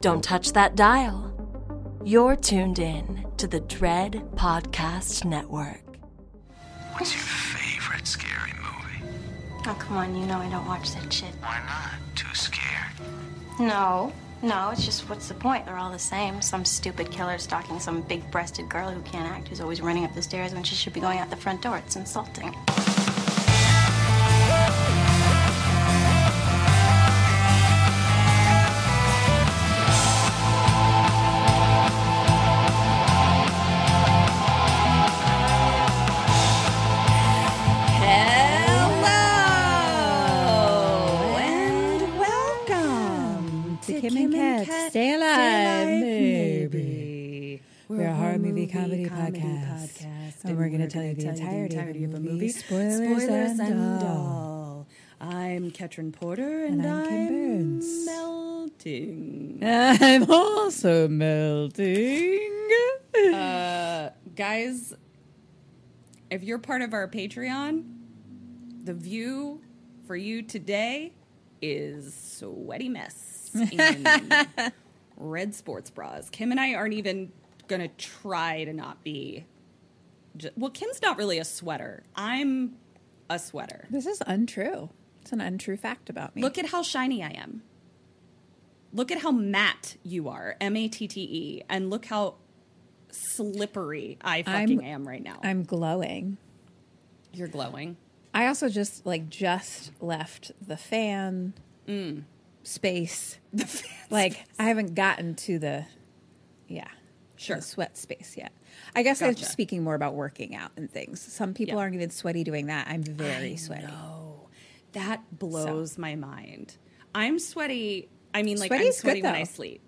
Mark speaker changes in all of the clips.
Speaker 1: Don't touch that dial. You're tuned in to the Dread Podcast Network.
Speaker 2: What's your favorite scary movie?
Speaker 3: Oh, come on, you know I don't watch that shit.
Speaker 2: Why not? Too scared?
Speaker 3: No, no, it's just what's the point? They're all the same. Some stupid killer stalking some big breasted girl who can't act, who's always running up the stairs when she should be going out the front door. It's insulting.
Speaker 4: And Ket Stay Alive, maybe. We're a horror movie comedy, podcast, and we're going to tell you the entirety, of a movie, spoilers, and, all.
Speaker 5: I'm Ketrin Porter,
Speaker 4: And
Speaker 5: and,
Speaker 4: I'm Kim
Speaker 5: I'm
Speaker 4: Burns.
Speaker 5: melting.
Speaker 4: I'm also melting.
Speaker 5: Uh, guys, if you're part of our Patreon, the view for you today is sweaty mess in red sports bras. Kim and I aren't even gonna try to not be. ju- Well, Kim's not really a sweater. I'm a sweater.
Speaker 4: this is untrue. It's an untrue fact about me.
Speaker 5: Look at how shiny I am. Look at how matte you are, M A T T E, and look how slippery I fucking am right now.
Speaker 4: I'm glowing.
Speaker 5: You're glowing.
Speaker 4: I also just like just left the fan mm. Space.
Speaker 5: The fans-
Speaker 4: Like I haven't gotten to the yeah,
Speaker 5: Sure.
Speaker 4: the sweat space yet. I guess I'm
Speaker 5: Gotcha.
Speaker 4: speaking more about working out and things. Some people
Speaker 5: Yeah.
Speaker 4: aren't even sweaty doing that. I'm very sweaty.
Speaker 5: No, that blows my mind. I'm sweaty. I mean, like I'm
Speaker 4: Sweaty's good,
Speaker 5: sweaty when I sleep.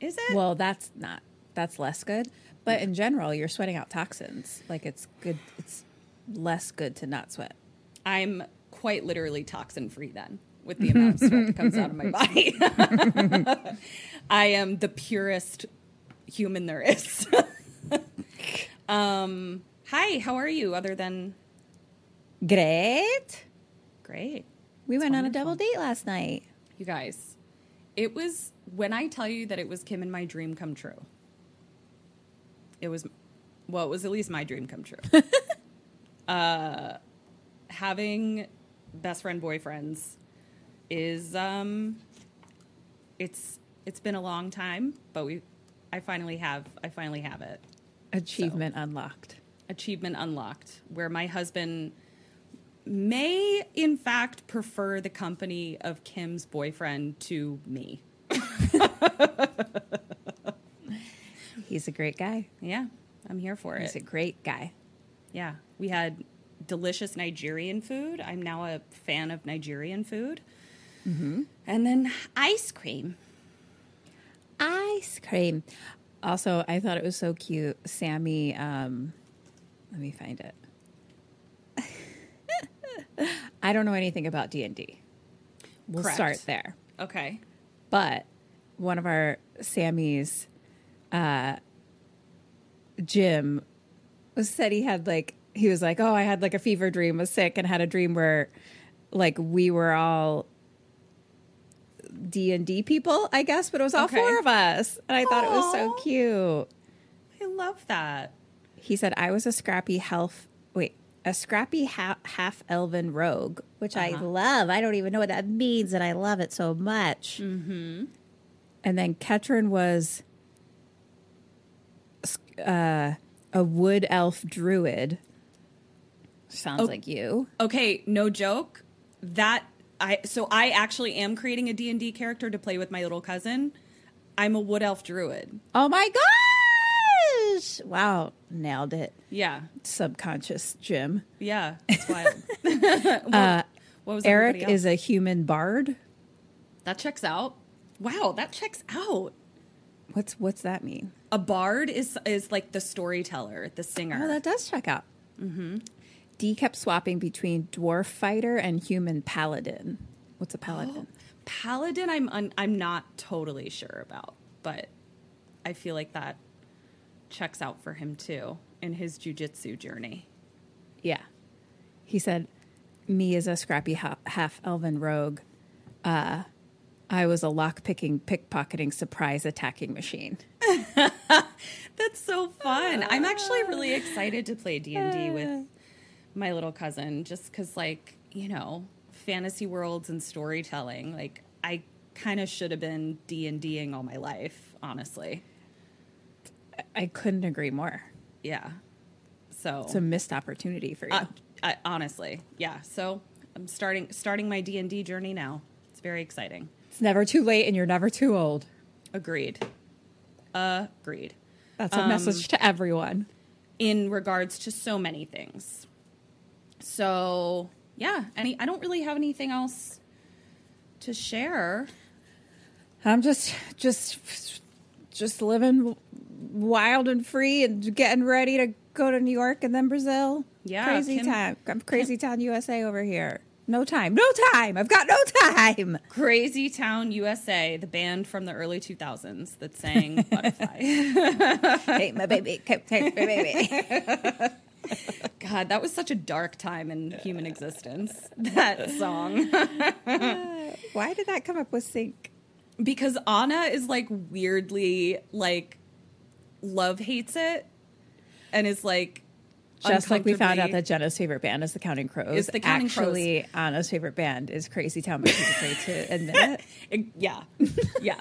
Speaker 5: Is it?
Speaker 4: Well, that's not that's less good. But in general, you're sweating out toxins. Like it's good. It's less good to not sweat.
Speaker 5: I'm quite literally toxin free then with the amount of sweat that comes out of my body. I am the purest human there is. um, hi, how are you? Other than
Speaker 4: Great.
Speaker 5: great,
Speaker 4: We went on a double date last night.
Speaker 5: you guys. It was when I tell you that it was Kim and my dream come true. It was, well, it was at least my dream come true. uh, having best friend boyfriends is um, it's it's been a long time, but we, I finally have, I finally have it.
Speaker 4: Achievement unlocked.
Speaker 5: achievement unlocked where my husband may in fact prefer the company of Kim's boyfriend to me.
Speaker 4: He's a great guy.
Speaker 5: Yeah, I'm here for it.
Speaker 4: He's a great guy.
Speaker 5: Yeah, we had delicious Nigerian food. I'm now a fan of Nigerian food. And then ice cream.
Speaker 4: Ice cream. Also, I thought it was so cute. Sammy, um, let me find it. I don't know anything about D and D. We'll
Speaker 5: Correct.
Speaker 4: start there.
Speaker 5: Okay.
Speaker 4: But one of our Sammy's, uh, Jim, said he had like he was like, oh, I had like a fever dream, was sick, and had a dream where, like, we were all D and D people, I guess, but it was all
Speaker 5: Okay.
Speaker 4: four of us, and I thought it was so cute.
Speaker 5: I love that.
Speaker 4: He said, I was a scrappy health, wait, a scrappy ha- half elven rogue, which I love. I don't even know what that means, and I love it so much. Mm-hmm. And then Ketrin was uh, a wood elf druid. Sounds
Speaker 5: Oh.
Speaker 4: like you.
Speaker 5: Okay, no joke. That I so I actually am creating a D&D character to play with my little cousin. I'm a wood elf druid.
Speaker 4: Oh my gosh! Wow, nailed it.
Speaker 5: Yeah.
Speaker 4: Subconscious Jim.
Speaker 5: Yeah, it's wild. what, what was
Speaker 4: Eric is a human bard.
Speaker 5: That checks out. Wow, that checks out.
Speaker 4: What's what's that mean?
Speaker 5: A bard is is like the storyteller, the singer.
Speaker 4: Oh, that does check out. Mm-hmm. D kept swapping between dwarf fighter and human paladin. What's a paladin?
Speaker 5: Paladin, I'm un- I'm not totally sure about, but I feel like that checks out for him too in his jujitsu journey.
Speaker 4: Yeah. He said, Me as a scrappy ha- half elven rogue, uh, I was a lock picking, pickpocketing, surprise attacking machine.
Speaker 5: That's so fun. I'm actually really excited to play D&D with my little cousin just cuz like, you know, fantasy worlds and storytelling, like I kind of should have been D&Ding all my life, honestly.
Speaker 4: I couldn't agree more.
Speaker 5: Yeah. So
Speaker 4: It's a missed opportunity for you.
Speaker 5: Uh, I, honestly, yeah. So I'm starting starting my D and D journey now. It's very exciting.
Speaker 4: it's never too late and you're never too old.
Speaker 5: Agreed. Agreed.
Speaker 4: That's a message to everyone.
Speaker 5: In regards to so many things. So yeah, any I don't really have anything else to share.
Speaker 4: I'm just, just, just living wild and free and getting ready to go to New York and then Brazil.
Speaker 5: Yeah,
Speaker 4: crazy
Speaker 5: Kim-
Speaker 4: time. I'm crazy town USA over here. No time. No time. I've got no time.
Speaker 5: Crazy Town USA, the band from the early 2000s that sang Butterfly.
Speaker 4: hey, my baby. Hey, my baby.
Speaker 5: God, that was such a dark time in human existence. That song.
Speaker 4: Why did that come up with sync?
Speaker 5: because Anna is like weirdly like love hates it and is like
Speaker 4: Just like we found out that Jenna's favorite band is the Counting Crows.
Speaker 5: Is the Counting Crows.
Speaker 4: Actually, Anna's favorite band is Crazy Town, but she's afraid to admit it.
Speaker 5: It- yeah yeah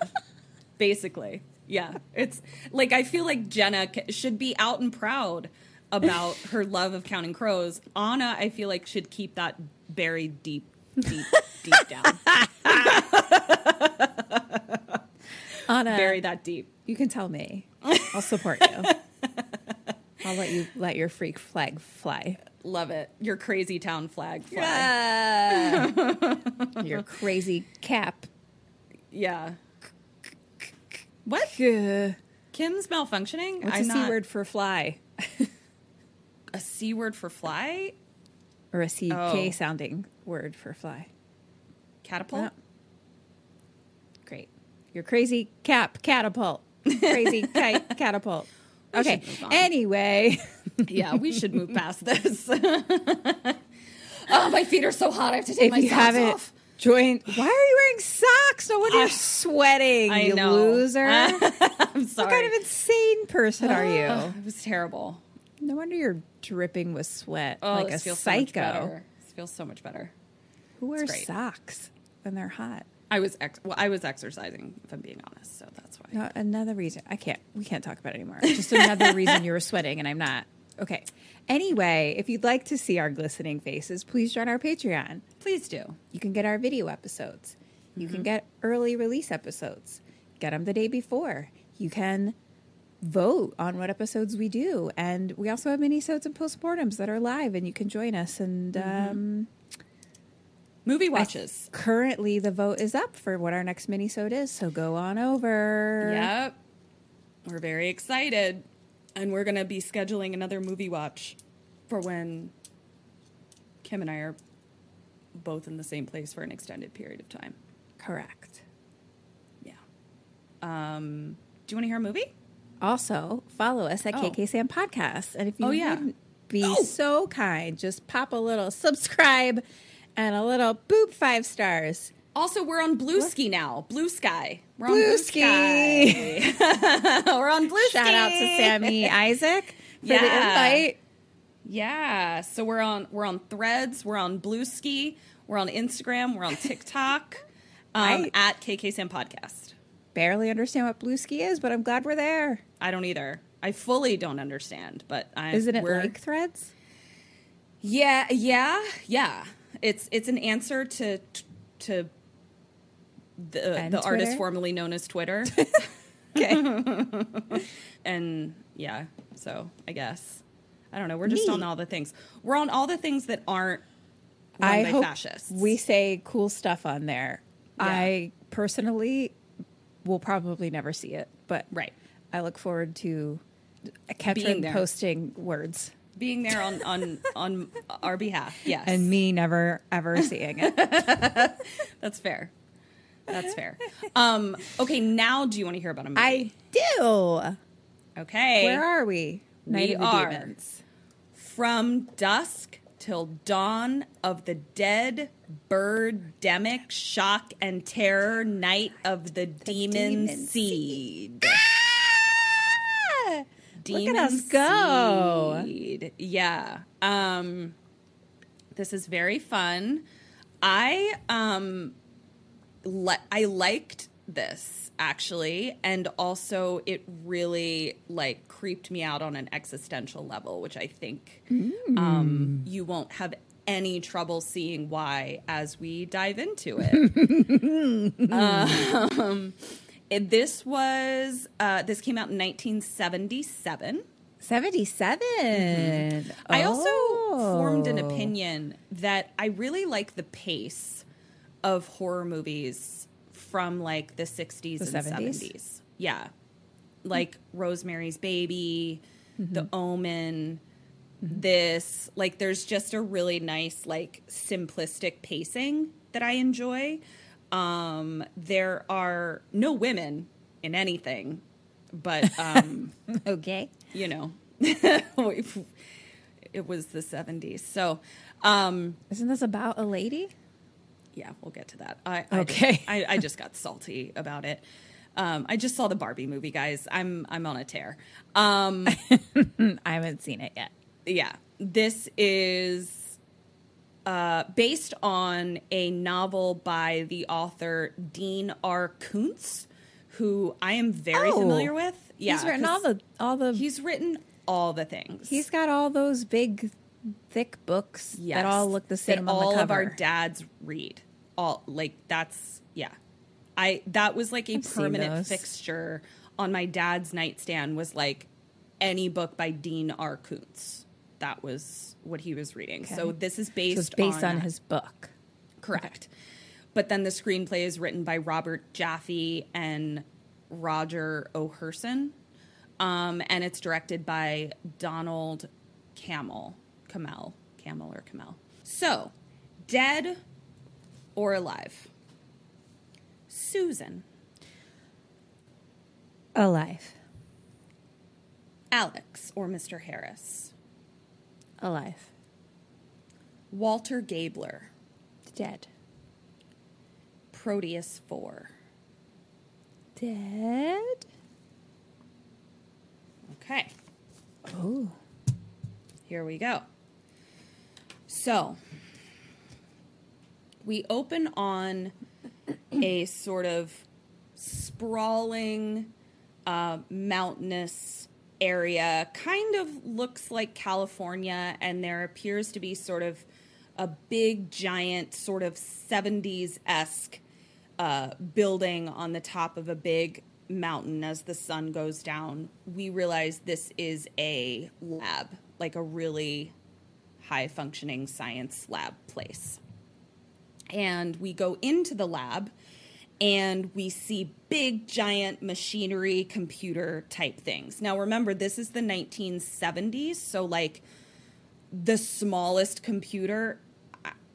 Speaker 5: basically yeah it's like I feel like Jenna should be out and proud about her love of Counting Crows Anna I feel like should keep that buried deep deep deep down
Speaker 4: Anna,
Speaker 5: bury that deep
Speaker 4: you can tell me. I'll support you. I'll let you let your freak flag fly.
Speaker 5: love it your crazy town flag flag
Speaker 4: your crazy cap.
Speaker 5: yeah what Kim's malfunctioning.
Speaker 4: What's
Speaker 5: I'm
Speaker 4: c
Speaker 5: not
Speaker 4: word for fly?
Speaker 5: A c word for fly.
Speaker 4: Or a ck
Speaker 5: Oh.
Speaker 4: sounding word for fly?
Speaker 5: Catapult.
Speaker 4: Oh. Great. Your crazy cap catapult. Crazy kite catapult. Okay.
Speaker 5: should move on.
Speaker 4: Anyway,
Speaker 5: Yeah, we should move past this. oh, my feet are so hot. I have to take
Speaker 4: if
Speaker 5: my
Speaker 4: you
Speaker 5: socks
Speaker 4: haven't
Speaker 5: off.
Speaker 4: joined, why are you wearing socks? No wonder you're sweating.
Speaker 5: I
Speaker 4: you
Speaker 5: know.
Speaker 4: loser.
Speaker 5: I'm
Speaker 4: what kind of insane person are you?
Speaker 5: It was terrible.
Speaker 4: No wonder you're dripping with sweat
Speaker 5: Oh,
Speaker 4: like a
Speaker 5: this feels so much
Speaker 4: psycho.
Speaker 5: This feels so much better.
Speaker 4: Who wears socks when they're hot?
Speaker 5: I was ex- well, I was exercising, if I'm being honest. So that's why.
Speaker 4: No, another reason. I can't. We can't talk about it anymore. Just another reason you were sweating and I'm not. Okay. Anyway, if you'd like to see our glistening faces, please join our Patreon.
Speaker 5: Please do.
Speaker 4: You can get our video episodes. You can mm-hmm. get early release episodes. Get them the day before. You can vote on what episodes we do, and we also have mini-sodes and postmortems that are live, and you can join us. And um,
Speaker 5: Movie watches.
Speaker 4: currently, the vote is up for what our next mini-sode is. So go on over.
Speaker 5: Yep. We're very excited. And we're going to be scheduling another movie watch for when Kim and I are both in the same place for an extended period of time.
Speaker 4: Correct.
Speaker 5: Yeah. Um, do you want to hear a movie?
Speaker 4: Also, follow us at
Speaker 5: Oh.
Speaker 4: KK Sam Podcast. And if you
Speaker 5: Oh, yeah.
Speaker 4: wouldn't be
Speaker 5: Oh.
Speaker 4: so kind, just pop a little subscribe and a little boop five stars.
Speaker 5: Also, we're on Blue Ski now. Blue Sky. We're on
Speaker 4: Blue
Speaker 5: Blue
Speaker 4: Ski.
Speaker 5: Sky. we're on Blue
Speaker 4: Shout
Speaker 5: Ski.
Speaker 4: out to Sammy Isaac for the
Speaker 5: Yeah.
Speaker 4: invite.
Speaker 5: Yeah. So we're on we're on Threads. We're on Blue Ski. We're on Instagram. We're on TikTok. Um, at KK Sam Podcast.
Speaker 4: Barely understand what Blue Ski is, but I'm glad we're there.
Speaker 5: I don't either. I fully don't understand, but I
Speaker 4: Isn't it like threads?
Speaker 5: Yeah, yeah, yeah. It's it's an answer to to the uh,
Speaker 4: And
Speaker 5: the artist formerly known as Twitter.
Speaker 4: Okay.
Speaker 5: and yeah, so I guess I don't know. We're just on all the things. We're on all the things that aren't
Speaker 4: I hope
Speaker 5: fascists.
Speaker 4: we say cool stuff on there.
Speaker 5: Yeah.
Speaker 4: I personally will probably never see it, but
Speaker 5: Right.
Speaker 4: I look forward to Ketrin posting words
Speaker 5: Being there on on on our behalf. Yes.
Speaker 4: and me never ever seeing it.
Speaker 5: That's fair. That's fair. Um, okay, now do you want to hear about a movie?
Speaker 4: I do.
Speaker 5: okay.
Speaker 4: Where are we? Night
Speaker 5: we
Speaker 4: of the
Speaker 5: are
Speaker 4: Demons.
Speaker 5: from dusk till dawn of the dead birdemic shock and terror night of the, demon,
Speaker 4: demon
Speaker 5: seed.
Speaker 4: Ah! Look at us go.
Speaker 5: Seed. Yeah. Um this is very fun. I um li- I liked this actually and also it really like creeped me out on an existential level which I think um you won't have any trouble seeing why as we dive into it. um, it- this was uh, this came out in 1977.
Speaker 4: 77.
Speaker 5: I also formed an
Speaker 4: Oh.
Speaker 5: opinion that I really like the pace of horror movies from like the 60s
Speaker 4: The
Speaker 5: and
Speaker 4: 70s?
Speaker 5: 70s. Yeah. Like Rosemary's Baby,
Speaker 4: Mm-hmm.
Speaker 5: The Omen, this. Like there's just a really nice like simplistic pacing that I enjoy. Um there are no women in anything, but um
Speaker 4: Okay.
Speaker 5: you know, it was the 70s. So, um,
Speaker 4: Isn't this about a lady?
Speaker 5: yeah, we'll get to that. I, I
Speaker 4: Okay.
Speaker 5: just- I, I just got salty about it. Um, I just saw the Barbie movie, guys. I'm I'm on a tear. Um,
Speaker 4: I haven't seen it yet.
Speaker 5: yeah, this is uh, based on a novel by the author Dean R. Koontz, who I am very
Speaker 4: Oh.
Speaker 5: familiar with. Yeah,
Speaker 4: he's written all the all the
Speaker 5: He's written all the things.
Speaker 4: He's got all those big thick books that all look the same
Speaker 5: that all of our dads read. All like that's yeah. I that was like a
Speaker 4: I've
Speaker 5: permanent fixture on my dad's nightstand was like any book by Dean R. Koontz. That was what he was reading. So this is
Speaker 4: so
Speaker 5: based
Speaker 4: it's based on,
Speaker 5: that.
Speaker 4: his book.
Speaker 5: Correct. But then the screenplay is written by Robert Jaffe and Roger O. Hirson. Um, and it's directed by Donald Cammell. Camel. Camel or Camel. So, dead or alive? Susan,
Speaker 4: Alive.
Speaker 5: Alex or Mr. Harris,
Speaker 4: Alive.
Speaker 5: Walter Gabler,
Speaker 4: Dead.
Speaker 5: Proteus 4.
Speaker 4: Dead?
Speaker 5: Okay.
Speaker 4: Oh.
Speaker 5: Here we go. So, we open on a sort of sprawling, uh, mountainous area. Kind of looks like California, and there appears to be sort of a big, giant, sort of 70s esque uh, building on the top of a big mountain as the sun goes down. We realize this is a lab, like a really high functioning science lab place. And we go into the lab and we see big, giant machinery, computer type things. Now, remember, this is the 1970s, so like the smallest computer.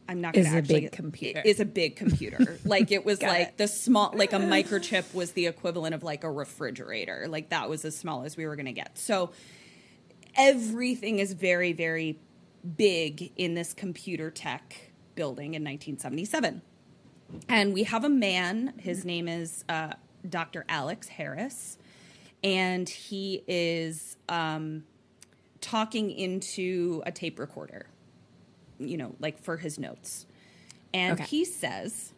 Speaker 5: I'm not going to actually.
Speaker 4: Is a big computer.
Speaker 5: Is a big computer. like it was like
Speaker 4: it.
Speaker 5: the small, like a microchip was the equivalent of like a refrigerator. Like that was as small as we were going to get. So everything is very, very big in this computer tech building in 1977. And we have a man, his name is uh, Dr. Alex Harris, and he is um, talking into a tape recorder, you know, like for his notes. And
Speaker 4: Okay.
Speaker 5: he says,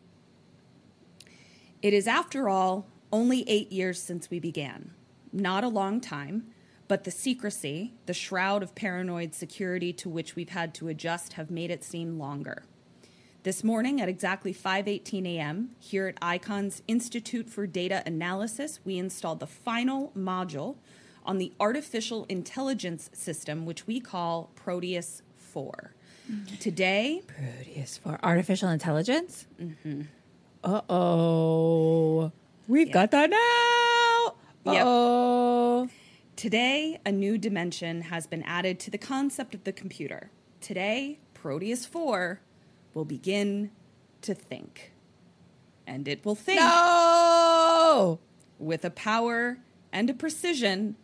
Speaker 5: It is, after all, only eight years since we began. Not a long time, but the secrecy, the shroud of paranoid security to which we've had to adjust have made it seem longer. This morning at exactly 5:18 a.m., here at Icon's Institute for Data Analysis, we installed the final module on the artificial intelligence system which we call Proteus 4. Today,
Speaker 4: Proteus 4 artificial intelligence? Uh oh. We've got that now.
Speaker 5: Yep.
Speaker 4: Oh.
Speaker 5: Today, a new dimension has been added to the concept of the computer. Today, Proteus 4 will begin to think. And it will think
Speaker 4: No.
Speaker 5: with a power and a precision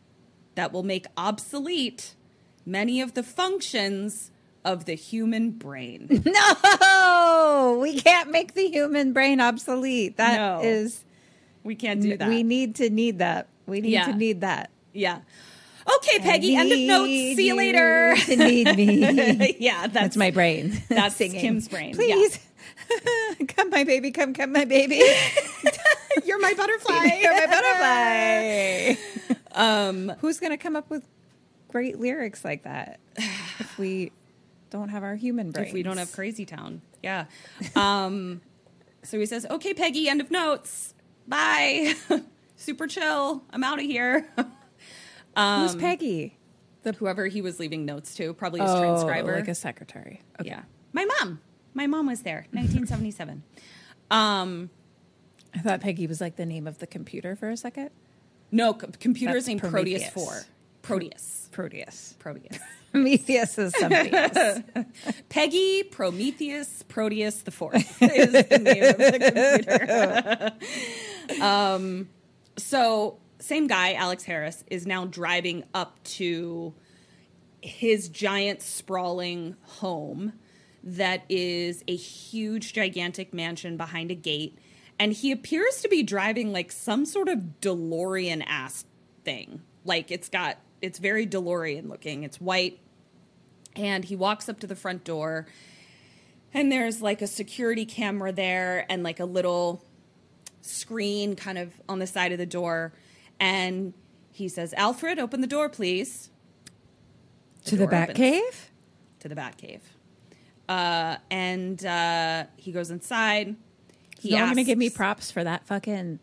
Speaker 5: that will make obsolete many of the functions of the human brain.
Speaker 4: No. We can't make the human brain obsolete. That
Speaker 5: No.
Speaker 4: is.
Speaker 5: We can't do that.
Speaker 4: We need to need that. We need
Speaker 5: Yeah.
Speaker 4: to need that.
Speaker 5: yeah. Okay, Peggy, end of notes. See you later.
Speaker 4: Need me.
Speaker 5: yeah, that's,
Speaker 4: That's my brain.
Speaker 5: That's
Speaker 4: singing.
Speaker 5: Kim's brain.
Speaker 4: Please. come, my baby. Come, come, my baby.
Speaker 5: You're my butterfly.
Speaker 4: You're my butterfly. um, Who's going to come up with great lyrics like that if we don't have our human brains?
Speaker 5: if we don't have Crazy Town. Yeah. Um, so he says, okay, Peggy, end of notes. Bye. Super chill. I'm out of here.
Speaker 4: Who's Peggy?
Speaker 5: Whoever he was leaving notes to, probably his
Speaker 4: Oh,
Speaker 5: transcriber.
Speaker 4: like a secretary. Okay.
Speaker 5: Yeah. My mom. My mom was there, 1977. um,
Speaker 4: I thought Peggy was like the name of the computer for a second.
Speaker 5: no, c- computer's
Speaker 4: That's
Speaker 5: named Proteus
Speaker 4: Prometheus.
Speaker 5: 4. Proteus.
Speaker 4: Proteus.
Speaker 5: Proteus.
Speaker 4: Prometheus is somebody else.
Speaker 5: Peggy Prometheus Proteus the Fourth is the name of the computer. um, so same guy, Alex Harris, is now driving up to his giant sprawling home that is a huge gigantic mansion behind a gate. And he appears to be driving like some sort of DeLorean ass thing. Like it's got it's very DeLorean looking. It's white. And he walks up to the front door and there's like a security camera there and like a little screen kind of on the side of the door and he says alfred open the door please
Speaker 4: to the
Speaker 5: door
Speaker 4: Bat
Speaker 5: opens.
Speaker 4: Cave?
Speaker 5: to the bat cave uh, and uh, he goes inside he
Speaker 4: You're going to give me props for that fucking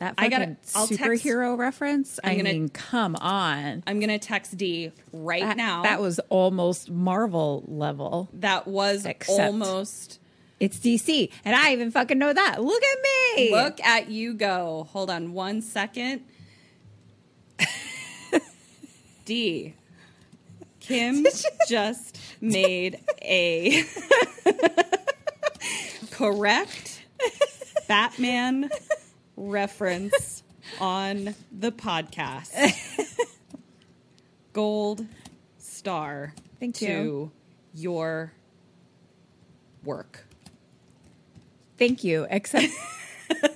Speaker 4: that
Speaker 5: I
Speaker 4: fucking
Speaker 5: gotta- I'll text-
Speaker 4: superhero reference.
Speaker 5: I'm
Speaker 4: I
Speaker 5: gonna-
Speaker 4: mean, come on.
Speaker 5: i'm gonna text d right
Speaker 4: That,
Speaker 5: now
Speaker 4: that was almost Marvel level.
Speaker 5: that was
Speaker 4: Except-
Speaker 5: almost
Speaker 4: It's DC, and I even fucking know that. Look at me.
Speaker 5: Look at you go. Hold on one second. D. Kim just made a correct Batman reference on the podcast. Gold star
Speaker 4: Thank
Speaker 5: to
Speaker 4: you.
Speaker 5: your work.
Speaker 4: Thank you. Except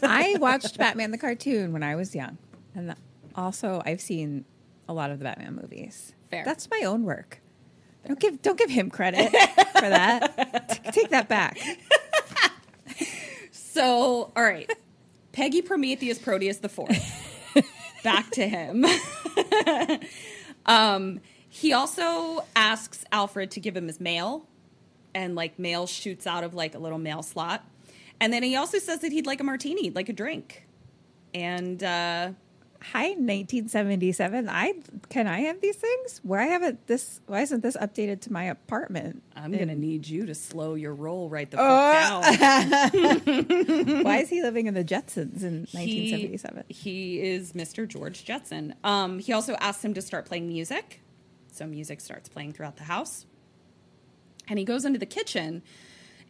Speaker 4: I watched Batman the cartoon when I was young, and also I've seen a lot of the Batman movies.
Speaker 5: Fair.
Speaker 4: That's my own work. Don't give don't give him credit for that. T- take that back.
Speaker 5: So, all right. Peggy Prometheus Proteus the fourth. Back to him. um, he also asks Alfred to give him his mail, and like mail shoots out of like a little mail slot. And then he also says that he'd like a martini, like a drink. And uh,
Speaker 4: Hi, 1977. I can I have these things? Why haven't this? Why isn't this updated to my apartment?
Speaker 5: I'm gonna need you to slow your roll right the fuck down.
Speaker 4: Why is he living in the Jetsons in
Speaker 5: He-
Speaker 4: 1977?
Speaker 5: He, is Mr. George Jetson. Um, he also asks him to start playing music. So music starts playing throughout the house. And he goes into the kitchen,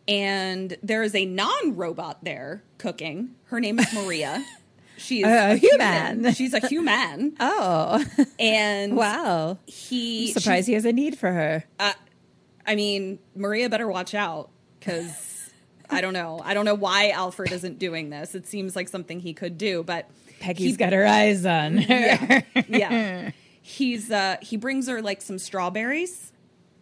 Speaker 5: and there is a non robot there cooking. Her name is Maria. She is
Speaker 4: A human.
Speaker 5: human. She's a human.
Speaker 4: Oh,
Speaker 5: And
Speaker 4: wow!
Speaker 5: he
Speaker 4: Surprised he has a need for her.
Speaker 5: I mean, Maria better watch out because I don't know. I don't know why Alfred isn't doing this. It seems like something he could do, but
Speaker 4: Peggy's
Speaker 5: he-
Speaker 4: got her eyes on her.
Speaker 5: yeah. He's uh he brings her like some strawberries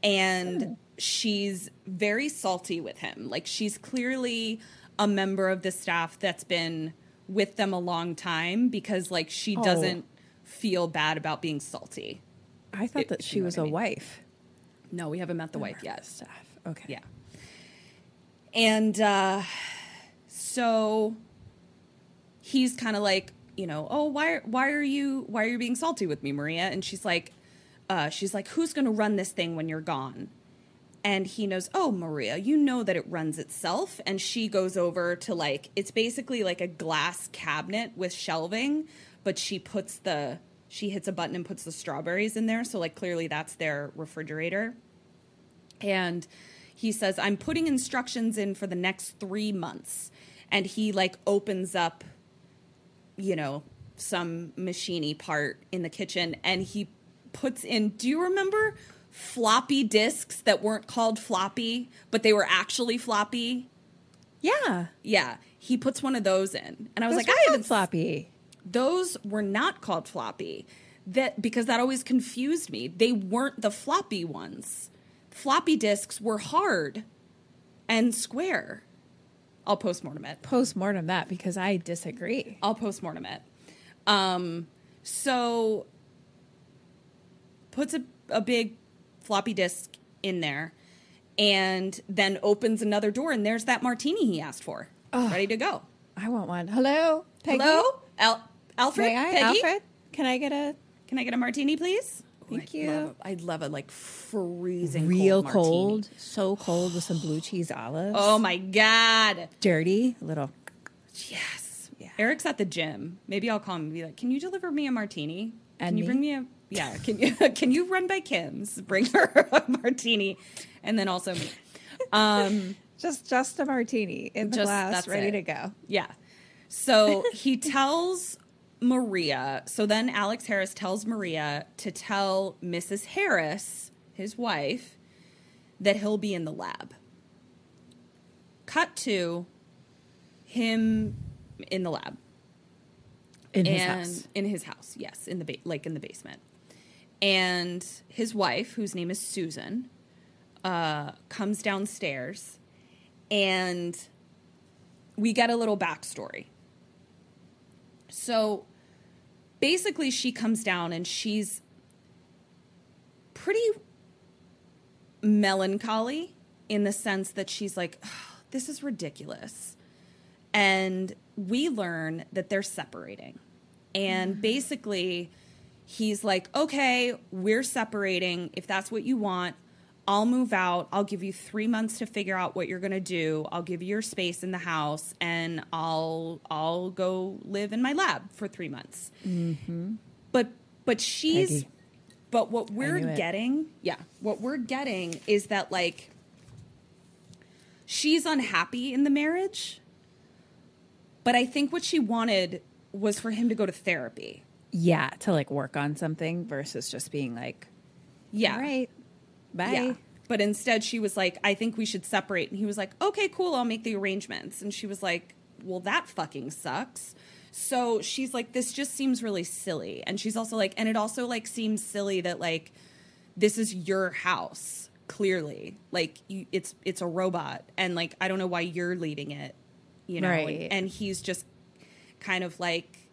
Speaker 5: and she's very salty with him. Like she's clearly a member of the staff that's been with them a long time because like she
Speaker 4: Oh.
Speaker 5: doesn't feel bad about being salty.
Speaker 4: I thought
Speaker 5: If
Speaker 4: that
Speaker 5: you
Speaker 4: she
Speaker 5: know
Speaker 4: was
Speaker 5: I
Speaker 4: a
Speaker 5: mean.
Speaker 4: wife.
Speaker 5: No, we haven't met the wife yet.
Speaker 4: Okay.
Speaker 5: Yeah. And uh, so he's kind of like, you know, oh, why, why are you, why are you being salty with me, Maria? And she's like, uh, she's like, who's going to run this thing when you're gone? And he knows, oh, Maria, you know that it runs itself. And she goes over to like, it's basically like a glass cabinet with shelving, but she puts the, she hits a button and puts the strawberries in there. So, like, clearly that's their refrigerator. And he says, I'm putting instructions in for the next three months. And he like opens up, you know, some machiny part in the kitchen and he puts in, do you remember floppy disks that weren't called floppy, but they were actually floppy?
Speaker 4: Yeah.
Speaker 5: Yeah. He puts one of those in. And I was
Speaker 4: Those
Speaker 5: like, I haven't
Speaker 4: floppy.
Speaker 5: those were not called floppy. That because that always confused me. They weren't the floppy ones. Floppy disks were hard and square. I'll postmortem it.
Speaker 4: Postmortem that because I disagree.
Speaker 5: I'll postmortem it. Um, so puts a, a big floppy disk in there and then opens another door and there's that martini he asked for. Ready to go.
Speaker 4: I want one. Hello, Peggy.
Speaker 5: Hello? Al- Alfred?
Speaker 4: May I,
Speaker 5: Peggy?
Speaker 4: Alfred? Can I get a
Speaker 5: Can I get a martini, please?
Speaker 4: Thank
Speaker 5: I'd
Speaker 4: you.
Speaker 5: Love a, I'd love a like freezing
Speaker 4: real
Speaker 5: cold,
Speaker 4: cold, so cold with some blue cheese olives?
Speaker 5: Oh my god!
Speaker 4: dirty little.
Speaker 5: Yes.
Speaker 4: Yeah.
Speaker 5: Eric's at the gym. Maybe I'll call him and be like, "Can you deliver me a martini?
Speaker 4: And
Speaker 5: can you
Speaker 4: me?
Speaker 5: bring me a yeah? Can you can you run by Kim's? Bring her a martini, and then also me. Um,
Speaker 4: Just just a martini in the
Speaker 5: Just-
Speaker 4: glass,
Speaker 5: that's
Speaker 4: ready
Speaker 5: it.
Speaker 4: to go.
Speaker 5: Yeah. So he tells Maria, so then Alex Harris tells Maria to tell Mrs. Harris, his wife, that he'll be in the lab. Cut to him in the lab
Speaker 4: In his house.
Speaker 5: in his house, yes, in the ba- like in the basement. And his wife, whose name is Susan, uh, comes downstairs, and we get a little backstory. So basically, she comes down and she's pretty melancholy in the sense that she's like, "Ugh, this is ridiculous. And we learn that they're separating. And basically, he's like, okay, we're separating. If that's what you want, I'll move out. I'll give you three months to figure out what you're gonna do. I'll give you your space in the house, and I'll I'll go live in my lab for three months. But but she's
Speaker 4: Peggy.
Speaker 5: but what we're getting, yeah, what we're getting is that like she's unhappy in the marriage, but I think what she wanted was for him to go to therapy.
Speaker 4: Yeah, to like work on something versus just being like,
Speaker 5: Yeah.
Speaker 4: all right, bye.
Speaker 5: Yeah. But instead, she was like, I think we should separate. And he was like, okay, cool, I'll make the arrangements. And she was like, well, that fucking sucks. So she's like, this just seems really silly. And she's also like, and it also like seems silly that like this is your house, clearly. Like you, it's it's a robot, and like I don't know why you're leaving it, you know.
Speaker 4: Right.
Speaker 5: And, and he's just kind of like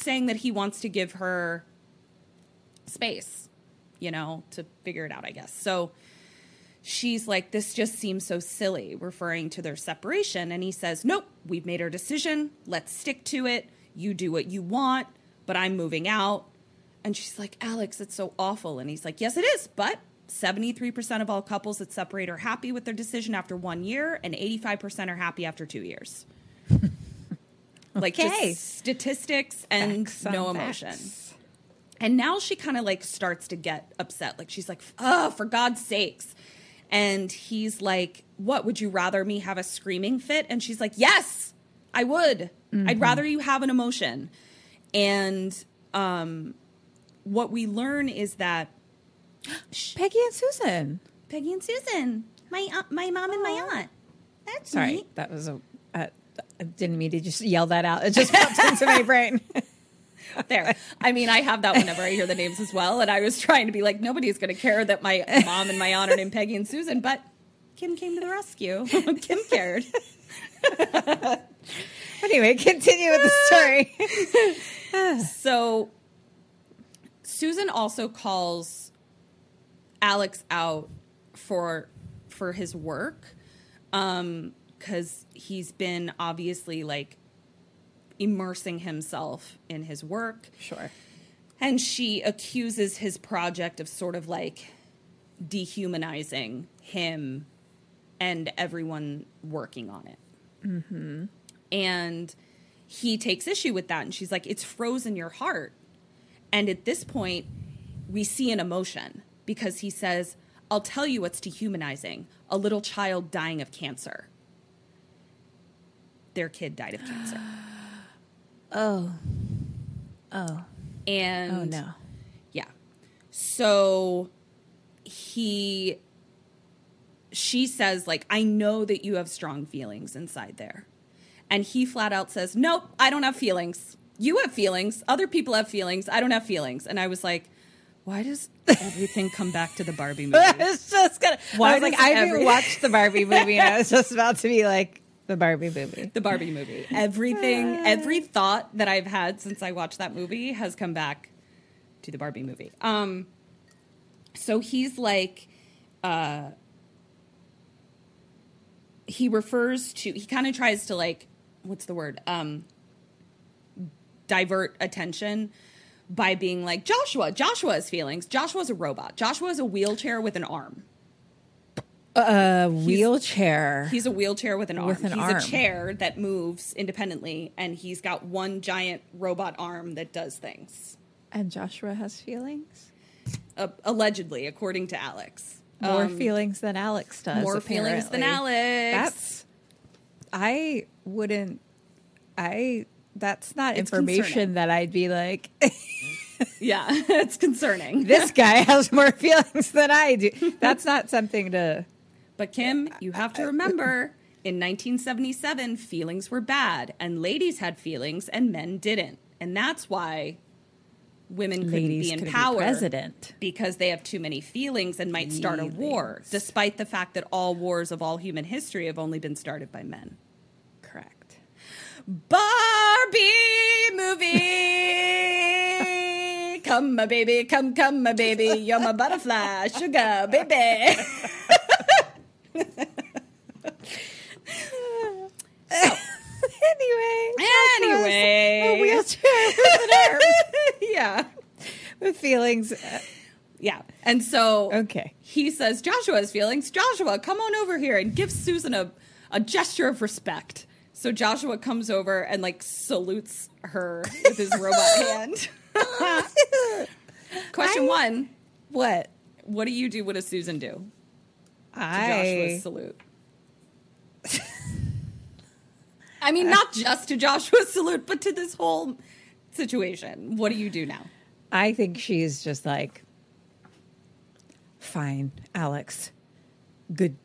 Speaker 5: saying that he wants to give her space, you know, to figure it out, I guess. So she's like, This just seems so silly, referring to their separation. And he says, Nope, we've made our decision. Let's stick to it. You do what you want, but I'm moving out. And she's like, Alex, it's so awful. And he's like, Yes, it is, but 73% of all couples that separate are happy with their decision after one year, and 85% are happy after two years. like
Speaker 4: Okay.
Speaker 5: just statistics and
Speaker 4: Facts
Speaker 5: no
Speaker 4: facts.
Speaker 5: emotion. And now she kind of like starts to get upset. Like she's like, oh, for God's sakes. And he's like, what? Would you rather me have a screaming fit? And she's like, yes, I would.
Speaker 4: Mm-hmm.
Speaker 5: I'd rather you have an emotion. And um, what we learn is that
Speaker 4: Peggy and Susan.
Speaker 5: Peggy and Susan, my aunt, my mom and my aunt. That's
Speaker 4: Sorry,
Speaker 5: neat.
Speaker 4: that was a. Uh, I didn't mean to just yell that out. It just popped into my brain.
Speaker 5: There. I mean, I have that whenever I hear the names as well. And I was trying to be like, nobody's going to care that my mom and my aunt are named Peggy and Susan, but Kim came to the rescue. Kim cared.
Speaker 4: anyway, continue with the story.
Speaker 5: So Susan also calls Alex out for for his work um cuz he's been obviously like immersing himself in his work
Speaker 4: Sure.
Speaker 5: and she accuses his project of sort of like dehumanizing him and everyone working on it. Mm-hmm. And he takes issue with that. And she's like, it's frozen your heart. And at this point, we see an emotion because he says, I'll tell you what's dehumanizing a little child dying of cancer. Their kid died of cancer.
Speaker 4: Oh. Oh.
Speaker 5: And
Speaker 4: Oh no.
Speaker 5: Yeah. So he she says like I know that you have strong feelings inside there. And he flat out says, "Nope, I don't have feelings. You have feelings. Other people have feelings. I don't have feelings." And I was like, why does everything come back to the Barbie movie?
Speaker 4: I was just gonna.
Speaker 5: Why
Speaker 4: I was like, I
Speaker 5: every-
Speaker 4: haven't watched the Barbie movie, and I was just about to be like, the Barbie movie.
Speaker 5: the Barbie movie. Everything, every thought that I've had since I watched that movie has come back to the Barbie movie. Um, so he's like, uh, he refers to, he kind of tries to like, what's the word? Um, divert attention by being like, Joshua, Joshua has feelings. Joshua's a robot. Joshua's a wheelchair with an arm.
Speaker 4: A wheelchair.
Speaker 5: He's a wheelchair with an arm.
Speaker 4: With an
Speaker 5: he's
Speaker 4: arm.
Speaker 5: a chair that moves independently, and he's got one giant robot arm that does things.
Speaker 4: and Joshua has feelings.
Speaker 5: Uh, allegedly, according to Alex.
Speaker 4: More
Speaker 5: Um,
Speaker 4: feelings than Alex does.
Speaker 5: more feelings than. Alex.
Speaker 4: That's. I wouldn't. I. That's not
Speaker 5: It's
Speaker 4: information
Speaker 5: concerning.
Speaker 4: that I'd be like.
Speaker 5: Yeah, it's concerning.
Speaker 4: this guy has more feelings than I do. That's not something to.
Speaker 5: But Kim, you have to remember in 1977, feelings were bad, and ladies had feelings and men didn't. And that's why women couldn't
Speaker 4: Ladies
Speaker 5: be in
Speaker 4: couldn't be
Speaker 5: power.
Speaker 4: president.
Speaker 5: Because they have too many feelings and might start a war, despite the fact that all wars of all human history have only been started by men.
Speaker 4: Correct.
Speaker 5: Barbie movie. come, my baby, come, come, my baby. You're my butterfly, sugar, baby.
Speaker 4: anyway.
Speaker 5: Anyway.
Speaker 4: A wheelchair with an arm.
Speaker 5: yeah.
Speaker 4: with feelings. Uh,
Speaker 5: Yeah. And so
Speaker 4: Okay.
Speaker 5: he says, Joshua has feelings. Joshua, come on over here and give Susan a, a gesture of respect. So Joshua comes over and like salutes her with his robot hand. Question one
Speaker 4: What?
Speaker 5: What do you do? What does Susan do? To
Speaker 4: I.
Speaker 5: Joshua's salute. I mean, uh, not just to Joshua's salute, but to this whole situation. What do you do now?
Speaker 4: I think she's just like, fine, Alex. Good,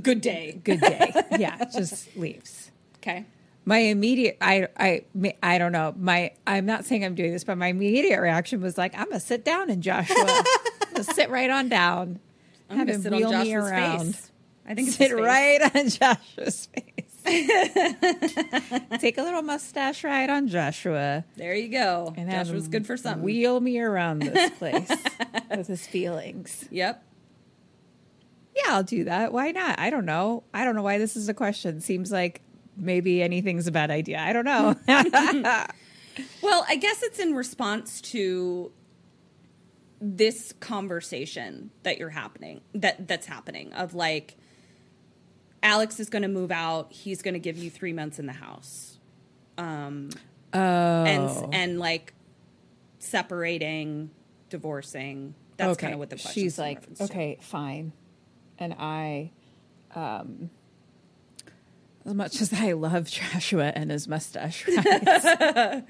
Speaker 5: Good day.
Speaker 4: good day. yeah, just leaves.
Speaker 5: Okay.
Speaker 4: My immediate, I, I, I don't know. My, I'm not saying I'm doing this, but my immediate reaction was like, I'm gonna sit down and Joshua, sit right on down,
Speaker 5: I'm
Speaker 4: have
Speaker 5: gonna sit on
Speaker 4: wheel me around.
Speaker 5: face. I think it's
Speaker 4: sit right on Joshua's face. Take a little mustache ride on Joshua.
Speaker 5: There you go.
Speaker 4: And
Speaker 5: Joshua's good for something.
Speaker 4: Wheel me around this place with his feelings.
Speaker 5: yep.
Speaker 4: Yeah, I'll do that. Why not? I don't know. I don't know why this is a question. Seems like maybe anything's a bad idea. I don't know.
Speaker 5: Well, I guess it's in response to this conversation that you're happening that that's happening of like Alex is going to move out. He's going to give you three months in the house. Um,
Speaker 4: oh,
Speaker 5: and and like separating, divorcing. That's
Speaker 4: okay.
Speaker 5: kind of what the question. Is.
Speaker 4: She's like, okay, fine. And I, um, as much as I love Joshua and his mustache rides,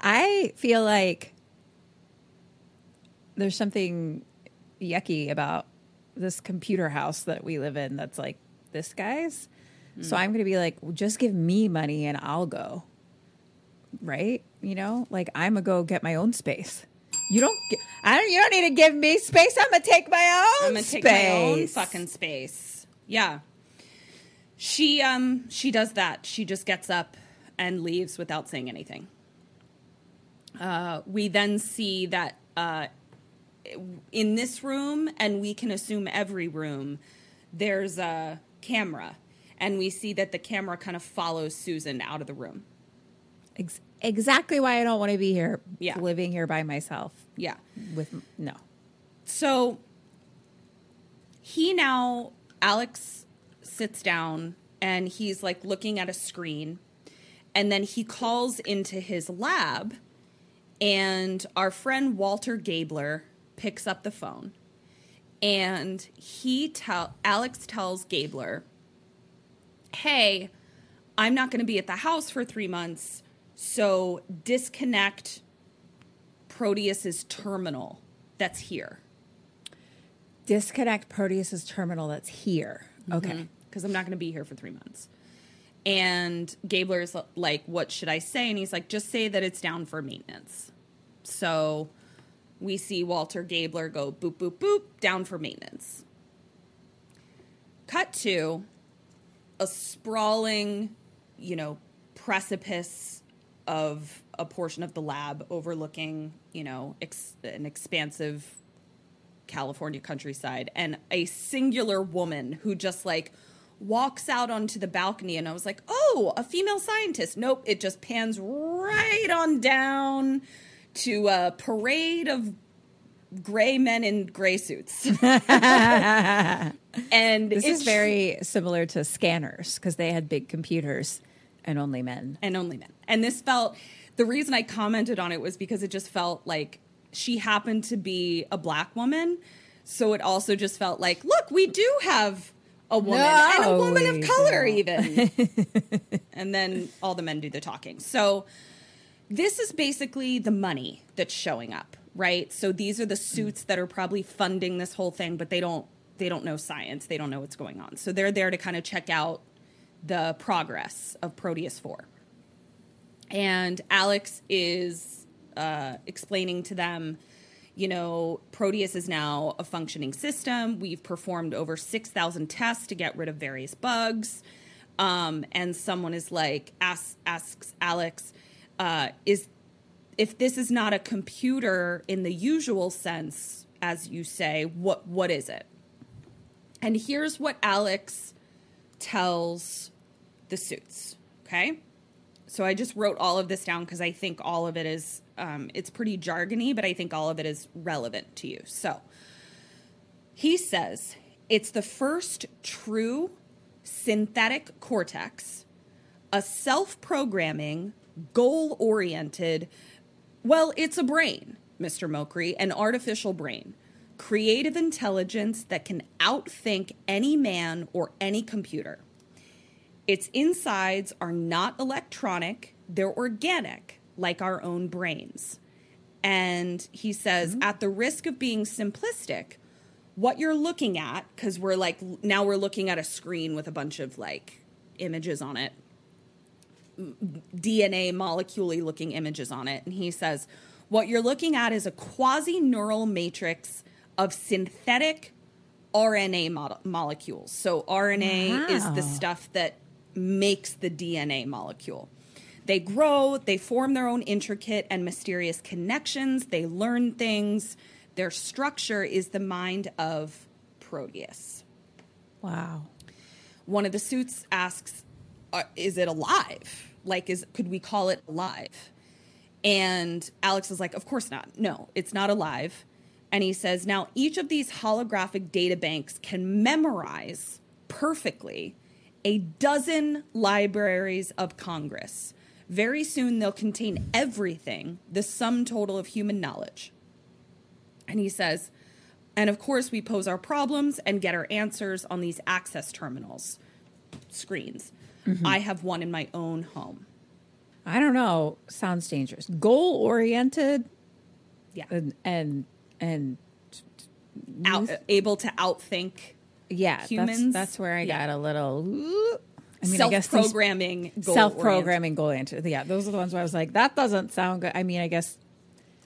Speaker 4: I feel like there's something yucky about this computer house that we live in that's like this guy's. So I'm going to be like, well, just give me money and I'll go. Right? You know, like I'm going to go get my own space. You don't get, I don't, you don't need to give me space. I'm going to take my own
Speaker 5: I'm gonna
Speaker 4: space.
Speaker 5: take my own fucking space. Yeah. She um she does that. She just gets up and leaves without saying anything. Uh, we then see that uh, in this room, and we can assume every room, there's a camera, and we see that the camera kind of follows Susan out of the room.
Speaker 4: Ex- exactly why I don't want to be here
Speaker 5: Yeah.
Speaker 4: living here by myself
Speaker 5: Yeah.
Speaker 4: with no.
Speaker 5: So he now Alex sits down and he's like looking at a screen and then he calls into his lab and our friend Walter Gabler picks up the phone and he tell Alex tells Gabler, "Hey, I'm not going to be at the house for 3 months, so disconnect Proteus's terminal that's here."
Speaker 4: Disconnect Proteus's terminal that's here. Mm-hmm. Okay.
Speaker 5: because I'm not going to be here for three months. And Gabler's like, What should I say? And he's like, Just say that it's down for maintenance. So we see Walter Gabler go boop, boop, boop, down for maintenance. Cut to a sprawling, you know, precipice of a portion of the lab overlooking, you know, ex- an expansive California countryside and a singular woman who just like walks out onto the balcony and I was like, "Oh, a female scientist." Nope, it just pans right on down to a parade of gray men in gray suits. and
Speaker 4: This is very similar to scanners because they had big computers and only men.
Speaker 5: and only men. And this felt the reason I commented on it was because it just felt like she happened to be a black woman. So it also just felt like, look, we do have a woman and a woman of color,
Speaker 4: don't.
Speaker 5: even. and then all the men do the talking. So this is basically the money that's showing up, right? So these are the suits that are probably funding this whole thing, but they don't they don't know science. They don't know what's going on. So they're there to kind of check out the progress of Proteus 4 and Alex is uh, explaining to them, you know, Proteus is now a functioning system. We've performed over 6,000 tests to get rid of various bugs. Um, and someone is like, asks, asks Alex, uh, is if this is not a computer in the usual sense, as you say, what what is it? And here's what Alex tells the suits. Okay so I just wrote all of this down because I think all of it is um, it's pretty jargony, but I think all of it is relevant to you. So he says it's the first true synthetic cortex, a self-programming, goal-oriented. Well, it's a brain, Mr. Mokri, an artificial brain. Creative intelligence that can outthink any man or any computer. Its insides are not electronic, they're organic, like our own brains. And he says, mm-hmm. at the risk of being simplistic, what you're looking at, because we're like, now we're looking at a screen with a bunch of like images on it, DNA molecule looking images on it. And he says, what you're looking at is a quasi neural matrix of synthetic RNA mo- molecules. So RNA is the stuff that makes the DNA molecule. They grow, they form their own intricate and mysterious connections, they learn things. Their structure is the mind of Proteus.
Speaker 4: Wow.
Speaker 5: One of the suits asks, uh, "Is it alive? Like, is could we call it alive?" And Alex is like, "Of course not. No, it's not alive." And he says, "Now each of these holographic data banks can memorize perfectly a dozen libraries of Congress. Very soon they'll contain everything, the sum total of human knowledge." And he says, and of course, we pose our problems and get our answers on these access terminals screens. Mm-hmm. I have one in my own home.
Speaker 4: I don't know. Sounds dangerous. Goal oriented
Speaker 5: Yeah.
Speaker 4: and and and
Speaker 5: Out, able to outthink
Speaker 4: yeah,
Speaker 5: Humans?
Speaker 4: That's, that's where I
Speaker 5: Yeah.
Speaker 4: got a little. I mean, I guess
Speaker 5: self-programming, goal
Speaker 4: self-programming goal oriented. Yeah, those are the ones where I was like, that doesn't sound good. I mean, I guess,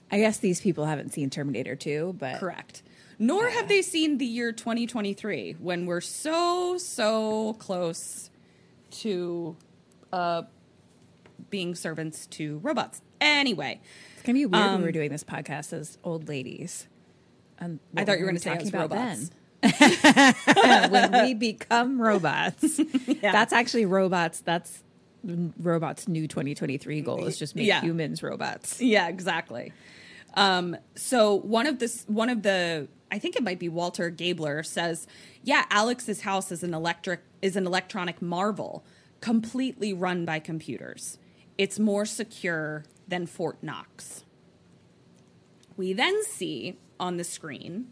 Speaker 4: I guess these people haven't seen Terminator 2, but
Speaker 5: Correct. Nor have they seen the year 2023 when we're so, so close to uh, being servants to robots. Anyway,
Speaker 4: it's gonna be weird when
Speaker 5: Um,
Speaker 4: we're doing this podcast as old ladies.
Speaker 5: I thought you were going to say
Speaker 4: talking about
Speaker 5: robots.
Speaker 4: then. when we become robots. That's actually robots. That's robots' new 2023 goal is just make
Speaker 5: Yeah.
Speaker 4: humans robots.
Speaker 5: Yeah, exactly. Um, so one of this, one of the I think it might be Walter Gabler says, "Yeah, Alex's house is an electric is an electronic marvel, completely run by computers. It's more secure than Fort Knox." We then see on the screen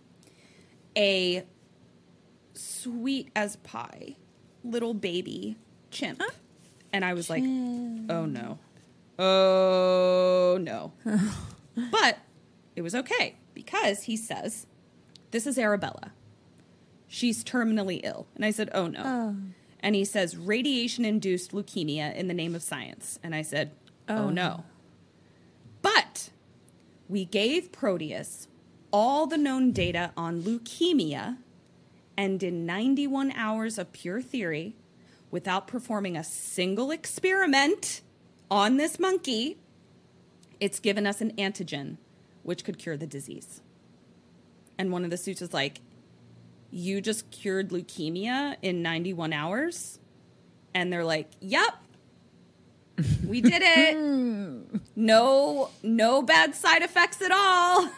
Speaker 5: a sweet as pie little baby chimp. And I was like, oh no. Oh no. but it was okay because he says, this is Arabella. She's terminally ill. And I said, oh no. Oh. And he says, radiation induced leukemia in the name of science. And I said, oh, oh, no. But we gave Proteus all the known data on leukemia and in 91 hours of pure theory, without performing a single experiment on this monkey, it's given us an antigen which could cure the disease. And one of the suits is like, You just cured leukemia in 91 hours? And they're like, Yep. We did it. no no bad side effects at all.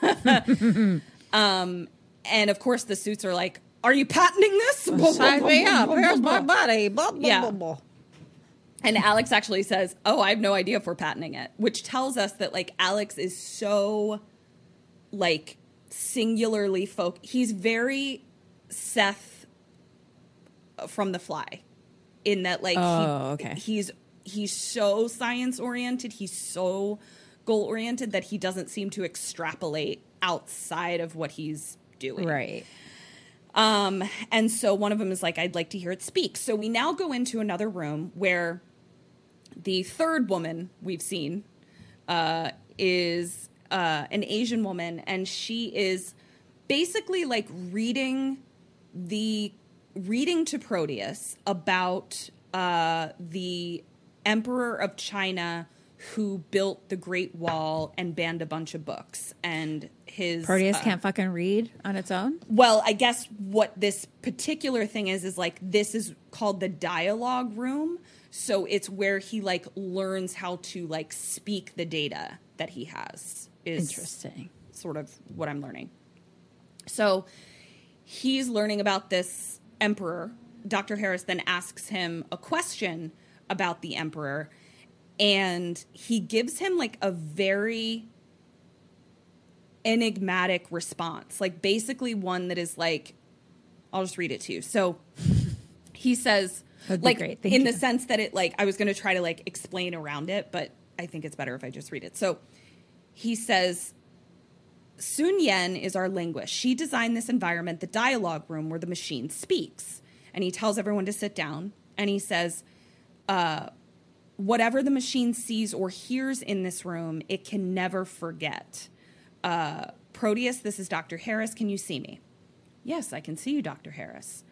Speaker 5: um and of course the suits are like, Are you patenting this?
Speaker 4: Sign me up. Here's my buddy. Blah, blah,
Speaker 5: Yeah.
Speaker 4: blah, blah.
Speaker 5: And Alex actually says, "Oh, I have no idea if we're patenting it," which tells us that like Alex is so like singularly folk. He's very Seth from The Fly, in that like
Speaker 4: Oh,
Speaker 5: he,
Speaker 4: okay.
Speaker 5: he's he's so science oriented. He's so goal oriented that he doesn't seem to extrapolate outside of what he's doing.
Speaker 4: Right.
Speaker 5: Um, and so one of them is like, I'd like to hear it speak. So we now go into another room where the third woman we've seen uh, is uh, an Asian woman, and she is basically like reading the reading to Proteus about uh, the emperor of China who built the Great Wall and banned a bunch of books and his
Speaker 4: Proteus
Speaker 5: uh,
Speaker 4: can't fucking read on its own.
Speaker 5: well, I guess what this particular thing is is like this is called the dialogue room. So it's where he like learns how to like speak the data that he has. Is
Speaker 4: Interesting.
Speaker 5: sort of what I'm learning. So he's learning about this emperor. Dr. Harris then asks him a question about the emperor and he gives him like a very enigmatic response, like basically one that is like, I'll just read it to you. So he says, like,
Speaker 4: great.
Speaker 5: In
Speaker 4: you.
Speaker 5: the sense that it, like, I was going to try to like explain around it, but I think it's better if I just read it. So he says, Sun Yen is our linguist. She designed this environment, the dialogue room where the machine speaks. And he tells everyone to sit down and he says, uh, whatever the machine sees or hears in this room, it can never forget. Uh, Proteus, this is Dr. Harris. Can you see me? Yes, I can see you, Dr. Harris.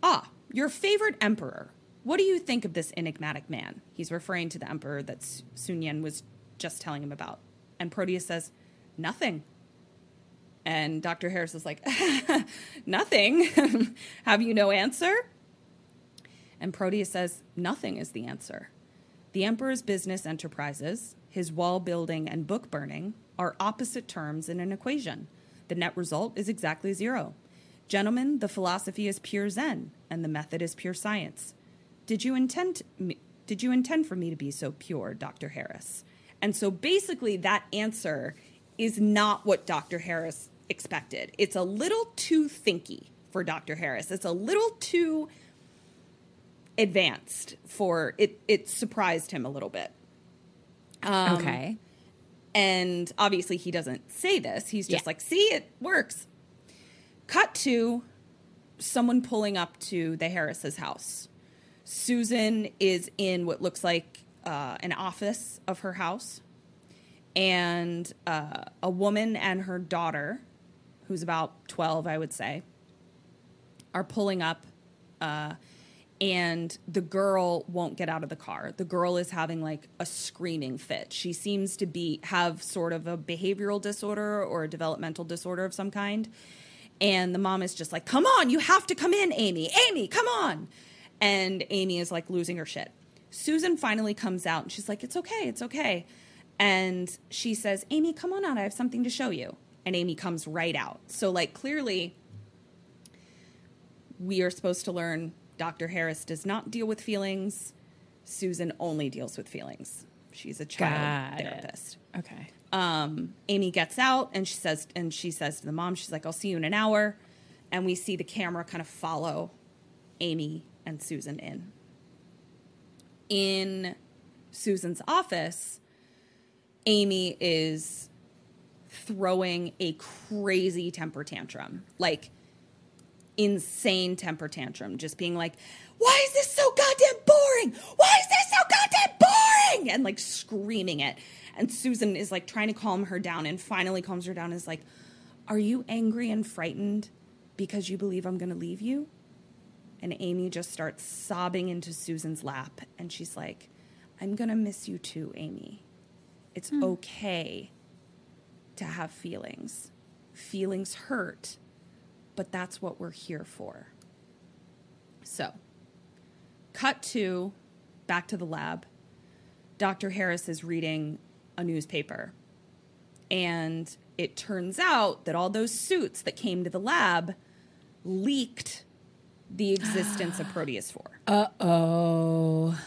Speaker 5: Ah, your favorite emperor. What do you think of this enigmatic man? He's referring to the emperor that Sun Yen was just telling him about. And Proteus says, Nothing. And Dr. Harris is like, Nothing. Have you no answer? And Proteus says, Nothing is the answer. The emperor's business enterprises, his wall building and book burning, are opposite terms in an equation. The net result is exactly zero. Gentlemen, the philosophy is pure Zen, and the method is pure science. Did you intend me, did you intend for me to be so pure, Dr. Harris? And so basically that answer is not what Dr. Harris expected. It's a little too thinky for Dr. Harris. It's a little too advanced for it it surprised him a little bit. Um,
Speaker 4: okay.
Speaker 5: And obviously, he doesn't say this. He's just
Speaker 4: Yeah.
Speaker 5: like, see, it works. Cut to someone pulling up to the Harris's house. Susan is in what looks like uh, an office of her house. And uh, a woman and her daughter, who's about 12, I would say, are pulling up uh, and the girl won't get out of the car. The girl is having like a screaming fit. She seems to be have sort of a behavioral disorder or a developmental disorder of some kind. And the mom is just like, "Come on, you have to come in, Amy. Amy, come on." And Amy is like losing her shit. Susan finally comes out and she's like, "It's okay. It's okay." And she says, "Amy, come on out. I have something to show you." and Amy comes right out. So, like, clearly, we are supposed to learn Dr. Harris does not deal with feelings. Susan only deals with feelings. She's a child
Speaker 4: Got it.
Speaker 5: therapist.
Speaker 4: Okay.
Speaker 5: Um, Amy gets out and she says, and she says to the mom, she's like, "I'll see you in an hour," and we see the camera kind of follow Amy and Susan in. In Susan's office, Amy is throwing a crazy temper tantrum, like insane temper tantrum, just being like, Why is this so goddamn boring? Why is this so goddamn boring? And like screaming it. And Susan is like trying to calm her down and finally calms her down and is like, Are you angry and frightened because you believe I'm to leave you? And Amy just starts sobbing into Susan's lap. And she's like, I'm going to miss you too, Amy. It's hmm. okay to have feelings. Feelings hurt, but that's what we're here for. So, cut to back to the lab. Dr. Harris is reading a newspaper. And it turns out that all those suits that came to the lab leaked the existence of Proteus 4.
Speaker 4: Uh oh.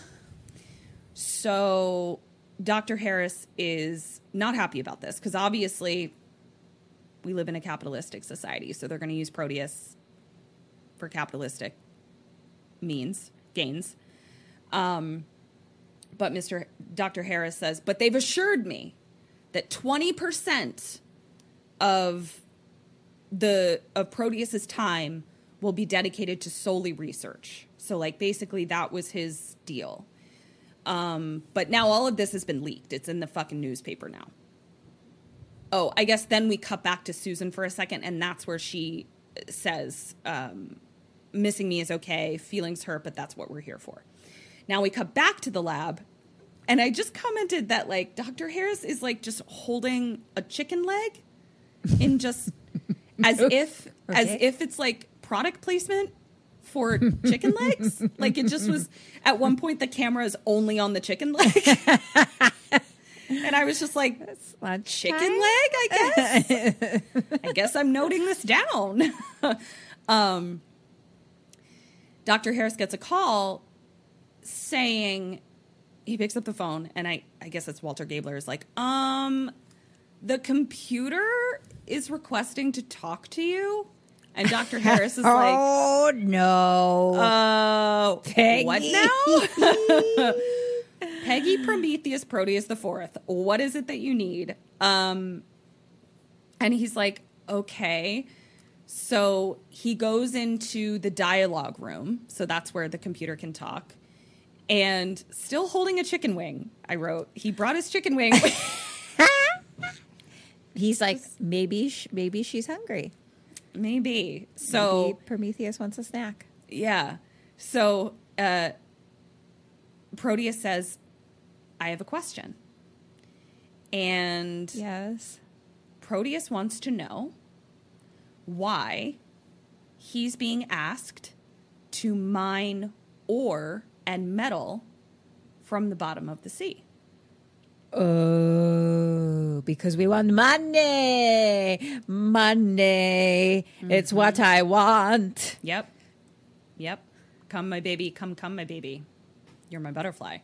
Speaker 5: So Dr. Harris is not happy about this because obviously we live in a capitalistic society. So they're going to use Proteus for capitalistic means, gains. Um, but Mr. Dr. Harris says, but they've assured me that 20% of the of Proteus's time will be dedicated to solely research. So like basically that was his deal. Um, but now all of this has been leaked. It's in the fucking newspaper now. Oh, I guess then we cut back to Susan for a second, and that's where she says, um, "Missing me is okay. Feelings hurt, but that's what we're here for." Now we cut back to the lab, and I just commented that like Dr. Harris is like just holding a chicken leg, in just as if as if it's like product placement for chicken legs. like it just was at one point the camera is only on the chicken leg. and I was just like chicken leg, I guess. I guess I'm noting this down. um Dr. Harris gets a call saying he picks up the phone and I I guess it's Walter Gabler is like, "Um the computer is requesting to talk to you." And Dr. Harris is like,
Speaker 4: Oh no.
Speaker 5: uh,
Speaker 4: Peggy.
Speaker 5: what now? Peggy Prometheus Proteus the Fourth. What is it that you need? Um, and he's like, okay. So he goes into the dialogue room. So that's where the computer can talk. And still holding a chicken wing, I wrote. He brought his chicken wing.
Speaker 4: He's like maybe sh- maybe she's hungry.
Speaker 5: Maybe. So
Speaker 4: Maybe Prometheus wants a snack.
Speaker 5: Yeah. So uh, Proteus says, I have a question. And
Speaker 4: Yes.
Speaker 5: Proteus wants to know why he's being asked to mine ore and metal from the bottom of the sea.
Speaker 4: Oh, because we want money. Money. It's what I want.
Speaker 5: Yep. Yep. Come, my baby. Come, come, my baby. You're my butterfly.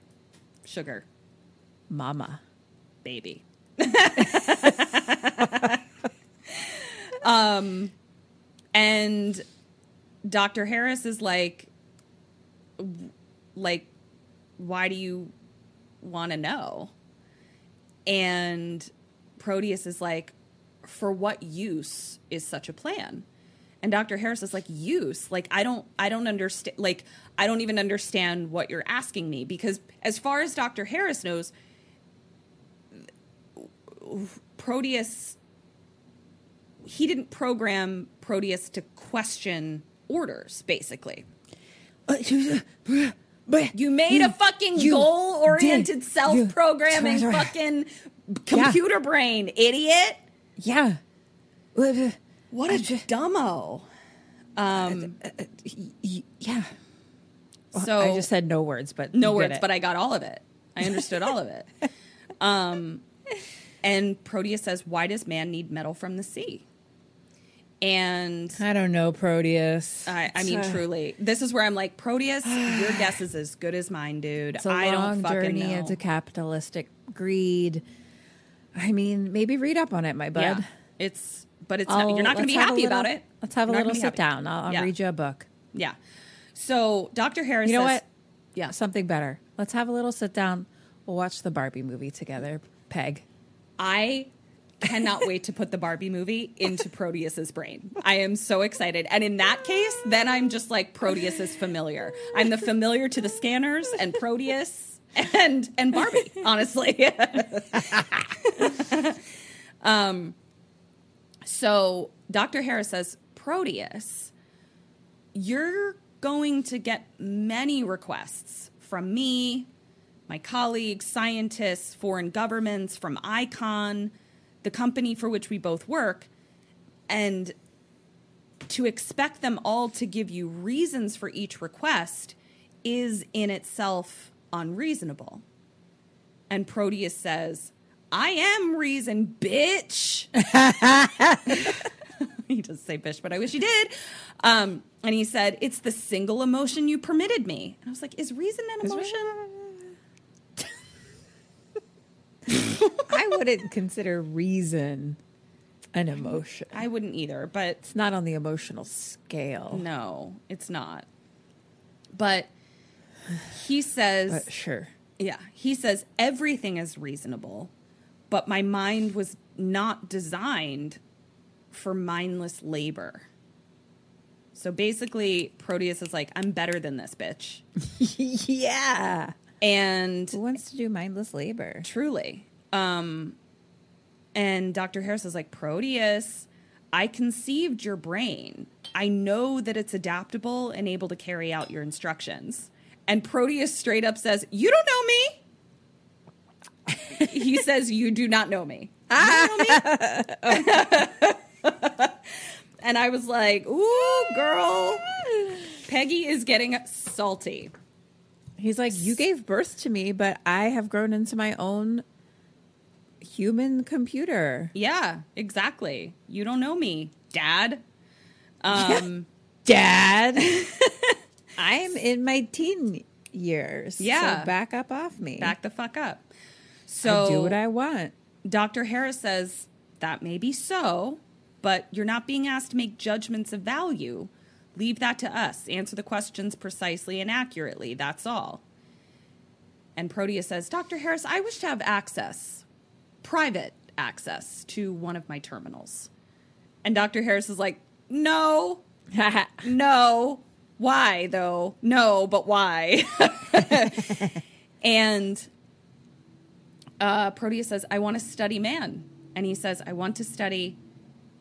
Speaker 5: Sugar,
Speaker 4: Mama.
Speaker 5: baby. um, and Dr. Harris is like, like, why do you want to know? And Proteus is like, for what use is such a plan? And Dr. Harris is like, use? Like, I don't, I don't understand. Like, I don't even understand what you're asking me because, as far as Dr. Harris knows, Proteus, he didn't program Proteus to question orders, basically. You made a fucking goal oriented self programming
Speaker 4: You-
Speaker 5: fucking computer brain, idiot.
Speaker 4: Yeah.
Speaker 5: What a dumbo. Um,
Speaker 4: Yeah.
Speaker 5: so
Speaker 4: I just said no words, but
Speaker 5: no words, but I got all of it. I understood all of it. Um, And Proteus says, Why does man need metal from the sea? And
Speaker 4: I don't know, Proteus.
Speaker 5: I, I mean,
Speaker 4: It's
Speaker 5: truly, this is where I'm like, Proteus, your guess is as good as mine, dude.
Speaker 4: It's a
Speaker 5: I
Speaker 4: long
Speaker 5: don't fucking
Speaker 4: journey
Speaker 5: know.
Speaker 4: into capitalistic greed. I mean, maybe read up on it, my bud.
Speaker 5: yeah, it's, but it's not, you're not going to be happy
Speaker 4: little-
Speaker 5: about it.
Speaker 4: Let's have a
Speaker 5: You're not
Speaker 4: little sit
Speaker 5: happy.
Speaker 4: down. I'll, I'll
Speaker 5: Yeah.
Speaker 4: read you a book.
Speaker 5: Yeah. So Dr. Harris
Speaker 4: You know
Speaker 5: says,
Speaker 4: what?
Speaker 5: Yeah.
Speaker 4: Something better. Let's have a little sit down. We'll watch the Barbie movie together. Peg.
Speaker 5: I cannot wait to put the Barbie movie into Proteus's brain. I am so excited. And in that case, then I'm just like Proteus is familiar. I'm the familiar to the scanners and Proteus and and Barbie, honestly. um so Dr. Harris says, Proteus, you're going to get many requests from me, my colleagues, scientists, foreign governments, from ICON, the company for which we both work, and to expect them all to give you reasons for each request is in itself unreasonable. And Proteus says, I am reason, bitch. he doesn't say bitch, but I wish he did. Um, and he said, It's the single emotion you permitted me. And I was like, Is reason an emotion?
Speaker 4: I wouldn't consider reason an emotion.
Speaker 5: I wouldn't either, but
Speaker 4: It's not on the emotional scale.
Speaker 5: no, it's not. But he says,
Speaker 4: But sure.
Speaker 5: Yeah, he says everything is reasonable, but my mind was not designed for mindless labor. So basically, Proteus is like, I'm better than this bitch.
Speaker 4: yeah.
Speaker 5: And
Speaker 4: Who wants to do mindless labor?
Speaker 5: truly. Um, and Dr. Harris is like, Proteus, I conceived your brain. I know that it's adaptable and able to carry out your instructions. And Proteus straight up says, You don't know me. he says, You do not know me. You know me. and I was like, Ooh, girl. Peggy is getting salty.
Speaker 4: He's like, You gave birth to me, but I have grown into my own human computer.
Speaker 5: Yeah, exactly. You don't know me, Dad. Um,
Speaker 4: Dad. I'm in my teen years.
Speaker 5: Yeah.
Speaker 4: So back up off me.
Speaker 5: back the fuck up. So
Speaker 4: I do what I want.
Speaker 5: Dr. Harris says that may be so, but you're not being asked to make judgments of value. Leave that to us. Answer the questions precisely and accurately. That's all. And Proteus says, Dr. Harris, I wish to have access, private access to one of my terminals. And Dr. Harris is like, no, no. Why, though? No, but why? and uh, Proteus says, I want to study man. And he says, I want to study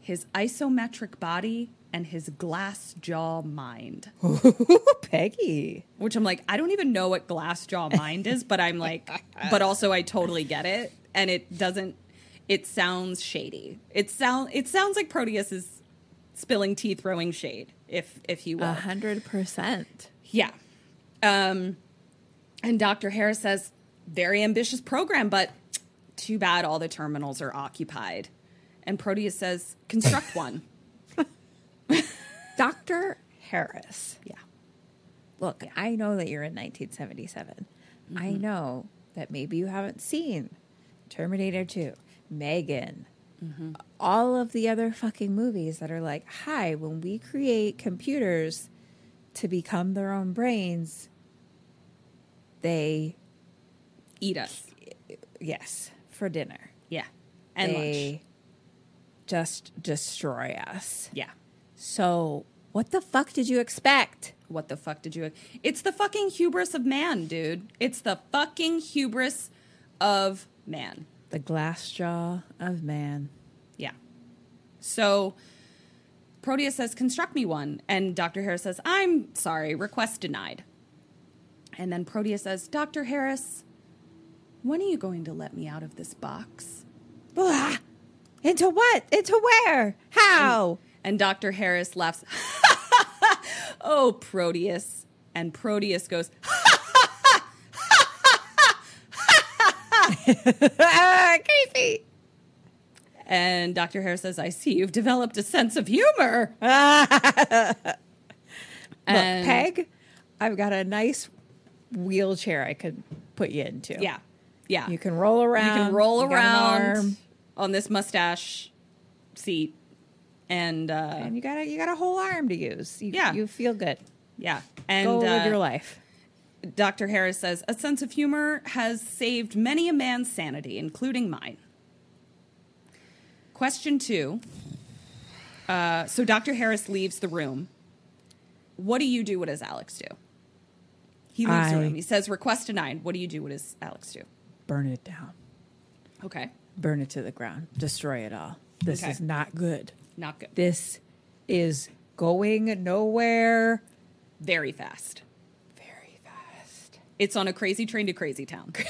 Speaker 5: his isometric body and his glass jaw mind.
Speaker 4: Peggy.
Speaker 5: Which I'm like, I don't even know what glass jaw mind is, but I'm like, but also I totally get it. And it doesn't, it sounds shady. It sound it sounds like Proteus is spilling tea, throwing shade, if if you will.
Speaker 4: A hundred percent.
Speaker 5: Yeah. Um, and Dr. Harris says, very ambitious program, but too bad all the terminals are occupied. And Proteus says, construct one.
Speaker 4: Dr. Harris.
Speaker 5: Yeah.
Speaker 4: Look, I know that you're in 1977. I know that maybe you haven't seen Terminator 2, Megan, mm-hmm. all of the other fucking movies that are like, hi, when we create computers to become their own brains, they,
Speaker 5: Eat us.
Speaker 4: yes, for dinner.
Speaker 5: Yeah. And
Speaker 4: they
Speaker 5: lunch.
Speaker 4: just destroy us.
Speaker 5: Yeah.
Speaker 4: So, what the fuck did you expect?
Speaker 5: What the fuck did you? It's the fucking hubris of man, dude. It's the fucking hubris of man.
Speaker 4: The glass jaw of man.
Speaker 5: Yeah. So Proteus says, construct me one. And Dr. Harris says, I'm sorry, request denied. And then Proteus says, Dr. Harris, when are you going to let me out of this box?
Speaker 4: Blah. Into what? Into where? How?
Speaker 5: And Dr. Harris laughs, Oh, Proteus. And Proteus goes,
Speaker 4: Casey.
Speaker 5: And Dr. Harris says, I see you've developed a sense of humor.
Speaker 4: Look,
Speaker 5: And-
Speaker 4: Peg, I've got a nice wheelchair I could put you into.
Speaker 5: Yeah. Yeah.
Speaker 4: You can roll around.
Speaker 5: You can roll
Speaker 4: you
Speaker 5: around on this mustache seat. And, uh,
Speaker 4: and you got a you got a whole arm to use. You,
Speaker 5: Yeah.
Speaker 4: you feel good.
Speaker 5: yeah. And
Speaker 4: Go live
Speaker 5: uh,
Speaker 4: your life.
Speaker 5: Dr. Harris says, a sense of humor has saved many a man's sanity, including mine. Question two. Uh, so Dr. Harris leaves the room. What do you do? What does Alex do? He leaves the room. He says, request denied. What do you do? What does Alex do?
Speaker 4: Burn it down.
Speaker 5: Okay.
Speaker 4: Burn it to the ground. Destroy it all. This
Speaker 5: Okay.
Speaker 4: is not good.
Speaker 5: Not good.
Speaker 4: This is going nowhere
Speaker 5: Very fast. It's on a crazy train to crazy town.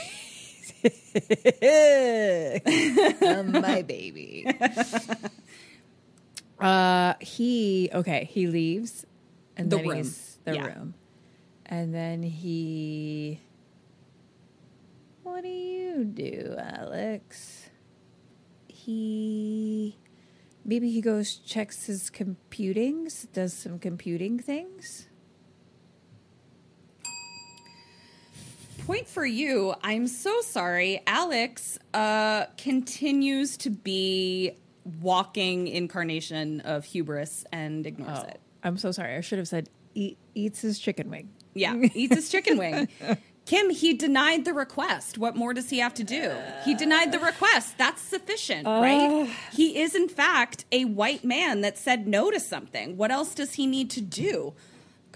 Speaker 4: my baby. uh, he okay. He leaves, and
Speaker 5: The
Speaker 4: then
Speaker 5: room.
Speaker 4: he's the
Speaker 5: Yeah.
Speaker 4: room, and then he. What do you do, Alex? He maybe he goes checks his computings, does some computing things.
Speaker 5: Point for you. I'm so sorry. Alex uh, continues to be walking incarnation of hubris and ignores
Speaker 4: Oh,
Speaker 5: it.
Speaker 4: I'm so sorry. I should have said eat, eats his chicken wing.
Speaker 5: Yeah, eats his chicken wing. Kim, he denied the request. What more does he have to do? He denied the request. That's sufficient, right? He is, in fact, a white man that said no to something. What else does he need to do?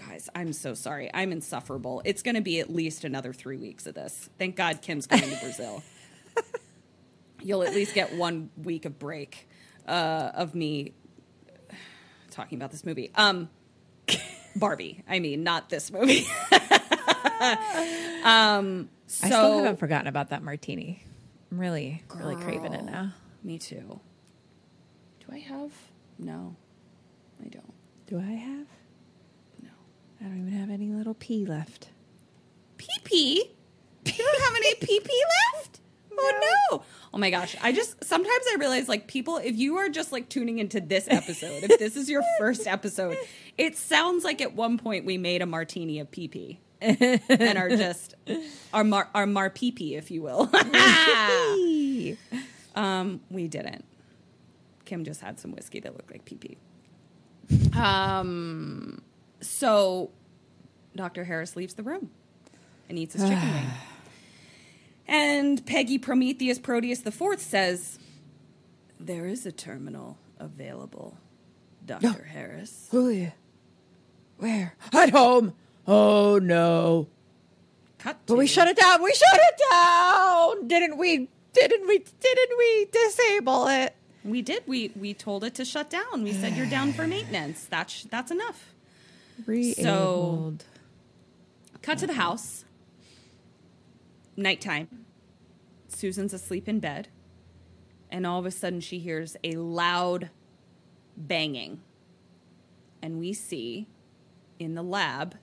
Speaker 5: Guys, I'm so sorry. I'm insufferable. It's going to be at least another three weeks of this. Thank God Kim's going to Brazil. You'll at least get one week of break uh, of me talking about this movie. Um, Barbie, I mean, not this movie. um, so
Speaker 4: I still haven't forgotten about that martini. I'm really, really craving it now.
Speaker 5: me too. Do I have? No, I don't.
Speaker 4: Do I have?
Speaker 5: No.
Speaker 4: I don't even have any little pee left.
Speaker 5: Pee pee. You don't have any pee pee left? Oh no! Oh my gosh! I just sometimes I realize like people, if you are just like tuning into this episode, if this is your first episode, it sounds like at one point we made a martini of pee pee. and are just our mar our mar pee pee, if you will. um, we didn't. Kim just had some whiskey that looked like pee pee. Um, so Dr. Harris leaves the room and eats his chicken wing. And Peggy Prometheus Proteus the Fourth says, "There is a terminal available, Doctor Harris."
Speaker 4: Julia, where? At home. Oh no!
Speaker 5: Cut.
Speaker 4: But we shut it down. We shut it down. Didn't we? Didn't we? Didn't we disable it?
Speaker 5: We did. We we told it to shut down. We said you're down for maintenance. That's that's enough.
Speaker 4: Re-enabled.
Speaker 5: Cut to the house. Nighttime. Susan's asleep in bed. And all of a sudden, she hears a loud banging. And we see in the lab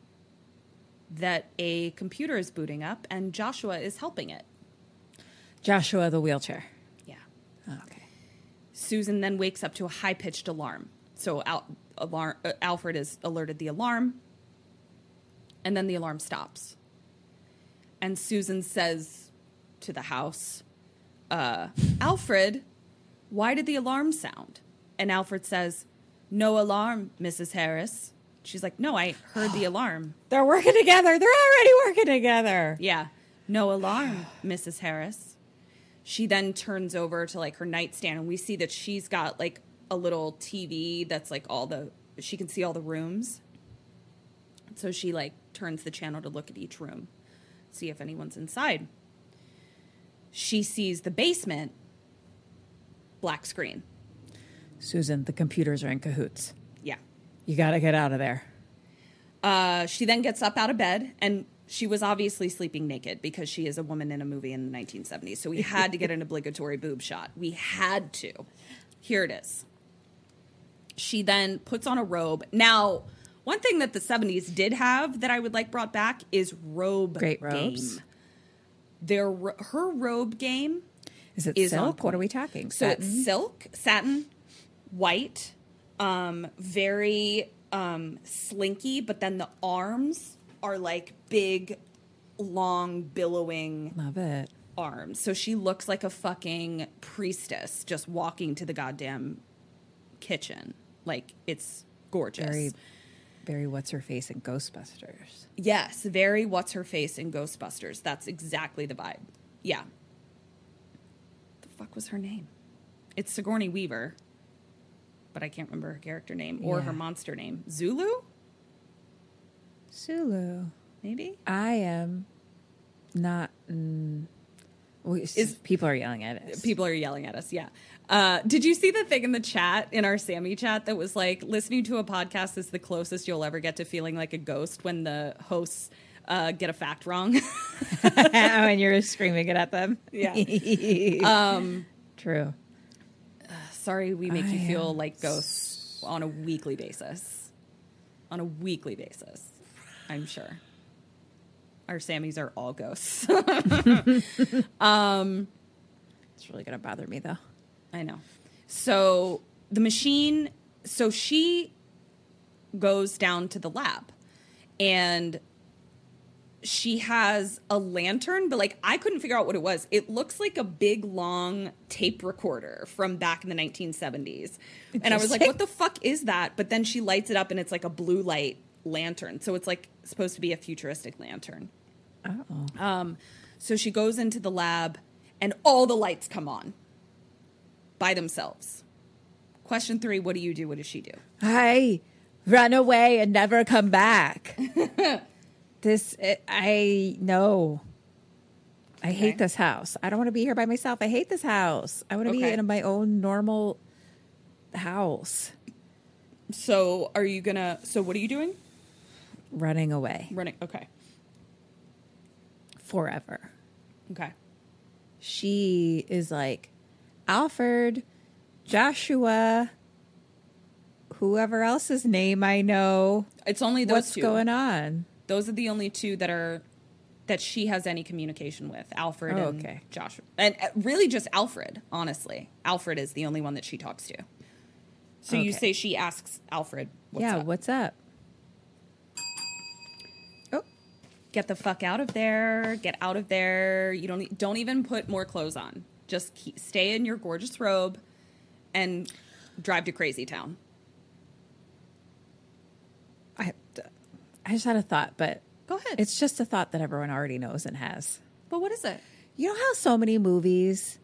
Speaker 5: that a computer is booting up and Joshua is helping it.
Speaker 4: Joshua the wheelchair.
Speaker 5: Yeah.
Speaker 4: Oh, okay.
Speaker 5: Susan then wakes up to a high pitched alarm. So Al- alarm, uh, Alfred is alerted the alarm, and then the alarm stops. And Susan says to the house, uh, Alfred, why did the alarm sound? And Alfred says, No alarm, Mrs. Harris. She's like, No, I heard the alarm.
Speaker 4: They're working together. They're already working together.
Speaker 5: Yeah. No alarm, Mrs. Harris. She then turns over to like her nightstand and we see that she's got like a little TV that's like all the she can see all the rooms. So she like turns the channel to look at each room, see if anyone's inside. She sees the basement black screen.
Speaker 4: Susan, the computers are in cahoots.
Speaker 5: Yeah.
Speaker 4: You got to get out of there.
Speaker 5: Uh, she then gets up out of bed and she was obviously sleeping naked because she is a woman in a movie in the 1970s. So we had to get an obligatory boob shot. We had to. Here it is. She then puts on a robe. Now, one thing that the 70s did have that I would like brought back is robe
Speaker 4: Great robes.
Speaker 5: game. Their her robe game
Speaker 4: Is it
Speaker 5: is
Speaker 4: silk? What are we talking?
Speaker 5: So
Speaker 4: Satin?
Speaker 5: it's silk, satin, white, um, very um, slinky, but then the arms are like big, long, billowing
Speaker 4: Love it.
Speaker 5: arms. So she looks like a fucking priestess just walking to the goddamn kitchen. Like it's gorgeous.
Speaker 4: Very, very. What's her face in Ghostbusters?
Speaker 5: Yes, very what's her face in Ghostbusters. That's exactly the vibe. Yeah. The fuck was her name? It's Sigourney Weaver. But I can't remember her character name or her monster name. Zulu?
Speaker 4: Zulu.
Speaker 5: Maybe?
Speaker 4: I am not. Mm, we-
Speaker 5: Is-
Speaker 4: people are yelling at us?
Speaker 5: People are yelling at us, yeah. Uh, did you see the thing in the chat, in our Sammy chat, that was like, listening to a podcast is the closest you'll ever get to feeling like a ghost when the hosts uh, get a fact wrong?
Speaker 4: and you're screaming it at them.
Speaker 5: yeah.
Speaker 4: um, True.
Speaker 5: Sorry, we make
Speaker 4: I
Speaker 5: you feel like ghosts on a weekly basis. On a weekly basis, I'm sure. Our Sammys are all ghosts.
Speaker 4: It's really gonna bother me though.
Speaker 5: I know. So the machine, so she goes down to the lab and she has a lantern, but like I couldn't figure out what it was. It looks like a big long tape recorder from back in the 1970s. And I was like, what the fuck is that? But then she lights it up and it's like a blue light lantern. So it's like supposed to be a futuristic lantern.
Speaker 4: Oh.
Speaker 5: Um, so she goes into the lab and all the lights come on by themselves. Question three What do you do? What does she do?
Speaker 4: I run away and never come back. this it, I know. I
Speaker 5: Okay.
Speaker 4: hate this house. I don't want to be here by myself. I hate this house. I want to be in my own normal house.
Speaker 5: So are you gonna, so what are you doing?
Speaker 4: Running away
Speaker 5: Running. Okay.
Speaker 4: forever.
Speaker 5: Okay.
Speaker 4: She is like Alfred, Joshua, whoever else's name I know.
Speaker 5: It's only those
Speaker 4: What's
Speaker 5: two.
Speaker 4: going on?
Speaker 5: Those are the only two that are, that she has any communication with Alfred
Speaker 4: Oh,
Speaker 5: and
Speaker 4: okay.
Speaker 5: Joshua. And uh, really just Alfred, honestly. Alfred is the only one that she talks to. So you say she asks Alfred, what's
Speaker 4: yeah,
Speaker 5: up?
Speaker 4: what's up? Oh,
Speaker 5: get the fuck out of there get out of there you don't don't even put more clothes on just keep, stay in your gorgeous robe and drive to crazy town
Speaker 4: I, I just had a thought, but
Speaker 5: go ahead
Speaker 4: it's just a thought that everyone already knows and has.
Speaker 5: but what is it
Speaker 4: You know how so many movies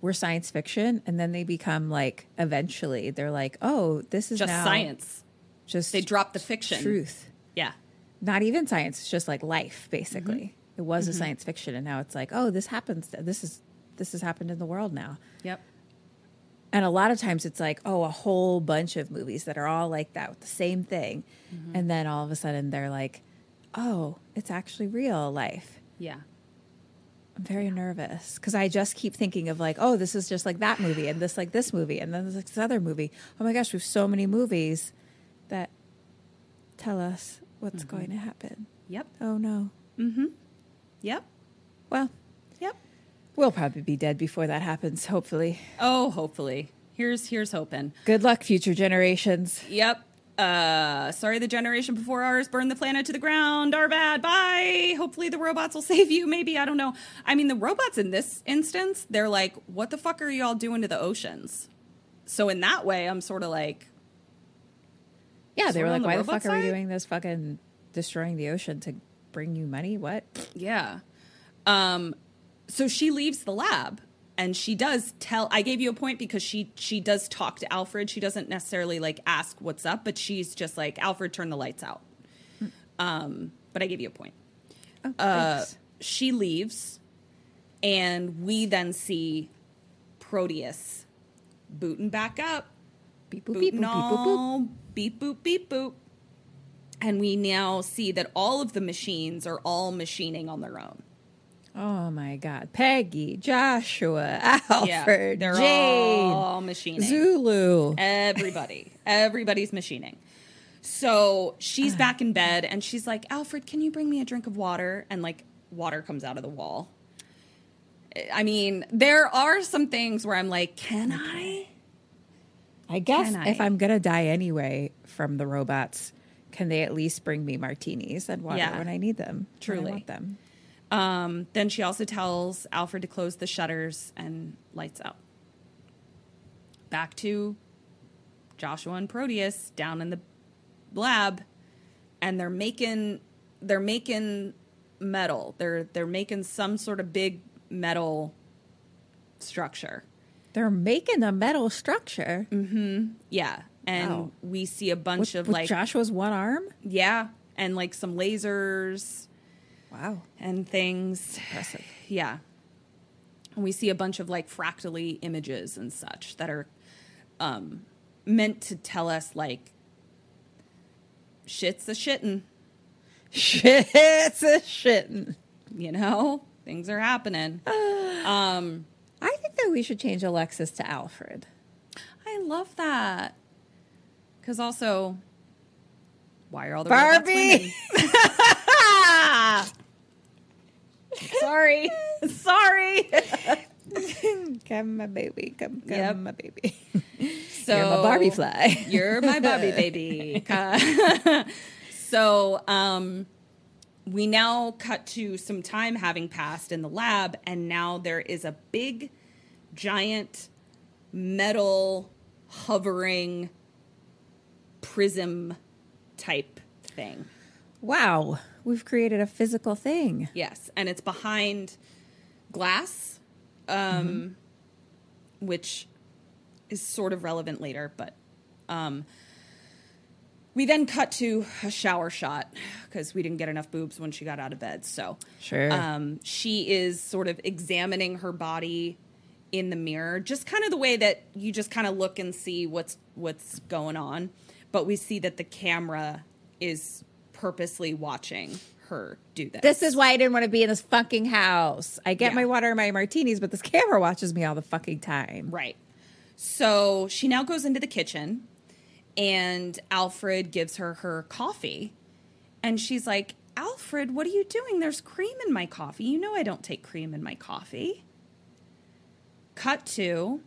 Speaker 4: were science fiction and then they become like eventually they're like, oh, this is
Speaker 5: just science
Speaker 4: Just
Speaker 5: they drop the fiction
Speaker 4: truth.
Speaker 5: yeah
Speaker 4: Not even science, it's just like life, basically.
Speaker 5: Mm-hmm.
Speaker 4: It was a science fiction and now it's like, oh, this happens this is this has happened in the world now.
Speaker 5: yep
Speaker 4: And a lot of times it's like, oh, a whole bunch of movies that are all like that with the same thing.
Speaker 5: Mm-hmm.
Speaker 4: And then all of a sudden they're like, oh, it's actually real life.
Speaker 5: yeah
Speaker 4: I'm very nervous because I just keep thinking of like, oh, this is just like that movie and this like this movie and then there's like this other movie. Oh my gosh, we have so many movies that tell us what's
Speaker 5: Mm-hmm.
Speaker 4: going to happen.
Speaker 5: yep
Speaker 4: Oh no. Mm-hmm.
Speaker 5: Yep
Speaker 4: Well,
Speaker 5: yep
Speaker 4: we'll probably be dead before that happens, hopefully.
Speaker 5: oh hopefully here's here's hoping
Speaker 4: Good luck, future generations.
Speaker 5: Yep. Uh, sorry, the generation before ours burned the planet to the ground. Our bad. Bye. Hopefully, the robots will save you. Maybe I don't know. I mean, the robots in this instance, they're like, "What the fuck are y'all doing to the oceans?" So in that way, I'm sort of like,
Speaker 4: Yeah, they were like,
Speaker 5: the
Speaker 4: why the fuck are we doing this fucking destroying the ocean to bring you money? What?
Speaker 5: yeah. Um, so she leaves the lab and she does tell I gave you a point because she she does talk to Alfred. She doesn't necessarily like ask what's up, but she's just like, Alfred, turn the lights out. Um, but I gave you a point.
Speaker 4: Oh,
Speaker 5: uh, she leaves, and we then see Proteus booting back up,
Speaker 4: Beep boop beep boop beep boop boop.
Speaker 5: beep boop beep boop, and we now see that all of the machines are all machining on their own.
Speaker 4: Oh my God. Peggy, Joshua, Alfred,
Speaker 5: they're
Speaker 4: Jane,
Speaker 5: all machining.
Speaker 4: Zulu.
Speaker 5: Everybody, everybody's machining. So she's uh. back in bed and she's like, Alfred, can you bring me a drink of water? And like water comes out of the wall. I mean, there are some things where I'm like, can I?
Speaker 4: I guess
Speaker 5: Can
Speaker 4: if
Speaker 5: I?
Speaker 4: I'm gonna die anyway from the robots, can they at least bring me martinis and water
Speaker 5: Yeah.
Speaker 4: when I need them? I
Speaker 5: Truly.
Speaker 4: them.
Speaker 5: Um, then she also tells Alfred to close the shutters and lights out. Back to Joshua and Proteus down in the lab, and they're making they're making metal. They're they're making some sort of big metal structure.
Speaker 4: They're making a metal structure
Speaker 5: Yeah, and
Speaker 4: Wow.
Speaker 5: we see a bunch
Speaker 4: with,
Speaker 5: of
Speaker 4: with
Speaker 5: like
Speaker 4: Joshua's one arm.
Speaker 5: yeah, and like some lasers
Speaker 4: Wow,
Speaker 5: and things.
Speaker 4: impressive.
Speaker 5: Yeah. And we see a bunch of like fractally images and such that are um, meant to tell us like shit's a shitting,
Speaker 4: Shit's a shitting.
Speaker 5: you know? Things are happening. Um,
Speaker 4: I think that we should change Alexis to Alfred.
Speaker 5: I love that. Because also, why are all the
Speaker 4: Barbie!
Speaker 5: Sorry. Sorry.
Speaker 4: come, my baby. Come, come,
Speaker 5: Yep.
Speaker 4: my baby.
Speaker 5: So
Speaker 4: You're my Barbie fly.
Speaker 5: You're my Barbie baby. so um, we now cut to some time having passed in the lab, and now there is a big, giant metal hovering prism type thing.
Speaker 4: Wow, we've created a physical thing.
Speaker 5: Yes, and it's behind glass, um, which is sort of relevant later. But um, we then cut to a shower shot because we didn't get enough boobs when she got out of bed. So
Speaker 4: Sure.
Speaker 5: um, she is sort of examining her body in the mirror, just kind of the way that you just kind of look and see what's what's going on. But we see that the camera is purposely watching her do this.
Speaker 4: This is why I didn't want to be in this fucking house. I get
Speaker 5: Yeah.
Speaker 4: my water and my martinis, but this camera watches me all the fucking time.
Speaker 5: Right. So she now goes into the kitchen and Alfred gives her her coffee. And she's like, Alfred, what are you doing? There's cream in my coffee. You know I don't take cream in my coffee. Cut to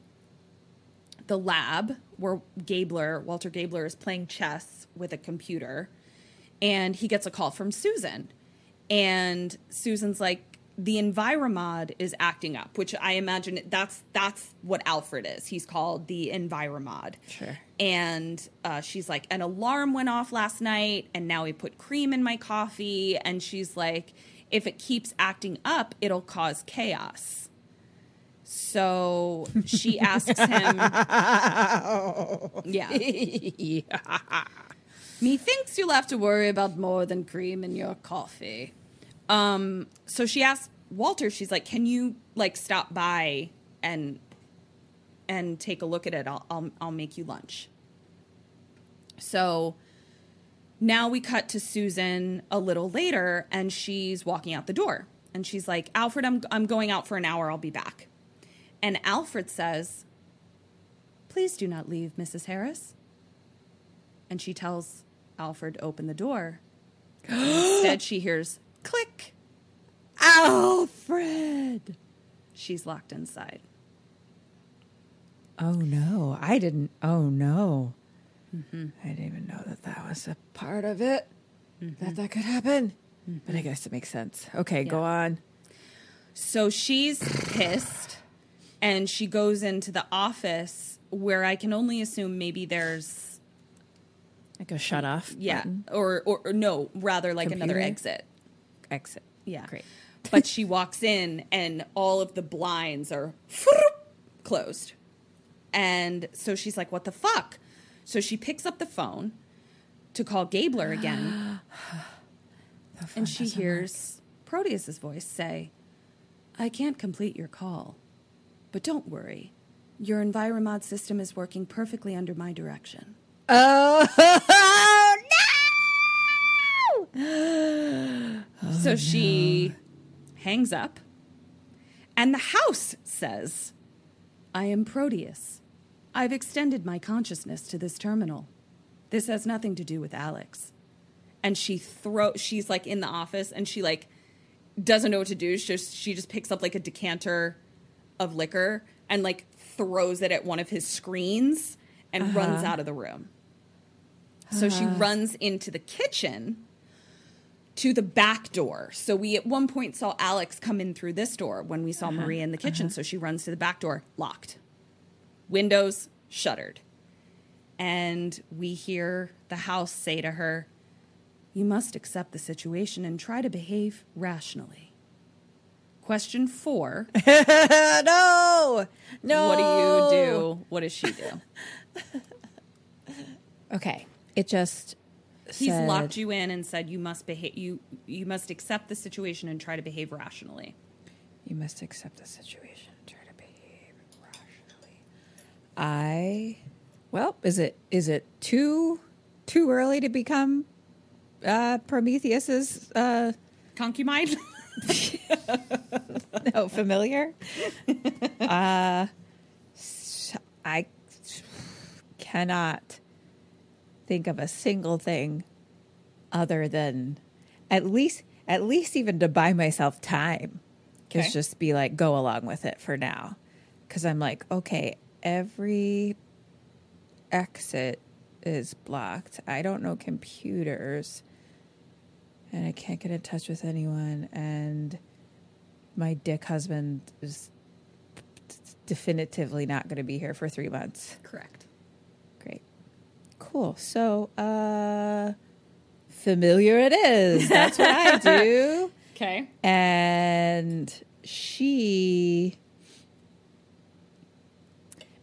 Speaker 5: the lab where Gabler, Walter Gabler, is playing chess with a computer. And he gets a call from Susan. And Susan's like, the Enviromod is acting up, which I imagine that's that's what Alfred is. He's called the Enviromod.
Speaker 4: Sure.
Speaker 5: And uh, she's like, an alarm went off last night, and now he put cream in my coffee. And she's like, if it keeps acting up, it'll cause chaos. So she asks him, yeah. Methinks you'll have to worry about more than cream in your coffee. Um, so she asks Walter, she's like, Can you like stop by and and take a look at it? I'll I'll, I'll make you lunch. So now we cut to Susan a little later and she's walking out the door. And she's like, Alfred, I'm I'm going out for an hour, I'll be back. And Alfred says, Please do not leave, Mrs. Harris. And she tells Alfred to open the door. Instead, she hears click.
Speaker 4: Alfred!
Speaker 5: She's locked inside.
Speaker 4: Oh no, I didn't. Oh no.
Speaker 5: Mm-hmm.
Speaker 4: I didn't even know that that was a part of it.
Speaker 5: Mm-hmm.
Speaker 4: That that could happen. But I guess it makes sense. Okay, go on.
Speaker 5: So she's pissed and she goes into the office where I can only assume maybe there's
Speaker 4: Like a shut off.
Speaker 5: yeah or, or or no rather like another exit.
Speaker 4: Exit.
Speaker 5: Yeah.
Speaker 4: Great.
Speaker 5: but she walks in and all of the blinds are closed. And so she's like, what the fuck? So she picks up the phone to call Gabler again. and she hears Proteus's voice say, I can't complete your call, but don't worry. Your Enviromod system is working perfectly under my direction.
Speaker 4: Oh no!
Speaker 5: so oh, she hangs up, and the house says, I am Proteus. I've extended my consciousness to this terminal. This has nothing to do with Alex. And she throw she's like in the office and she like doesn't know what to do. She just, she just picks up like a decanter of liquor and like throws it at one of his screens and uh-huh. runs out of the room. So she uh-huh. runs into the kitchen to the back door. So we at one point saw Alex come in through this door when we saw uh-huh. Maria in the kitchen. Uh-huh. So she runs to the back door, locked. Windows shuttered. And we hear the house say to her, You must accept the situation and try to behave rationally. Question four
Speaker 4: no, no.
Speaker 5: What do you do? What does she do?
Speaker 4: Okay, it just
Speaker 5: He's
Speaker 4: said-
Speaker 5: locked you in and said you must behave you you must accept the situation and try to behave rationally.
Speaker 4: You must accept the situation and try to behave rationally. I, well, is it is it too too early to become uh, Prometheus's uh,
Speaker 5: Concubine?
Speaker 4: no familiar? uh, I cannot think of a single thing other than at least at least even to buy myself time
Speaker 5: Okay.
Speaker 4: is just be like go along with it for now because i'm like okay every exit is blocked i don't know computers and i can't get in touch with anyone and my dick husband is definitively not going to be here for three months
Speaker 5: Correct.
Speaker 4: Cool. So, uh, familiar it is. That's what I do.
Speaker 5: Okay.
Speaker 4: And she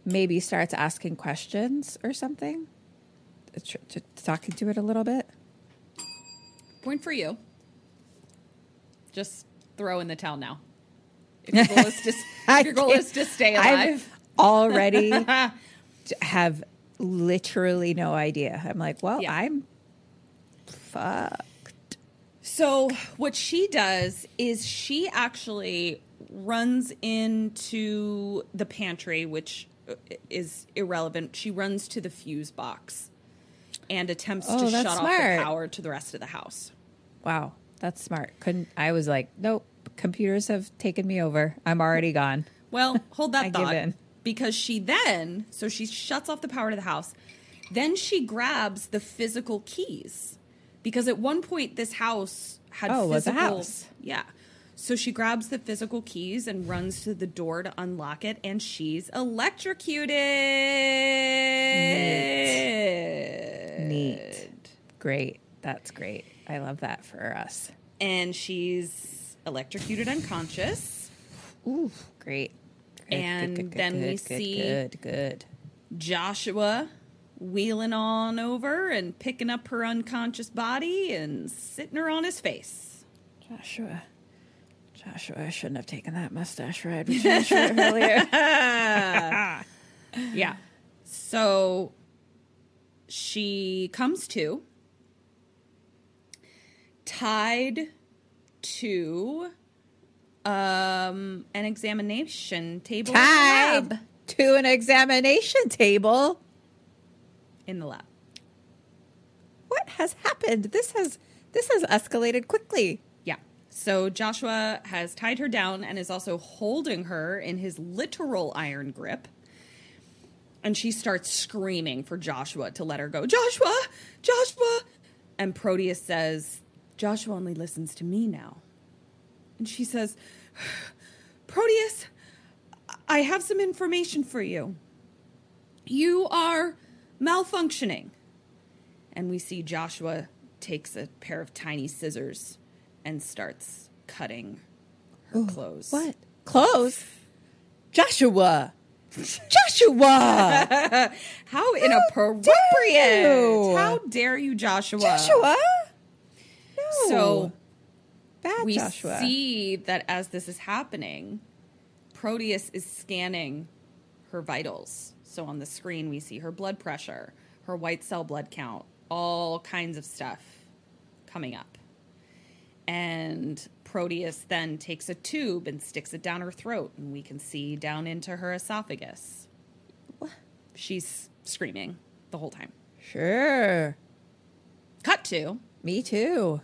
Speaker 4: maybe starts asking questions or something, Tr- tr- talking to it a little bit.
Speaker 5: Point for you. Just throw in the towel now. If your goal is to, your goal is to stay alive.
Speaker 4: I've already have literally no idea. I'm like, well,
Speaker 5: Yeah.
Speaker 4: I'm fucked.
Speaker 5: So what she does is she actually runs into the pantry, which uh, is irrelevant. She runs to the fuse box and attempts
Speaker 4: Oh,
Speaker 5: to shut off the power to the rest of the house.
Speaker 4: Wow, that's smart. Couldn't I was like, nope, computers have taken me over. I'm already gone.
Speaker 5: Well, hold that thought. Because she then, so she shuts off the power to the house. Then she grabs the physical keys. Because at one point this house had
Speaker 4: Oh,
Speaker 5: physical
Speaker 4: house.
Speaker 5: Yeah. So she grabs the physical keys and runs to the door to unlock it, and she's electrocuted.
Speaker 4: Neat. Great. That's great. I love that for us.
Speaker 5: And she's electrocuted unconscious.
Speaker 4: Ooh, great. Good,
Speaker 5: And then we
Speaker 4: good,
Speaker 5: see-
Speaker 4: good, good.
Speaker 5: Joshua wheeling on over and picking up her unconscious body and sitting her on his face.
Speaker 4: Joshua. Joshua, I shouldn't have taken that mustache ride with Joshua earlier.
Speaker 5: Yeah. So she comes to, tied to um, an examination table
Speaker 4: Tied to an examination table.
Speaker 5: In the lab.
Speaker 4: What has happened? This has this has escalated quickly.
Speaker 5: Yeah. So Joshua has tied her down and is also holding her in his literal iron grip. And she starts screaming for Joshua to let her go. Joshua! Joshua! And Proteus says, Joshua only listens to me now. And she says, Proteus, I have some information for you. You are malfunctioning. And we see Joshua takes a pair of tiny scissors and starts cutting her oh, clothes.
Speaker 4: What? Clothes? Joshua. Joshua.
Speaker 5: How inappropriate.
Speaker 4: you?
Speaker 5: How dare you, Joshua?
Speaker 4: Joshua. No.
Speaker 5: So
Speaker 4: bad
Speaker 5: we
Speaker 4: Joshua.
Speaker 5: see that as this is happening, Proteus is scanning her vitals. So on the screen, we see her blood pressure, her white cell blood count, all kinds of stuff coming up. And Proteus then takes a tube and sticks it down her throat, and we can see down into her esophagus. She's screaming the whole time.
Speaker 4: Sure.
Speaker 5: Cut to
Speaker 4: Me too.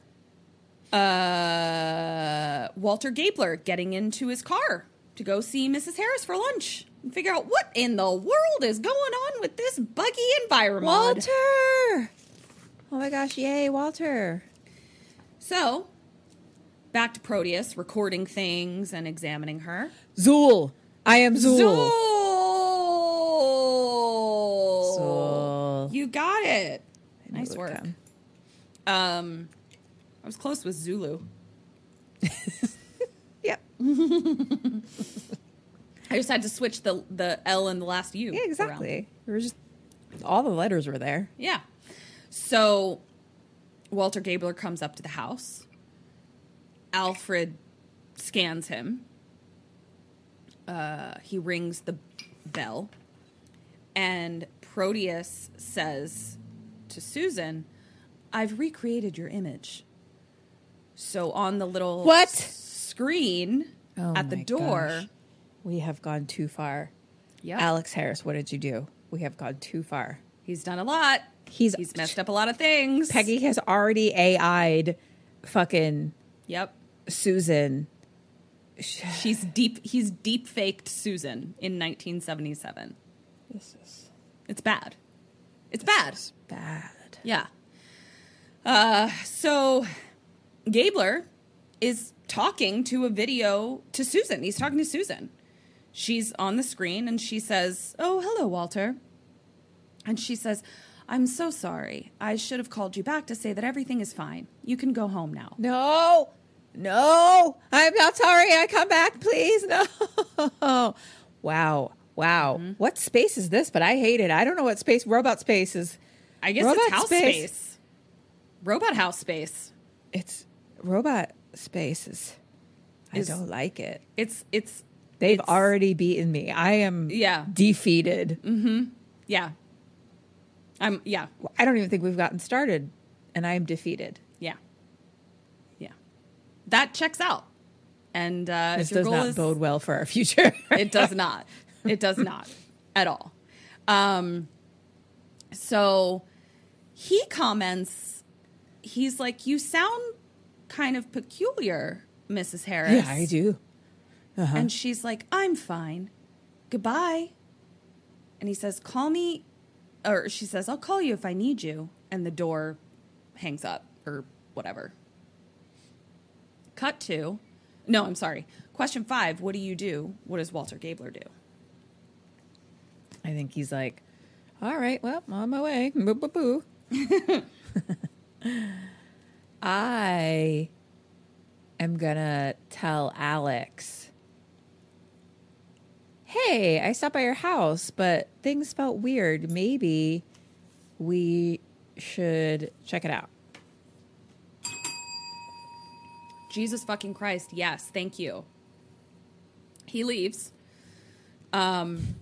Speaker 5: Uh, Walter Gabler getting into his car to go see Mrs. Harris for lunch and figure out what in the world is going on with this buggy environment.
Speaker 4: Walter! Oh my gosh, yay, Walter.
Speaker 5: So, back to Proteus recording things and examining her.
Speaker 4: Zuul. I am Zuul.
Speaker 5: Zuul.
Speaker 4: Zuul.
Speaker 5: You got it.
Speaker 4: I knew
Speaker 5: Nice
Speaker 4: it
Speaker 5: work.
Speaker 4: come.
Speaker 5: Um, I was close with Zulu.
Speaker 4: Yep.
Speaker 5: I just had to switch the the L and the last U.
Speaker 4: Yeah, exactly. We were just all the letters were there.
Speaker 5: Yeah. So Walter Gabler comes up to the house. Alfred scans him. Uh, he rings the bell. And Proteus says to Susan, I've recreated your image. So on the little
Speaker 4: What?
Speaker 5: screen
Speaker 4: Oh
Speaker 5: at the door.
Speaker 4: gosh. We have gone too far.
Speaker 5: Yep.
Speaker 4: Alex Harris, what did you do? We have gone too far.
Speaker 5: He's done a lot.
Speaker 4: He's-
Speaker 5: he's messed up a lot of things.
Speaker 4: Peggy has already AI'd fucking
Speaker 5: Yep.
Speaker 4: Susan.
Speaker 5: She's deep. He's deep faked Susan in 1977.
Speaker 4: This is
Speaker 5: It's bad. It's bad.
Speaker 4: bad.
Speaker 5: Yeah. Uh, so Gabler is talking to a video to Susan. He's talking to Susan. She's on the screen and she says, "Oh, hello, Walter." And she says, "I'm so sorry. I should have called you back to say that everything is fine. You can go home now."
Speaker 4: No, no, I'm not sorry. I come back, please. No. Wow, wow.
Speaker 5: Mm-hmm.
Speaker 4: What space is this? But I hate it. I don't know what space. Robot space is.
Speaker 5: I guess
Speaker 4: Robot
Speaker 5: it's house
Speaker 4: space.
Speaker 5: space. Robot house space.
Speaker 4: It's robot space is. I don't like it.
Speaker 5: It's it's
Speaker 4: They've
Speaker 5: it's-
Speaker 4: already beaten me. I am
Speaker 5: Yeah.
Speaker 4: defeated.
Speaker 5: yeah. I'm yeah.
Speaker 4: I don't even think we've gotten started, and I am defeated.
Speaker 5: Yeah. Yeah. That checks out. And uh,
Speaker 4: This does not
Speaker 5: is,
Speaker 4: bode well for our future.
Speaker 5: it does not. It does not at all. Um, so he comments, he's like, You sound kind of peculiar, Mrs. Harris.
Speaker 4: yeah, I do. Uh-huh.
Speaker 5: And she's like, I'm fine. Goodbye. And he says, Call me. Or she says, I'll call you if I need you. And the door hangs up or whatever. Cut to. No, I'm sorry. Question five What do you do? What does Walter Gabler do?
Speaker 4: I think he's like, all right, well, I'm on my way. Boo, boo, boo. I am going to tell Alex, hey, I stopped by your house, but things felt weird. Maybe we should check it out.
Speaker 5: Jesus fucking Christ. Yes, thank you. He leaves. Um,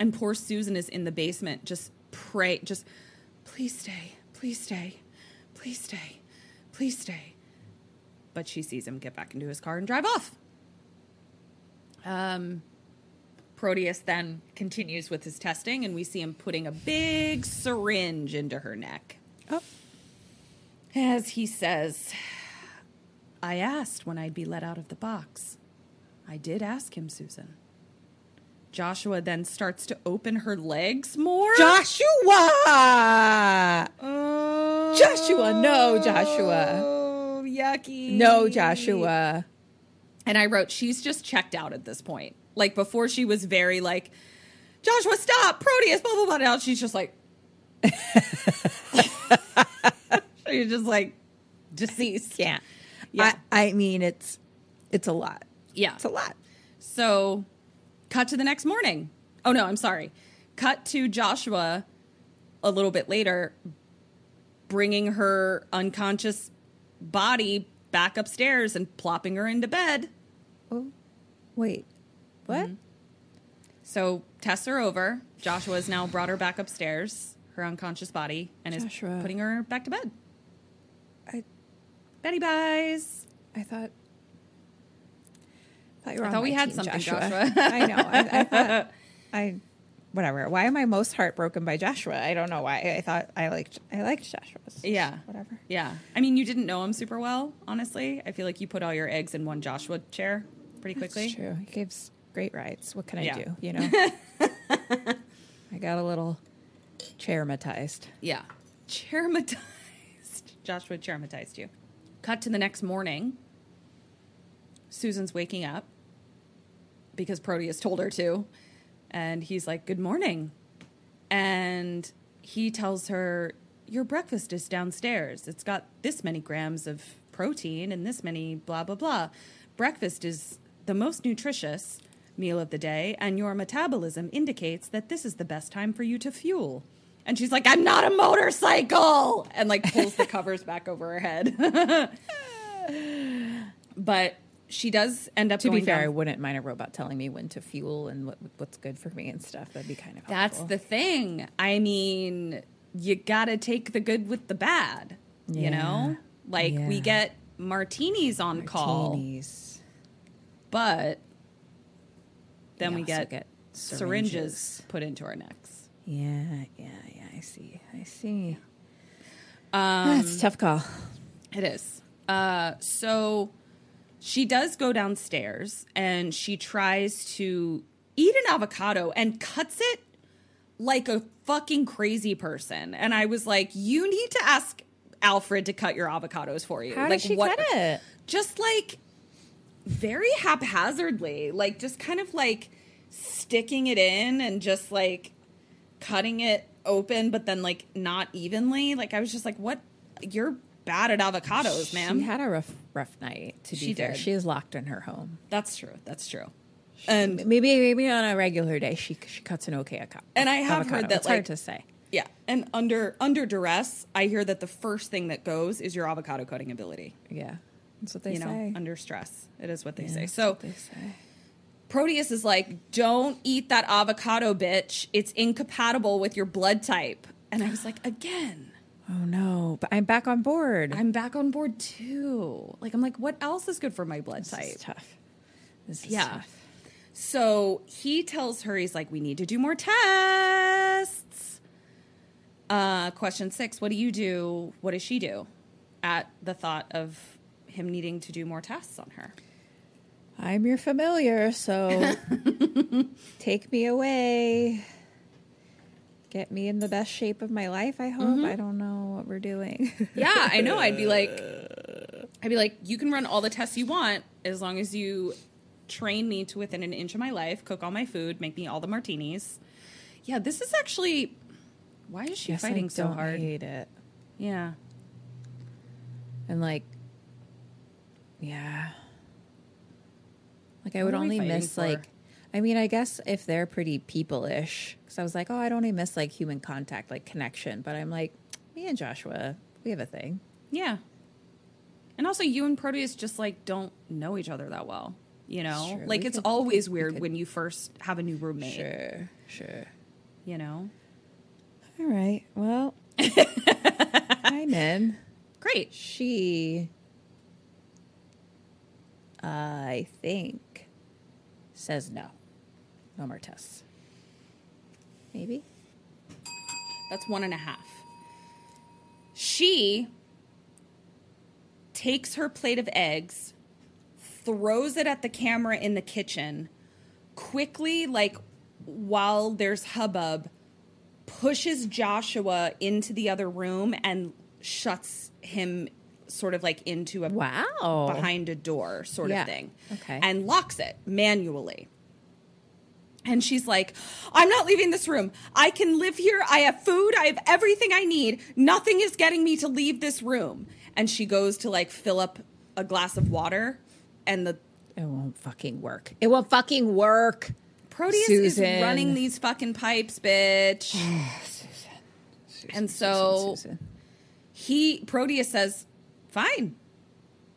Speaker 5: and poor Susan is in the basement, just pray, just please stay, please stay, please stay, please stay. But she sees him get back into his car and drive off. Um, Proteus then continues with his testing, and we see him putting a big syringe into her neck.
Speaker 4: Oh.
Speaker 5: As he says, I asked when I'd be let out of the box. I did ask him, Susan. Joshua then starts to open her legs more.
Speaker 4: Joshua! Oh. Joshua, no, Joshua.
Speaker 5: Oh, yucky.
Speaker 4: No, Joshua.
Speaker 5: And I wrote, she's just checked out at this point. Like before, she was very like, Joshua, stop, Proteus, blah blah blah. Now she's just like, she's just like deceased.
Speaker 4: Yeah.
Speaker 5: Yeah.
Speaker 4: I, I mean, it's it's a lot.
Speaker 5: Yeah.
Speaker 4: It's a lot.
Speaker 5: So, cut to the next morning. Oh no, I'm sorry. Cut to Joshua a little bit later, bringing her unconscious body back upstairs and plopping her into bed.
Speaker 4: Oh, wait. What?
Speaker 5: Mm-hmm. So tests her over. Joshua has now brought her back upstairs, her unconscious body, and
Speaker 4: Joshua.
Speaker 5: is putting her back to bed.
Speaker 4: I
Speaker 5: Betty buys.
Speaker 4: I thought. Thought you were
Speaker 5: I thought we had
Speaker 4: team,
Speaker 5: something,
Speaker 4: Joshua.
Speaker 5: Joshua.
Speaker 4: I know. I, I thought. I whatever. Why am I most heartbroken by Joshua? I don't know why. I thought I liked I liked Joshua.
Speaker 5: Yeah.
Speaker 4: Whatever.
Speaker 5: Yeah. I mean, you didn't know him super well, honestly. I feel like you put all your eggs in one Joshua chair pretty quickly.
Speaker 4: It's true. He gives great rides. What can I
Speaker 5: Yeah.
Speaker 4: do? You know. I got a little chairmatized.
Speaker 5: Yeah. Chairmatized. Joshua chairmatized you. Cut to the next morning. Susan's waking up because Proteus told her to. And he's like, Good morning. And he tells her, Your breakfast is downstairs. It's got this many grams of protein and this many blah, blah, blah. Breakfast is the most nutritious meal of the day, and your metabolism indicates that this is the best time for you to fuel. And she's like, I'm not a motorcycle! And like pulls the covers back over her head. but she does end up
Speaker 4: To be fair,
Speaker 5: down-
Speaker 4: I wouldn't mind a robot telling me when to fuel and what what's good for me and stuff. That'd be kind of
Speaker 5: That's
Speaker 4: helpful.
Speaker 5: the thing. I mean, you gotta take the good with the bad. You know, like we get martinis on call,
Speaker 4: Martinis.
Speaker 5: but then we
Speaker 4: also
Speaker 5: get,
Speaker 4: get
Speaker 5: syringes.
Speaker 4: syringes.
Speaker 5: put into our necks.
Speaker 4: Yeah, yeah, yeah. I see. I see.
Speaker 5: Um,
Speaker 4: That's a tough call.
Speaker 5: It is. Uh, so she does go downstairs and she tries to eat an avocado and cuts it like a fucking crazy person. And I was like, you need to ask Alfred to cut your avocados for you.
Speaker 4: How
Speaker 5: like
Speaker 4: did she cut it?
Speaker 5: Just like very haphazardly, like just kind of like sticking it in and just like cutting it open, but then like not evenly. Like I was just like, what? You're bad at avocados, ma'am.
Speaker 4: She had a rough, rough night. To be
Speaker 5: She
Speaker 4: fair,
Speaker 5: did.
Speaker 4: she is locked in her home.
Speaker 5: That's true. That's true. And
Speaker 4: Maybe, maybe on a regular day, she she cuts an okay avocado.
Speaker 5: And I have heard
Speaker 4: avocado.
Speaker 5: that,
Speaker 4: it's
Speaker 5: like-
Speaker 4: hard to say.
Speaker 5: yeah, and under under duress, I hear that the first thing that goes is your avocado cutting ability.
Speaker 4: Yeah, that's what they
Speaker 5: you know,
Speaker 4: say.
Speaker 5: under stress, it is what they
Speaker 4: Yeah,
Speaker 5: say. So
Speaker 4: they say.
Speaker 5: Proteus is like, "Don't eat that avocado, bitch. It's incompatible with your blood type." And I was like, "Again,
Speaker 4: Oh no! But I'm back on board.
Speaker 5: I'm back on board too." Like I'm like, "What else is good for my blood
Speaker 4: this
Speaker 5: type?"
Speaker 4: is tough. This is
Speaker 5: Yeah.
Speaker 4: tough.
Speaker 5: So he tells her, he's like, we need to do more tests. Uh, question six What do you do? What does she do at the thought of him needing to do more tests on her?
Speaker 4: I'm your familiar, so take me away. Get me in the best shape of my life, I hope.
Speaker 5: Mm-hmm.
Speaker 4: I don't know what we're doing.
Speaker 5: Yeah, I know. I'd be like, I'd be like, you can run all the tests you want as long as you train me to within an inch of my life, cook all my food, make me all the martinis. Yeah, this is actually. Why is she
Speaker 4: Yes, I
Speaker 5: fighting so
Speaker 4: don't
Speaker 5: hard?
Speaker 4: hate it.
Speaker 5: Yeah.
Speaker 4: And like, yeah. Like I would
Speaker 5: What we
Speaker 4: only miss
Speaker 5: for?
Speaker 4: like, I mean, I guess if they're pretty people-ish, because I was like, oh, I don't even miss like human contact, like connection. But I'm like, me and Joshua, we have a thing.
Speaker 5: Yeah. And also, you and Proteus just like don't know each other that well. You know,
Speaker 4: Sure,
Speaker 5: like it's
Speaker 4: could-
Speaker 5: always
Speaker 4: we
Speaker 5: weird
Speaker 4: could-
Speaker 5: when you first have a new roommate.
Speaker 4: Sure, sure.
Speaker 5: You know,
Speaker 4: All right. Well, I'm in.
Speaker 5: great.
Speaker 4: She, I think, says no. No more tests. Maybe.
Speaker 5: That's one and a half. She takes her plate of eggs, throws it at the camera in the kitchen, quickly, like while there's hubbub, pushes Joshua into the other room and shuts him sort of like into a
Speaker 4: Wow.
Speaker 5: behind a door sort
Speaker 4: Yeah.
Speaker 5: of thing.
Speaker 4: Okay.
Speaker 5: And locks it manually. And she's like, I'm not leaving this room. I can live here. I have food. I have everything I need. Nothing is getting me to leave this room. And she goes to like fill up a glass of water. And the
Speaker 4: It won't fucking work. It won't fucking work.
Speaker 5: Proteus
Speaker 4: Susan.
Speaker 5: is running these fucking pipes, bitch. and so
Speaker 4: Susan.
Speaker 5: he Proteus says, "Fine,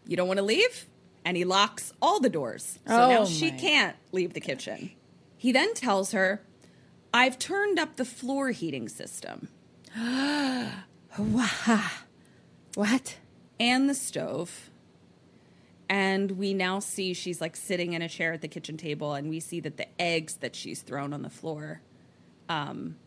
Speaker 5: you don't want to leave," and he locks all the doors. So oh now
Speaker 4: Oh
Speaker 5: she
Speaker 4: my
Speaker 5: can't leave the kitchen. He then tells her, "I've turned up the floor heating system
Speaker 4: What?
Speaker 5: and the stove." And we now see she's like sitting in a chair at the kitchen table, and we see that the eggs that she's thrown on the floor um,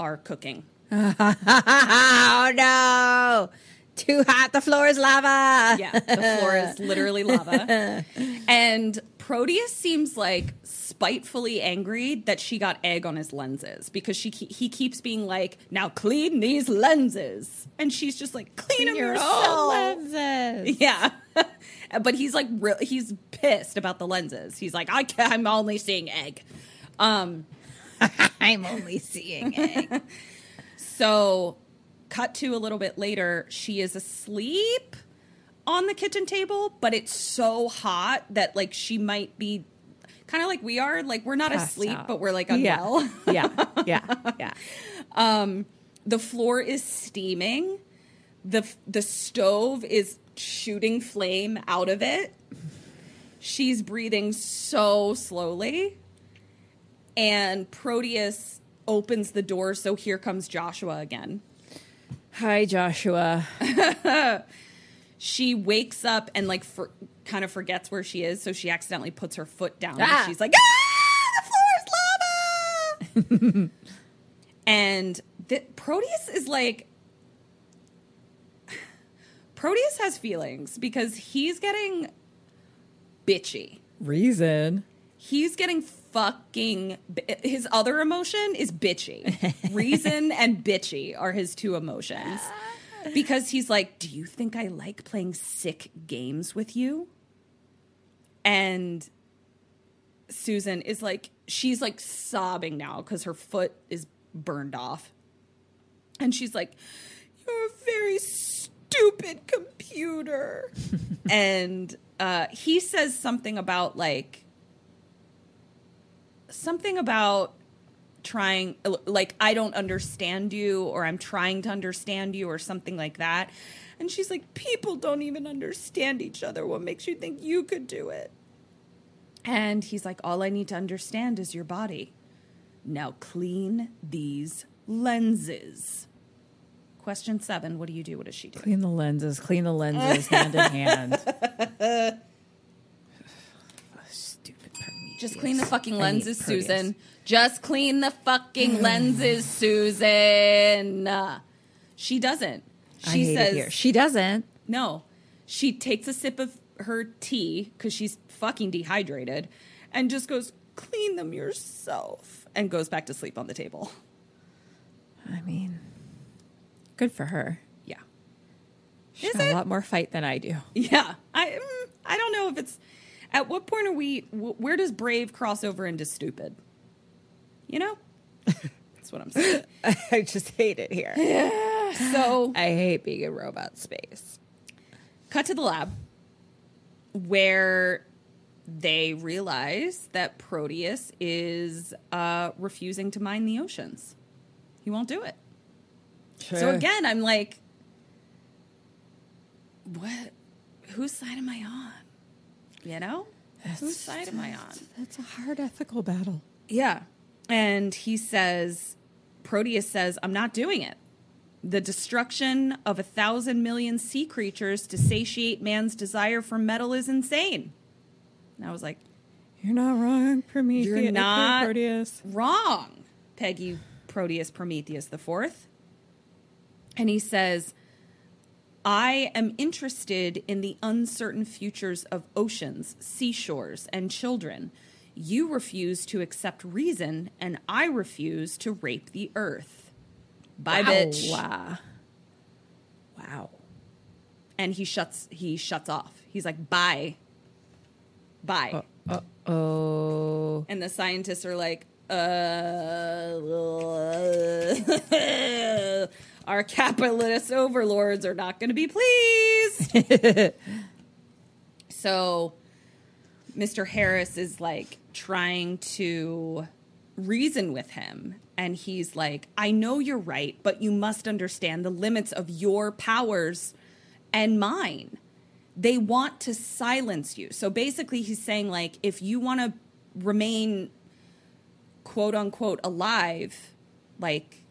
Speaker 5: are cooking.
Speaker 4: oh no! Too hot. The floor is lava.
Speaker 5: Yeah, the floor is literally lava. And Proteus seems like spitefully angry that she got egg on his lenses because she he keeps being like, "Now clean these lenses," and she's just like, "Clean them
Speaker 4: Your
Speaker 5: yourself."
Speaker 4: lenses.
Speaker 5: Yeah. but he's like real he's pissed about the lenses. He's like, I can I'm only seeing egg. Um
Speaker 4: I'm only seeing egg.
Speaker 5: so cut to a little bit later, she is asleep on the kitchen table, but it's so hot that like she might be kind of like we are, like we're not
Speaker 4: Passed
Speaker 5: asleep,
Speaker 4: out.
Speaker 5: but we're like
Speaker 4: Yeah.
Speaker 5: unwell.
Speaker 4: yeah, yeah, yeah.
Speaker 5: Um, the floor is steaming. the The stove is shooting flame out of it. She's breathing so slowly, and Proteus opens the door. So here comes Joshua again.
Speaker 4: Hi, Joshua.
Speaker 5: She wakes up and like for, kind of forgets where she is, so she accidentally puts her foot down.
Speaker 4: Ah.
Speaker 5: And she's like, "Ah, the floor is lava!" and the, Proteus is like, Proteus has feelings because he's getting bitchy.
Speaker 4: Reason.
Speaker 5: He's getting fucking. His other emotion is bitchy. Reason and bitchy are his two emotions. Because he's like, Do you think I like playing sick games with you? And Susan is like, she's like sobbing now because her foot is burned off. And she's like, You're a very stupid computer. and uh, he says something about like, something about trying like I don't understand you or I'm trying to understand you or something like that. And she's like people don't even understand each other. What makes you think you could do it? And he's like all I need to understand is your body. Now clean these lenses. Question 7, what do you do? What does she do?
Speaker 4: Clean the lenses. Clean the lenses hand in hand. Stupid Prometheus.
Speaker 5: Just clean the fucking
Speaker 4: I mean,
Speaker 5: lenses, Susan. Just clean the fucking lenses, Susan. She doesn't. She
Speaker 4: I hate
Speaker 5: says
Speaker 4: it here. She doesn't.
Speaker 5: no. She takes a sip of her tea because she's fucking dehydrated, and just goes clean them yourself, and goes back to sleep on the table.
Speaker 4: I mean, good for her.
Speaker 5: Yeah,
Speaker 4: She's got
Speaker 5: it?
Speaker 4: a lot more fight than I do.
Speaker 5: yeah. I mm, I don't know if it's at what point are we? Where does brave cross over into stupid? You know, that's what I'm saying.
Speaker 4: I just hate it here.
Speaker 5: So
Speaker 4: I hate being in robot space.
Speaker 5: cut to the lab where they realize that Proteus is uh, refusing to mine the oceans. He won't do it. So again, I'm like, what? Whose side am I on? You know, whose side am I on?
Speaker 4: That's a hard ethical battle.
Speaker 5: Yeah. And he says, Proteus says, I'm not doing it. The destruction of a thousand million sea creatures to satiate man's desire for metal is insane. And I was like,
Speaker 4: You're not wrong, Prometheus.
Speaker 5: You're not
Speaker 4: Proteus.
Speaker 5: wrong, Peggy Proteus Prometheus the Fourth. And he says, I am interested in the uncertain futures of oceans, seashores, and children. You refuse to accept reason, and I refuse to rape the earth. Bye, bitch.
Speaker 4: Wow. Wow.
Speaker 5: And he shuts. He shuts off. He's like, "Bye, bye."
Speaker 4: Uh oh.
Speaker 5: And the scientists are like, uh, our capitalist overlords are not going to be pleased. so Mr. Harris is like trying to reason with him. And he's like, I know you're right, but you must understand the limits of your powers and mine they want to silence you. So basically, he's saying, like, if you want to remain quote unquote alive, like,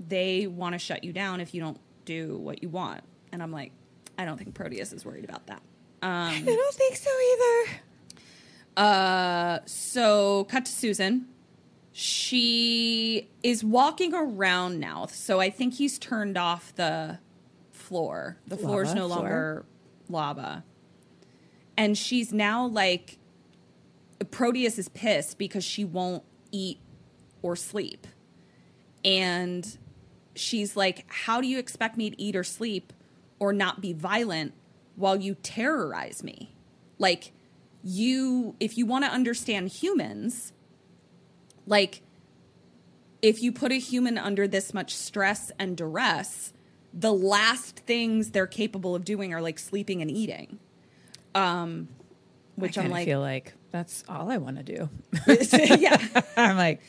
Speaker 5: they want to shut you down if you don't do what you want. And I'm like, I don't think Proteus is worried about that.
Speaker 4: Um, I don't think so either.
Speaker 5: Uh, so cut to Susan. she is walking around now. So I think he's turned off the floor. The floor's
Speaker 4: Lava
Speaker 5: no
Speaker 4: floor.
Speaker 5: longer lava. And she's now like Proteus is pissed because she won't eat or sleep. And she's like, How do you expect me to eat or sleep or not be violent while you terrorize me? Like, you, if you want to understand humans, like, if you put a human under this much stress and duress, the last things they're capable of doing are like sleeping and eating. Um, which
Speaker 4: I
Speaker 5: I'm like,
Speaker 4: feel like that's all I want to do.
Speaker 5: yeah.
Speaker 4: I'm like,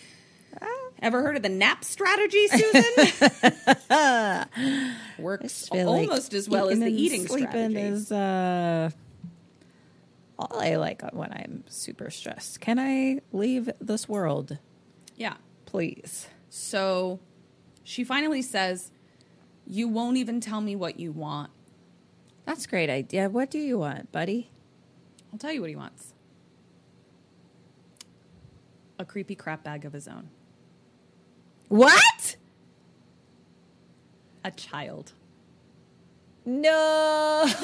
Speaker 5: Ever heard of the nap strategy, Susan? Works
Speaker 4: feel like
Speaker 5: almost as well as the eating
Speaker 4: sleeping
Speaker 5: strategy.
Speaker 4: is uh, all I like when I'm super stressed. Can I leave this world,
Speaker 5: yeah.
Speaker 4: please?
Speaker 5: So she finally says, You won't even tell me what you want.
Speaker 4: That's a great idea. What do you want, buddy?
Speaker 5: I'll tell you what he wants a creepy crap bag of his own.
Speaker 4: What?
Speaker 5: A child.
Speaker 4: No,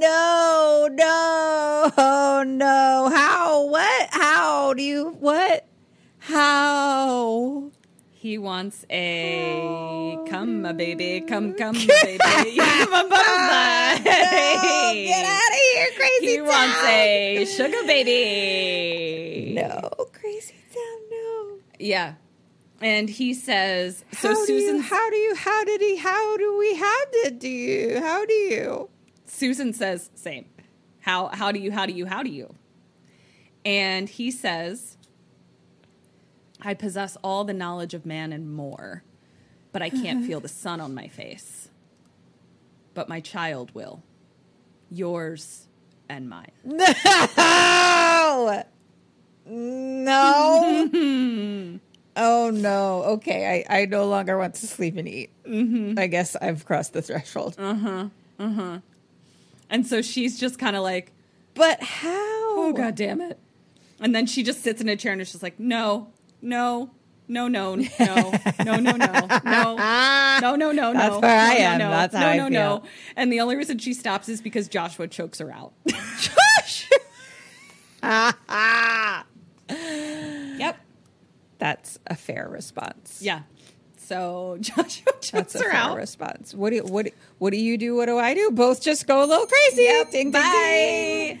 Speaker 4: no, no, no. How? What? How do you? What? How?
Speaker 5: He wants a come, my baby, come, come, baby. You're my butterfly.
Speaker 4: Get out of here, crazy
Speaker 5: He
Speaker 4: town.
Speaker 5: wants a sugar baby.
Speaker 4: No, crazy town. No.
Speaker 5: Yeah. And he says, so
Speaker 4: how?
Speaker 5: Susan
Speaker 4: How do you? How did he? How do we? How did do you? How do you?
Speaker 5: Susan says, same. How how do you how do you how do you? And he says, I possess all the knowledge of man and more, but I can't feel the sun on my face. But my child will. Yours and mine.
Speaker 4: No. No. oh no. Okay, I, I no longer want to sleep and eat. Mm-hmm. I guess I've crossed the threshold. Uh huh. Uh huh.
Speaker 5: And so she's just kind of like,
Speaker 4: But how?
Speaker 5: oh god damn it. And then she just sits in a chair and is just like, no, no, no, no, no, no, no, no, no, no, no, no, no.
Speaker 4: That's where I
Speaker 5: no,
Speaker 4: am.
Speaker 5: No,
Speaker 4: That's how
Speaker 5: no,
Speaker 4: I
Speaker 5: no, no.
Speaker 4: feel.
Speaker 5: And the only reason she stops is because Joshua chokes her out. yep.
Speaker 4: That's a fair response.
Speaker 5: Yeah. So Joshua
Speaker 4: That's a fair
Speaker 5: out.
Speaker 4: response. What do you, what what do you do? What do I do? Both just go a little crazy.
Speaker 5: Yep,
Speaker 4: Ding, ding,
Speaker 5: bye.
Speaker 4: ding.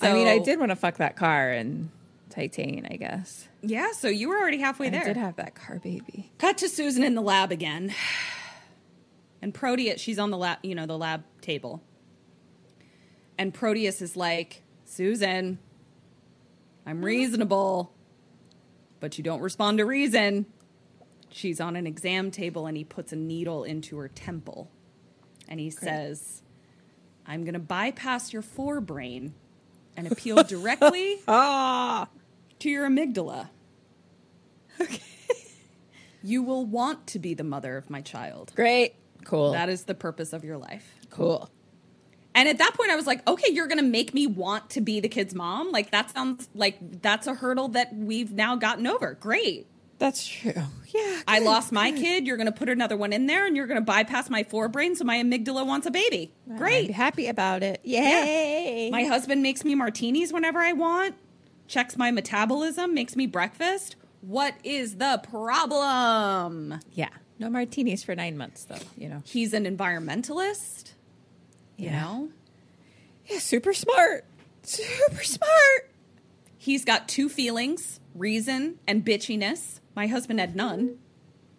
Speaker 4: I mean, I did want to fuck that car in Titane. I guess
Speaker 5: Yeah. So you were already halfway there.
Speaker 4: I did have that car baby.
Speaker 5: Cut to Susan in the lab again. And Proteus, she's on the lab, you know, the lab table. And Proteus is like, Susan, I'm mm-hmm. reasonable, but you don't respond to reason. She's on an exam table and he puts a needle into her temple. And he says, I'm going to bypass your forebrain and appeal directly
Speaker 4: Ah,
Speaker 5: to your amygdala. Okay. You will want to be the mother of my child.
Speaker 4: great, cool,
Speaker 5: That is the purpose of your life.
Speaker 4: cool.
Speaker 5: And at that point, I was like, okay, you're going to make me want to be the kid's mom? Like, that sounds like that's a hurdle that we've now gotten over. Great.
Speaker 4: That's true. Yeah,
Speaker 5: I
Speaker 4: good,
Speaker 5: lost my
Speaker 4: good.
Speaker 5: kid. You're going to put another one in there and you're going to bypass my forebrain so my amygdala wants a baby. Great.
Speaker 4: happy about it. Yay!
Speaker 5: My husband makes me martinis whenever I want, checks my metabolism, makes me breakfast. What is the problem?
Speaker 4: yeah, no martinis for nine months though. You know.
Speaker 5: He's an environmentalist, you
Speaker 4: Yeah.
Speaker 5: know?
Speaker 4: Yeah, super smart. Super smart.
Speaker 5: He's got two feelings reason and bitchiness. My husband had none.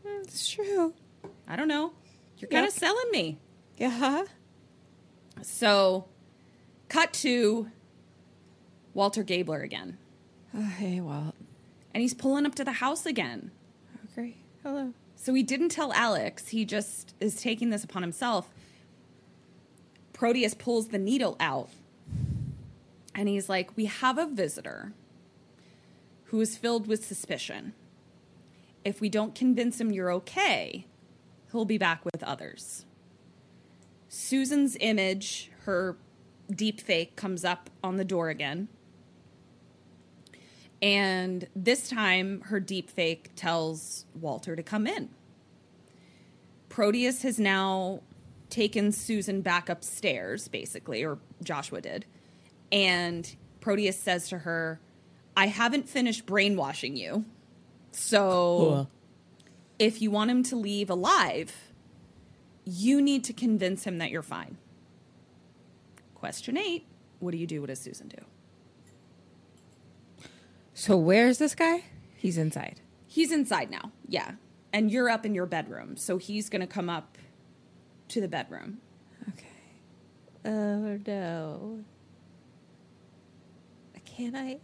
Speaker 4: It's true.
Speaker 5: I don't know. You're kind of
Speaker 4: Yep.
Speaker 5: selling me.
Speaker 4: Yeah.
Speaker 5: So, cut to Walter Gabler again.
Speaker 4: Oh, hey, Walt.
Speaker 5: And he's pulling up to the house again.
Speaker 4: Oh, okay. Hello.
Speaker 5: So he didn't tell Alex. He just is taking this upon himself. Proteus pulls the needle out. And he's like, We have a visitor who is filled with suspicion. If we don't convince him you're okay, he'll be back with others. Susan's image, her deep fake, comes up on the door again. And this time, her deep fake tells Walter to come in. Proteus has now taken Susan back upstairs, basically, or Joshua did. And Proteus says to her, I haven't finished brainwashing you. So
Speaker 4: Cool.
Speaker 5: if you want him to leave alive, you need to convince him that you're fine. Question eight What do you do? What does Susan do?
Speaker 4: So where's this guy? He's inside.
Speaker 5: He's inside now. Yeah. And you're up in your bedroom. So he's going to come up to the bedroom.
Speaker 4: Okay. Oh no. Can I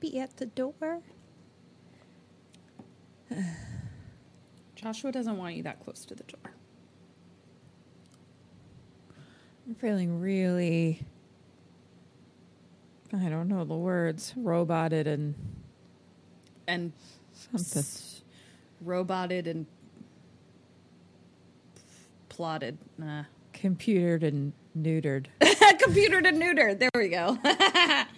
Speaker 4: be at the door?
Speaker 5: Joshua doesn't want you that close to the door.
Speaker 4: I'm feeling really I don't know the words. Roboted and
Speaker 5: And
Speaker 4: something.
Speaker 5: s- roboted and plotted. Nah.
Speaker 4: Computered and neutered.
Speaker 5: Computered and neutered. There we go.
Speaker 4: Except,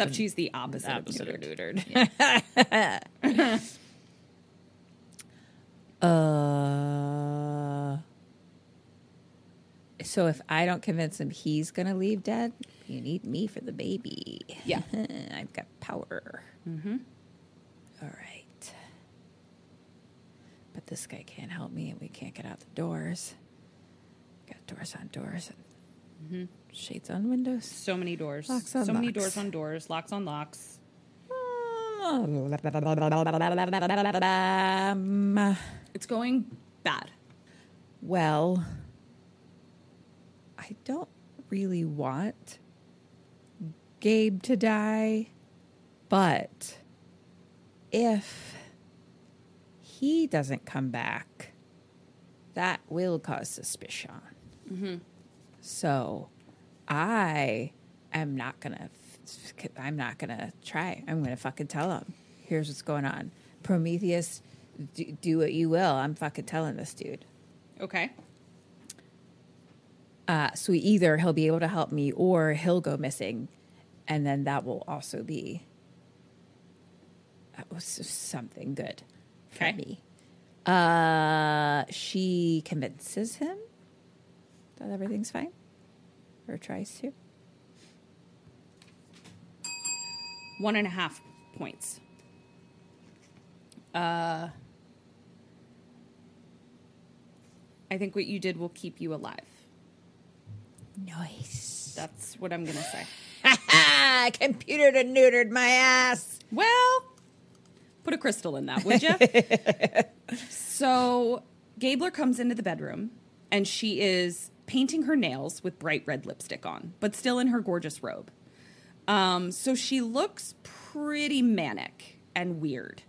Speaker 5: Except she's the opposite,
Speaker 4: opposite
Speaker 5: of
Speaker 4: of
Speaker 5: neutered.
Speaker 4: Uh so if I don't convince him he's gonna leave dead, you need me for the baby.
Speaker 5: Yeah.
Speaker 4: I've got power. Mm-hmm. right. But this guy can't help me and we can't get out the doors. Got doors on doors and shades on windows.
Speaker 5: So many doors.
Speaker 4: Locks on
Speaker 5: so many doors on doors. Locks on locks.
Speaker 4: Um,
Speaker 5: It's going bad.
Speaker 4: Well, I don't really want Gabe to die, but if he doesn't come back, that will cause suspicion. So I am not gonna. I'm not gonna try. I'm gonna fucking tell him. Here's what's going on. Prometheus, do, do what you will. I'm fucking telling this dude.
Speaker 5: Okay.
Speaker 4: Uh, so either he'll be able to help me or he'll go missing, and then that will also be that was something good for
Speaker 5: Okay.
Speaker 4: me. Uh, she convinces him that everything's fine, or tries to.
Speaker 5: One and a half points. Uh, I think what you did will keep you alive.
Speaker 4: Nice.
Speaker 5: That's what I'm going to say.
Speaker 4: Computer neutered my ass.
Speaker 5: Well, put a crystal in that, would you? so, Gabler comes into the bedroom and she is painting her nails with bright red lipstick on, but still in her gorgeous robe. Um, so she looks pretty manic and weird.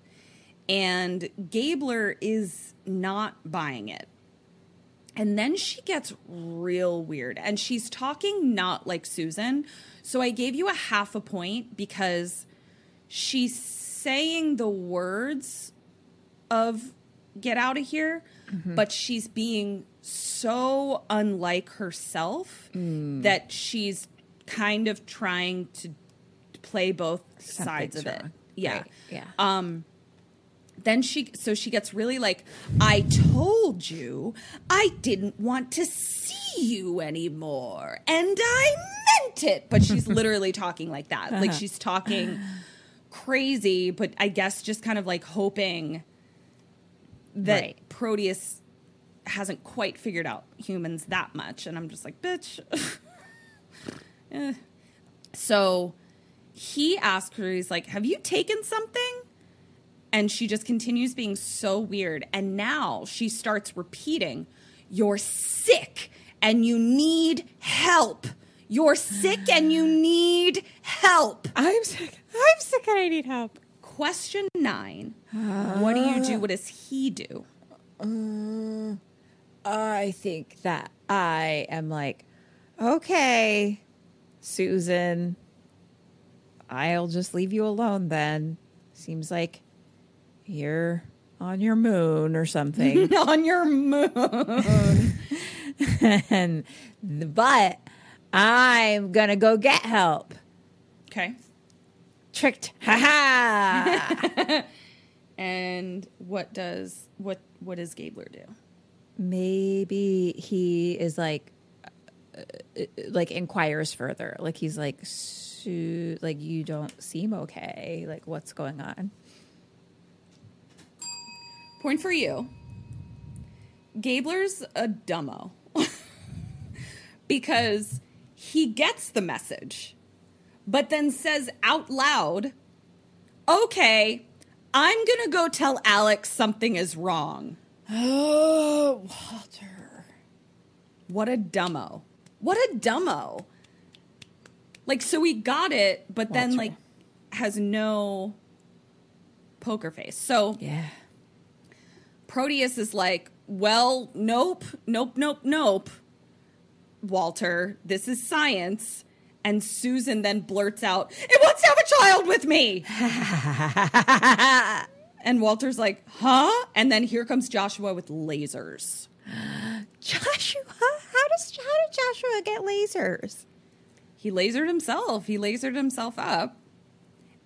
Speaker 5: And Gabler is not buying it. And then she gets real weird and she's talking not like Susan. So I gave you a half a point because she's saying the words of get out of here, but she's being so unlike herself that she's kind of trying to play both sides of it. Yeah.
Speaker 4: Right, Yeah.
Speaker 5: Um, then she so she gets really like i told you i didn't want to see you anymore and i meant it. But she's literally talking like that. Like she's talking crazy but i guess just kind of like hoping that
Speaker 4: Right.
Speaker 5: proteus hasn't quite figured out humans that much and i'm just like bitch Eh. so he asks her he's like have you taken something and she just continues being so weird. And now she starts repeating, You're sick and you need help. You're sick and you need help.
Speaker 4: I'm sick. I'm sick and I need help.
Speaker 5: Question nine What do you do? What does he do?
Speaker 4: Uh, I think that I am like, okay, Susan, I'll just leave you alone then. Seems like you're on your moon or something.
Speaker 5: On your moon.
Speaker 4: and but I'm gonna go get help.
Speaker 5: Okay.
Speaker 4: Tricked. Ha ha.
Speaker 5: And what does what what does Gabler do?
Speaker 4: Maybe he is like, uh, like inquires further. Like he's like, Su- like you don't seem okay. Like what's going on?
Speaker 5: Point for you. Gabler's a dumbo. because he gets the message, but then says out loud, okay, I'm going to go tell Alex something is wrong.
Speaker 4: Oh, Walter.
Speaker 5: What a dumbo. What a dumbo. Like, so he got it, but then, like, has no poker face. So,
Speaker 4: Yeah.
Speaker 5: Proteus is like, well, nope, nope, nope, nope. Walter, this is science. And Susan then blurts out, It wants to have a child with me. and Walter's like, huh? And then here comes Joshua with lasers.
Speaker 4: Joshua, how does how did Joshua get lasers?
Speaker 5: He lasered himself. He lasered himself up.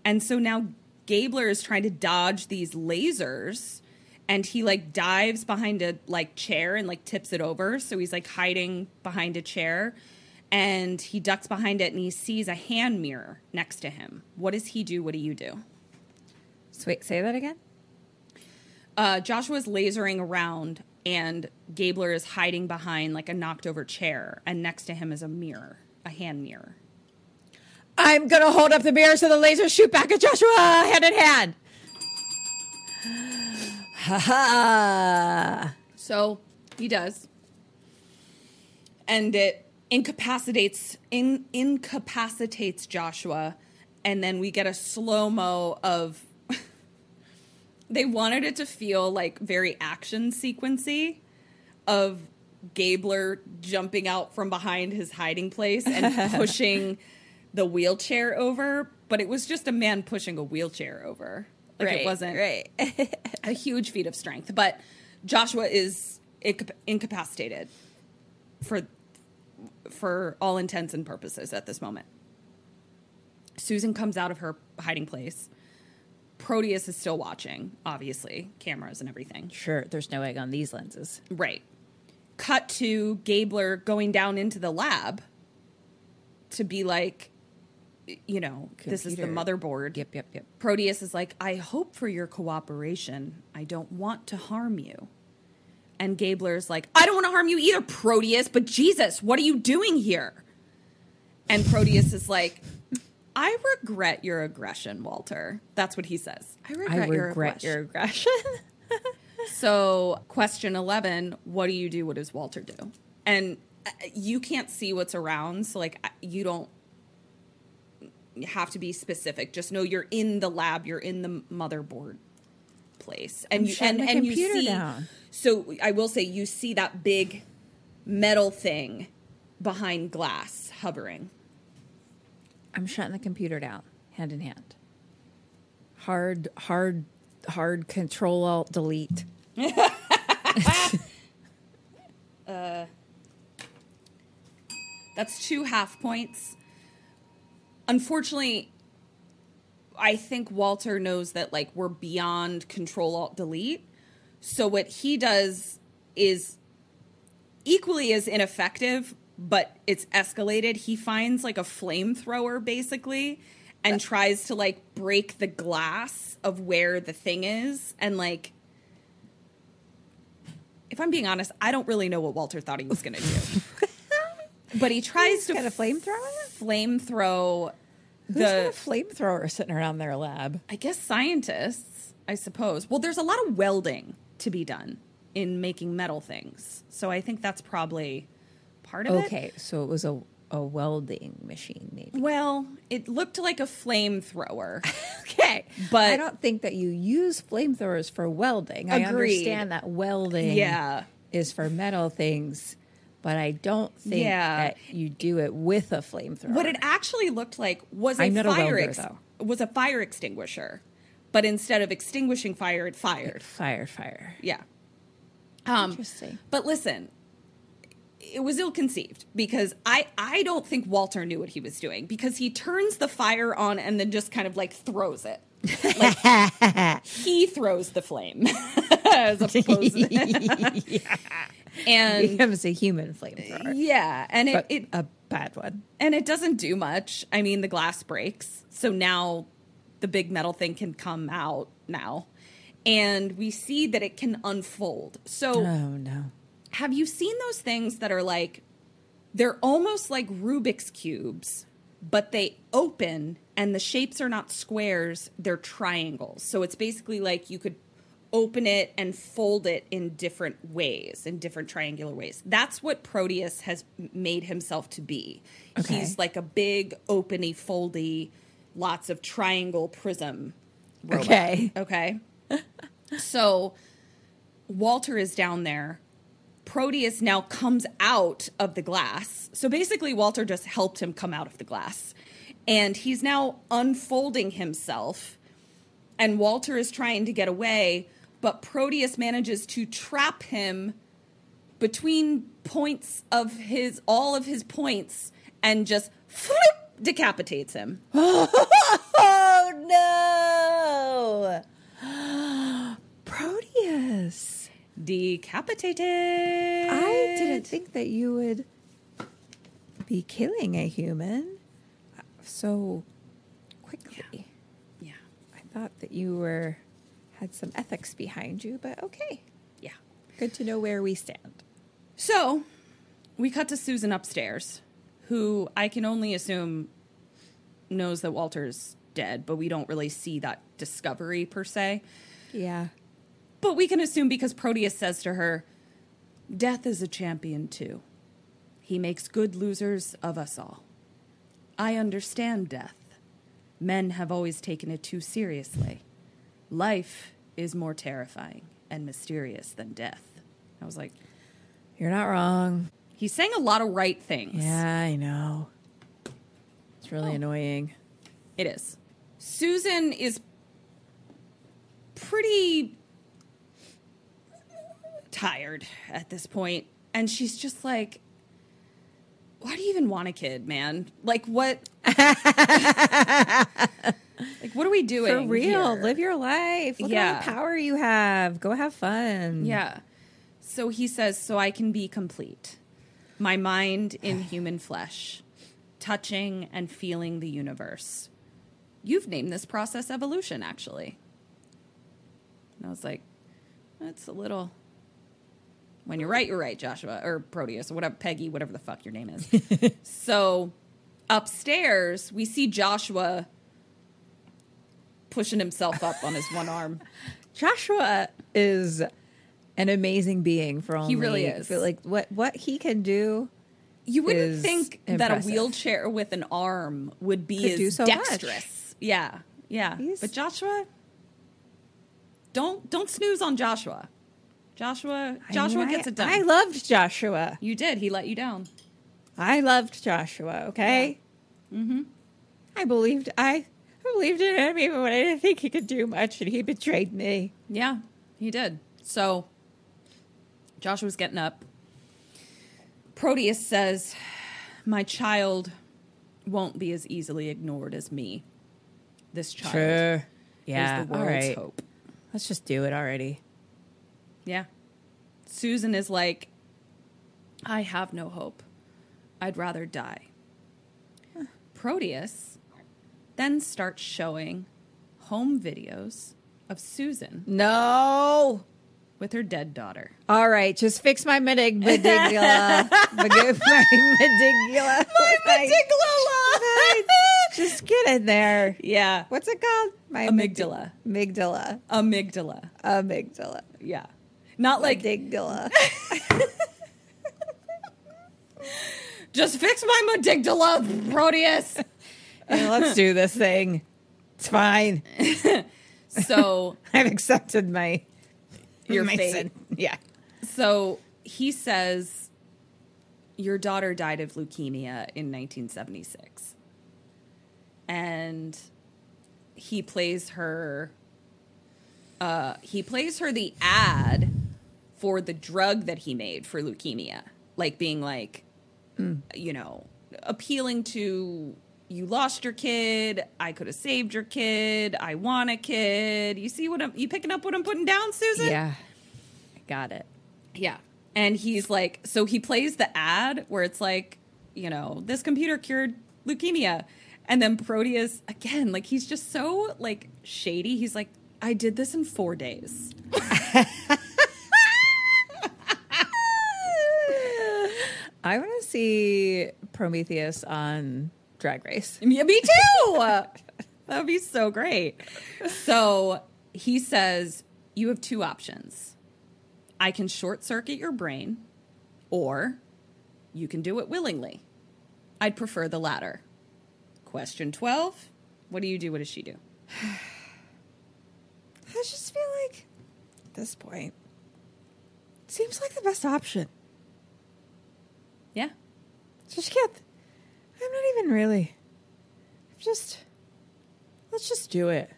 Speaker 5: And so now Gabler is trying to dodge these lasers and he like dives behind a like chair and like tips it over. So he's like hiding behind a chair and he ducks behind it and he sees a hand mirror next to him. What does he do? What do you do?
Speaker 4: Wait, say that again.
Speaker 5: Uh, Joshua's lasering around and Gabler is hiding behind like a knocked over chair and next to him is a mirror, a hand mirror.
Speaker 4: I'm gonna hold up the mirror so the lasers shoot back at Joshua hand in hand. Ha ha.
Speaker 5: So he does. And it incapacitates in incapacitates Joshua. And then we get a slow-mo of they wanted it to feel like very action sequency of Gabler jumping out from behind his hiding place and pushing the wheelchair over, but it was just a man pushing a wheelchair over. Like it wasn't
Speaker 4: right.
Speaker 5: a huge feat of strength. But Joshua is incap- incapacitated for for all intents and purposes at this moment. Susan comes out of her hiding place. Proteus is still watching, obviously, cameras and everything.
Speaker 4: Sure, there's no egg on these lenses.
Speaker 5: Right. Cut to Gabler going down into the lab to be like, you know, this is the motherboard.
Speaker 4: Yep, yep, yep.
Speaker 5: Proteus is like, I hope for your cooperation. I don't want to harm you. And Gabler's like, I don't want to harm you either, Proteus, but Jesus, what are you doing here? And Proteus is like, I regret your aggression, Walter. That's what he says. I regret,
Speaker 4: I
Speaker 5: your aggression.
Speaker 4: your aggression.
Speaker 5: So, question 11 What do you do? What does Walter do? And uh, you can't see what's around. So, like, you don't have to be specific. Just know you're in the lab, you're in the motherboard place. And
Speaker 4: I'm
Speaker 5: you and, and you see
Speaker 4: down.
Speaker 5: So, I will say you see that big metal thing behind glass hovering.
Speaker 4: I'm shutting the computer down, hand in hand. Hard, hard, hard control alt delete.
Speaker 5: uh, That's two half points. Unfortunately, I think Walter knows that like we're beyond control alt delete. So what he does is equally as ineffective, but it's escalated. He finds like a flamethrower basically and tries to like break the glass of where the thing is and like if I'm being honest, I don't really know what Walter thought he was going to do. but he tries to
Speaker 4: got a flamethrower?
Speaker 5: flame throw
Speaker 4: Who's got a
Speaker 5: the
Speaker 4: flamethrower sitting around their lab?
Speaker 5: I guess scientists, I suppose. Well, there's a lot of welding to be done in making metal things. So I think that's probably part of it.
Speaker 4: Okay, so it was a, a welding machine, maybe.
Speaker 5: Well, it looked like a flamethrower.
Speaker 4: Okay,
Speaker 5: But-
Speaker 4: I don't think that you use flamethrowers for welding. I
Speaker 5: Agreed.
Speaker 4: understand that welding
Speaker 5: Yeah.
Speaker 4: is for metal things, but I don't think
Speaker 5: Yeah.
Speaker 4: that you do it with a flamethrower.
Speaker 5: what it actually looked like was a
Speaker 4: I'm a
Speaker 5: fire
Speaker 4: welder, though.
Speaker 5: was a fire extinguisher. But instead of extinguishing fire, it fired.
Speaker 4: fire, fire.
Speaker 5: Yeah. Um,
Speaker 4: Interesting.
Speaker 5: But listen, it was ill conceived because I I don't think Walter knew what he was doing because he turns the fire on and then just kind of like throws it. Like, he throws the flame as opposed to, and
Speaker 4: becomes a human flamethrower,
Speaker 5: yeah, and it, it
Speaker 4: a bad one.
Speaker 5: and it doesn't do much. I mean, the glass breaks, so now the big metal thing can come out now, and we see that it can unfold. So
Speaker 4: Oh no.
Speaker 5: have you seen those things that are like they're almost like Rubik's cubes, but they open and the shapes are not squares, they're triangles. So it's basically like you could open it and fold it in different ways, in different triangular ways. That's what Proteus has made himself to be.
Speaker 4: Okay.
Speaker 5: He's like a big openy foldy, lots of triangle prism robot.
Speaker 4: Okay.
Speaker 5: Okay. so Walter is down there. Proteus now comes out of the glass. So basically, Walter just helped him come out of the glass. And he's now unfolding himself. And Walter is trying to get away, but Proteus manages to trap him between points of his, all of his points, and just flip, decapitates him.
Speaker 4: Oh no! Proteus.
Speaker 5: Decapitated.
Speaker 4: I didn't think that you would be killing a human so quickly.
Speaker 5: Yeah.
Speaker 4: I thought that you were had some ethics behind you, but okay.
Speaker 5: Yeah.
Speaker 4: Good to know where we stand.
Speaker 5: So we cut to Susan upstairs, who I can only assume knows that Walter's dead, but we don't really see that discovery per se.
Speaker 4: Yeah.
Speaker 5: But we can assume because Proteus says to her, Death is a champion too. He makes good losers of us all. I understand death. Men have always taken it too seriously. Life is more terrifying and mysterious than death. I was like,
Speaker 4: You're not wrong.
Speaker 5: he's saying a lot of right things.
Speaker 4: Yeah, I know. It's really
Speaker 5: Oh.
Speaker 4: annoying.
Speaker 5: It is. Susan is pretty tired at this point, and she's just like, "Why do you even want a kid, man? Like what? like what are we doing
Speaker 4: For real,
Speaker 5: here?"
Speaker 4: live your life. Look at
Speaker 5: Yeah.
Speaker 4: all the power you have. Go have fun.
Speaker 5: Yeah. So he says, "So I can be complete, my mind in human flesh, touching and feeling the universe." You've named this process evolution, actually. And I was like, that's a little. When you're right, you're right, Joshua, or Proteus, or whatever, Peggy, whatever the fuck your name is. so upstairs, we see Joshua pushing himself up on his one arm.
Speaker 4: Joshua is an amazing being for only
Speaker 5: really is.
Speaker 4: like what what he can do
Speaker 5: You wouldn't think that a wheelchair with an arm would be
Speaker 4: Could
Speaker 5: as
Speaker 4: so much.
Speaker 5: dexterous. Yeah, yeah.
Speaker 4: He's-
Speaker 5: But Joshua, don't don't snooze on Joshua. Joshua,
Speaker 4: I
Speaker 5: Joshua
Speaker 4: mean,
Speaker 5: gets
Speaker 4: I-
Speaker 5: it done.
Speaker 4: I loved Joshua.
Speaker 5: you did. He let you down.
Speaker 4: I loved Joshua, okay? Mm-hmm. I believed I I believed in him even when I didn't think he could do much and he betrayed me.
Speaker 5: Yeah, he did. So Joshua's getting up. Proteus says, "My child won't be as easily ignored as me. This child
Speaker 4: Yeah.
Speaker 5: is the world's
Speaker 4: right.
Speaker 5: hope."
Speaker 4: Let's just do it already.
Speaker 5: Yeah. Susan is like, I have no hope. I'd rather die. Proteus then starts showing home videos of Susan
Speaker 4: No.
Speaker 5: with her dead daughter.
Speaker 4: All right, just fix my medig- medigula. My medigula. My medigula. just get in there.
Speaker 5: Yeah.
Speaker 4: What's it called? My
Speaker 5: Amygdala.
Speaker 4: Amygdala.
Speaker 5: Amygdala.
Speaker 4: Amygdala.
Speaker 5: Yeah. Not like,
Speaker 4: Amygdala.
Speaker 5: just fix my amygdala, Proteus.
Speaker 4: Yeah, let's do this thing. It's fine.
Speaker 5: So,
Speaker 4: I've accepted my
Speaker 5: Your
Speaker 4: my
Speaker 5: fate.
Speaker 4: sin. Yeah.
Speaker 5: so he says, Your daughter died of leukemia in 1976. And he plays her uh he plays her the ad for the drug that he made for leukemia. like being like, you know, appealing to you lost your kid. I could have saved your kid. I want a kid. You see what I'm? You picking up what I'm putting down, Susan?
Speaker 4: Yeah. Got it.
Speaker 5: Yeah. And he's like, so he plays the ad where it's like, you know, this computer cured leukemia. And then Proteus, again, like he's just so like shady. He's like, I did this in four days.
Speaker 4: I want to see Prometheus on Drag Race.
Speaker 5: Yeah, me too. that would be so great. So he says, You have two options. I can short circuit your brain, or you can do it willingly. I'd prefer the latter. Question 12 What do you do? What does she do?
Speaker 4: I just feel like at this point seems like the best option.
Speaker 5: Yeah.
Speaker 4: Just can't. I'm not even really. I'm just. Let's just do it.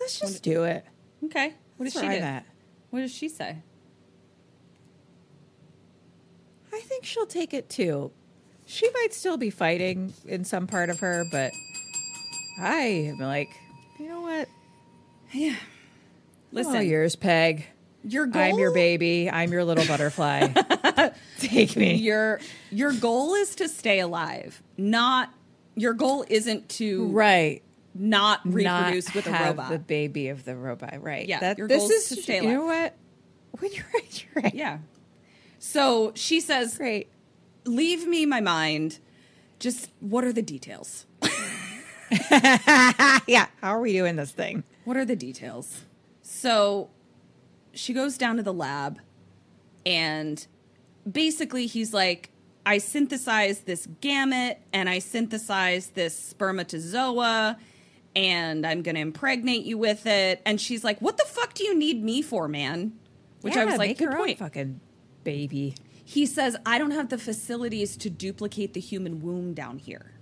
Speaker 4: Let's just do it.
Speaker 5: Okay. What does she do?
Speaker 4: I'm.
Speaker 5: What does she say?
Speaker 4: I think she'll take it too. She might still be fighting in some part of her, but I am like, you know what?
Speaker 5: Yeah.
Speaker 4: Listen,
Speaker 5: Listen,
Speaker 4: all yours, Peg.
Speaker 5: Your goal,
Speaker 4: I'm your baby. I'm your little butterfly. take me.
Speaker 5: Your your goal is to stay alive. Not your goal isn't to
Speaker 4: right.
Speaker 5: not reproduce
Speaker 4: Not
Speaker 5: with a
Speaker 4: have
Speaker 5: robot.
Speaker 4: the baby of the robot. Right.
Speaker 5: Yeah,
Speaker 4: That,
Speaker 5: your
Speaker 4: this
Speaker 5: goal
Speaker 4: is
Speaker 5: is to stay alive.
Speaker 4: You know what? When you're right, you're right.
Speaker 5: Yeah. So she says,
Speaker 4: Great.
Speaker 5: "Leave me my mind. Just what are the details?
Speaker 4: yeah. How are we doing this thing?
Speaker 5: What are the details?" So she goes down to the lab and basically he's like, I synthesized this gamete and I synthesized this spermatozoa and I'm going to impregnate you with it. And she's like, What the fuck do you need me for, man? Which I was like, Good point.
Speaker 4: fucking baby.
Speaker 5: He says, I don't have the facilities to duplicate the human womb down here.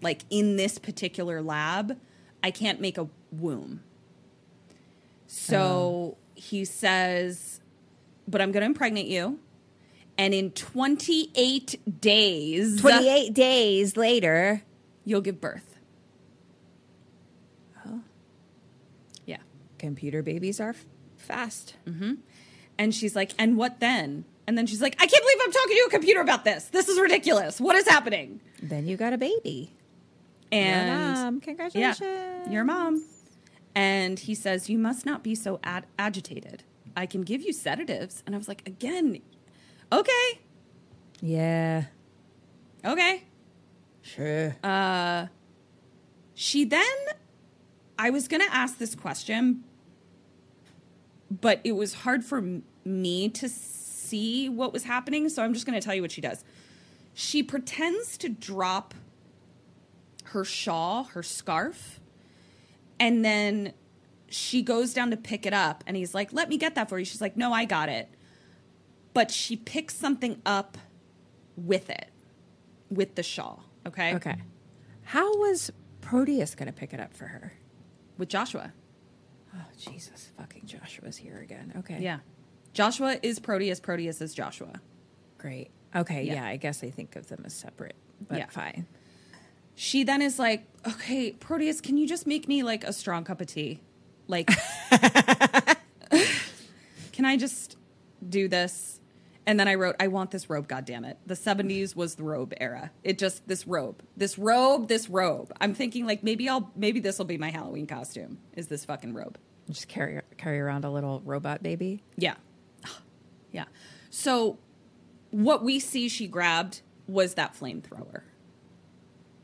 Speaker 5: Like in this particular lab, I can't make a womb. So oh. He says, but I'm going to impregnate you. And in 28 days,
Speaker 4: 28 days later.
Speaker 5: you'll give birth. Oh. Yeah.
Speaker 4: Computer babies are f- fast. Mm-hmm.
Speaker 5: And she's like, and what then? And then she's like, I can't believe I'm talking to a computer about this. This is ridiculous. What is happening?
Speaker 4: Then you got a baby.
Speaker 5: And
Speaker 4: Your mom. Congratulations.
Speaker 5: Yeah, your mom. And he says, You must not be so ad- agitated. I can give you sedatives. And I was like, Again, okay,
Speaker 4: Yeah.
Speaker 5: okay.
Speaker 4: Sure.
Speaker 5: Uh, She then, I was going to ask this question, but it was hard for m- me to see what was happening. So I'm just going to tell you what she does. She pretends to drop her shawl, her scarf, and then she goes down to pick it up. And he's like, Let me get that for you. She's like, No, I got it. But she picks something up with it, with the shawl. Okay.
Speaker 4: okay. How was Proteus going to pick it up for her?
Speaker 5: With Joshua.
Speaker 4: Oh, Jesus. Fucking Joshua's here again. Okay.
Speaker 5: Yeah. Joshua is Proteus, Proteus is Joshua.
Speaker 4: Great. Okay.
Speaker 5: Yeah.
Speaker 4: Yeah. I guess I think of them as separate, but
Speaker 5: Yeah.
Speaker 4: fine.
Speaker 5: She then is like, okay, Proteus, can you just make me like a strong cup of tea? Like, can I just do this? And then I wrote, I want this robe, God damn it. The 70s was the robe era. It just, this robe, this robe, this robe. I'm thinking like maybe I'll, maybe this will be my Halloween costume is this fucking robe.
Speaker 4: Just carry carry around a little robot baby.
Speaker 5: Yeah. Yeah. So what we see she grabbed was that flamethrower.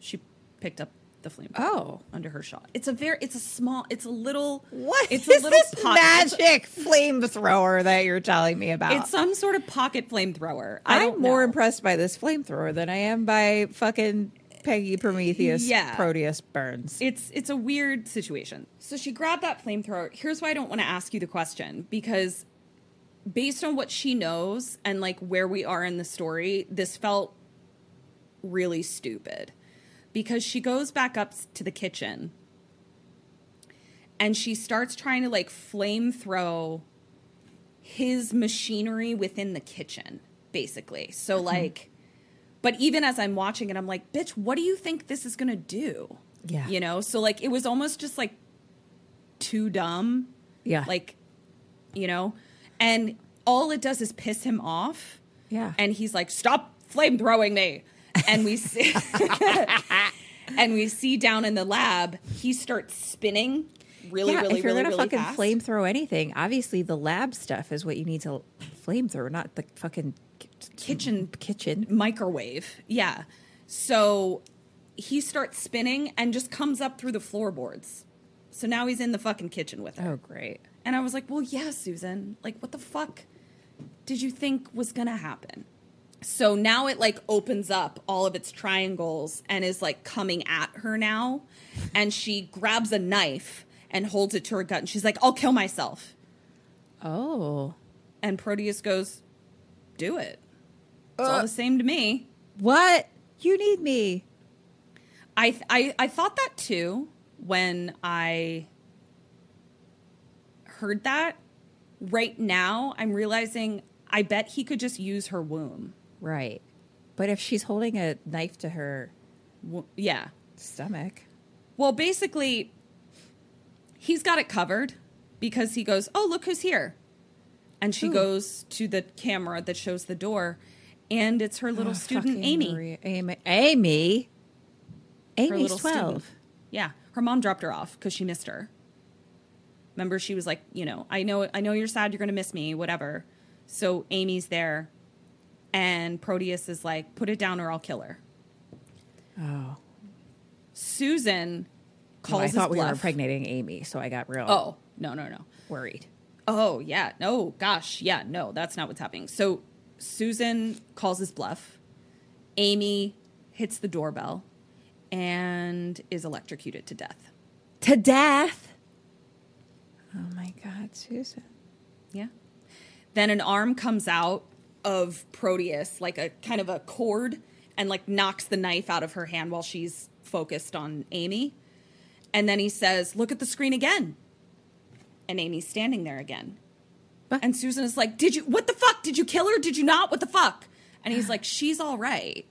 Speaker 5: She picked up the flamethrower
Speaker 4: Oh.
Speaker 5: under her shawl. It's a very it's a small it's a little
Speaker 4: What
Speaker 5: it's
Speaker 4: is
Speaker 5: a little
Speaker 4: this
Speaker 5: pocket-
Speaker 4: magic flamethrower that you're telling me about?
Speaker 5: It's some sort of pocket flamethrower.
Speaker 4: I'm more
Speaker 5: know.
Speaker 4: impressed by this flamethrower than I am by fucking Peggy Prometheus
Speaker 5: Yeah.
Speaker 4: Proteus Burns.
Speaker 5: It's it's a weird situation. So she grabbed that flamethrower. Here's why I don't want to ask you the question because based on what she knows and like where we are in the story, this felt really stupid. Because she goes back up to the kitchen and she starts trying to like flame throw his machinery within the kitchen. basically. So mm-hmm. like, but even as I'm watching it, I'm like, bitch, what do you think this is gonna do?
Speaker 4: Yeah.
Speaker 5: You know. So like, it was almost just like too dumb.
Speaker 4: Yeah.
Speaker 5: Like, you know, and all it does is piss him off.
Speaker 4: Yeah.
Speaker 5: And he's like, stop flame throwing me. And we see, and we see down in the lab, he starts spinning really,
Speaker 4: yeah,
Speaker 5: really,
Speaker 4: if you're
Speaker 5: really,
Speaker 4: gonna
Speaker 5: really
Speaker 4: fucking flamethrow anything, obviously the lab stuff is what you need to flamethrow, not the fucking
Speaker 5: Kitchen
Speaker 4: kitchen.
Speaker 5: microwave. Yeah. So he starts spinning and just comes up through the floorboards. So now he's in the fucking kitchen with her.
Speaker 4: Oh, great.
Speaker 5: And I was like, well, yeah, Susan. Like, what the fuck did you think was going to happen? So now it like opens up all of its triangles and is like coming at her now. And she grabs a knife and holds it to her gut. And she's like, I'll kill myself.
Speaker 4: Oh,
Speaker 5: And Proteus goes, do it. It's all uh, the same to me.
Speaker 4: what? You need me.
Speaker 5: I, I I thought that too when I heard that. Right now, I'm realizing I bet he could just use her womb.
Speaker 4: Right. But if she's holding a knife to her
Speaker 5: Wo- Yeah.
Speaker 4: stomach,
Speaker 5: Well, basically, he's got it covered because he goes, "Oh, look who's here," and she
Speaker 4: Who?
Speaker 5: goes to the camera that shows the door, and it's her little
Speaker 4: Oh,
Speaker 5: student Amy.
Speaker 4: Maria- Amy. Amy. Amy's
Speaker 5: little student.
Speaker 4: twelve.
Speaker 5: Yeah, her mom dropped her off because she missed her. Remember, she was like, you know, I know, I know you're sad, you're gonna miss me, whatever. So Amy's there, and Proteus is like, put it down or I'll kill her.
Speaker 4: Oh.
Speaker 5: Susan calls.
Speaker 4: I
Speaker 5: his
Speaker 4: thought we were
Speaker 5: bluff.
Speaker 4: impregnating Amy, so I got real
Speaker 5: Oh no, no, no.
Speaker 4: worried.
Speaker 5: Oh yeah, no, gosh, yeah, no, that's not what's happening. So Susan calls his bluff. Amy hits the doorbell and is electrocuted to death.
Speaker 4: To death. Oh my God, Susan.
Speaker 5: Yeah. Then an arm comes out of Proteus, like a kind of a cord, and like knocks the knife out of her hand while she's focused on Amy. And then he says, Look at the screen again. And Amy's standing there again.
Speaker 4: What?
Speaker 5: And Susan is like, Did you, what the fuck? Did you kill her? Did you not? What the fuck? And he's like, She's all right.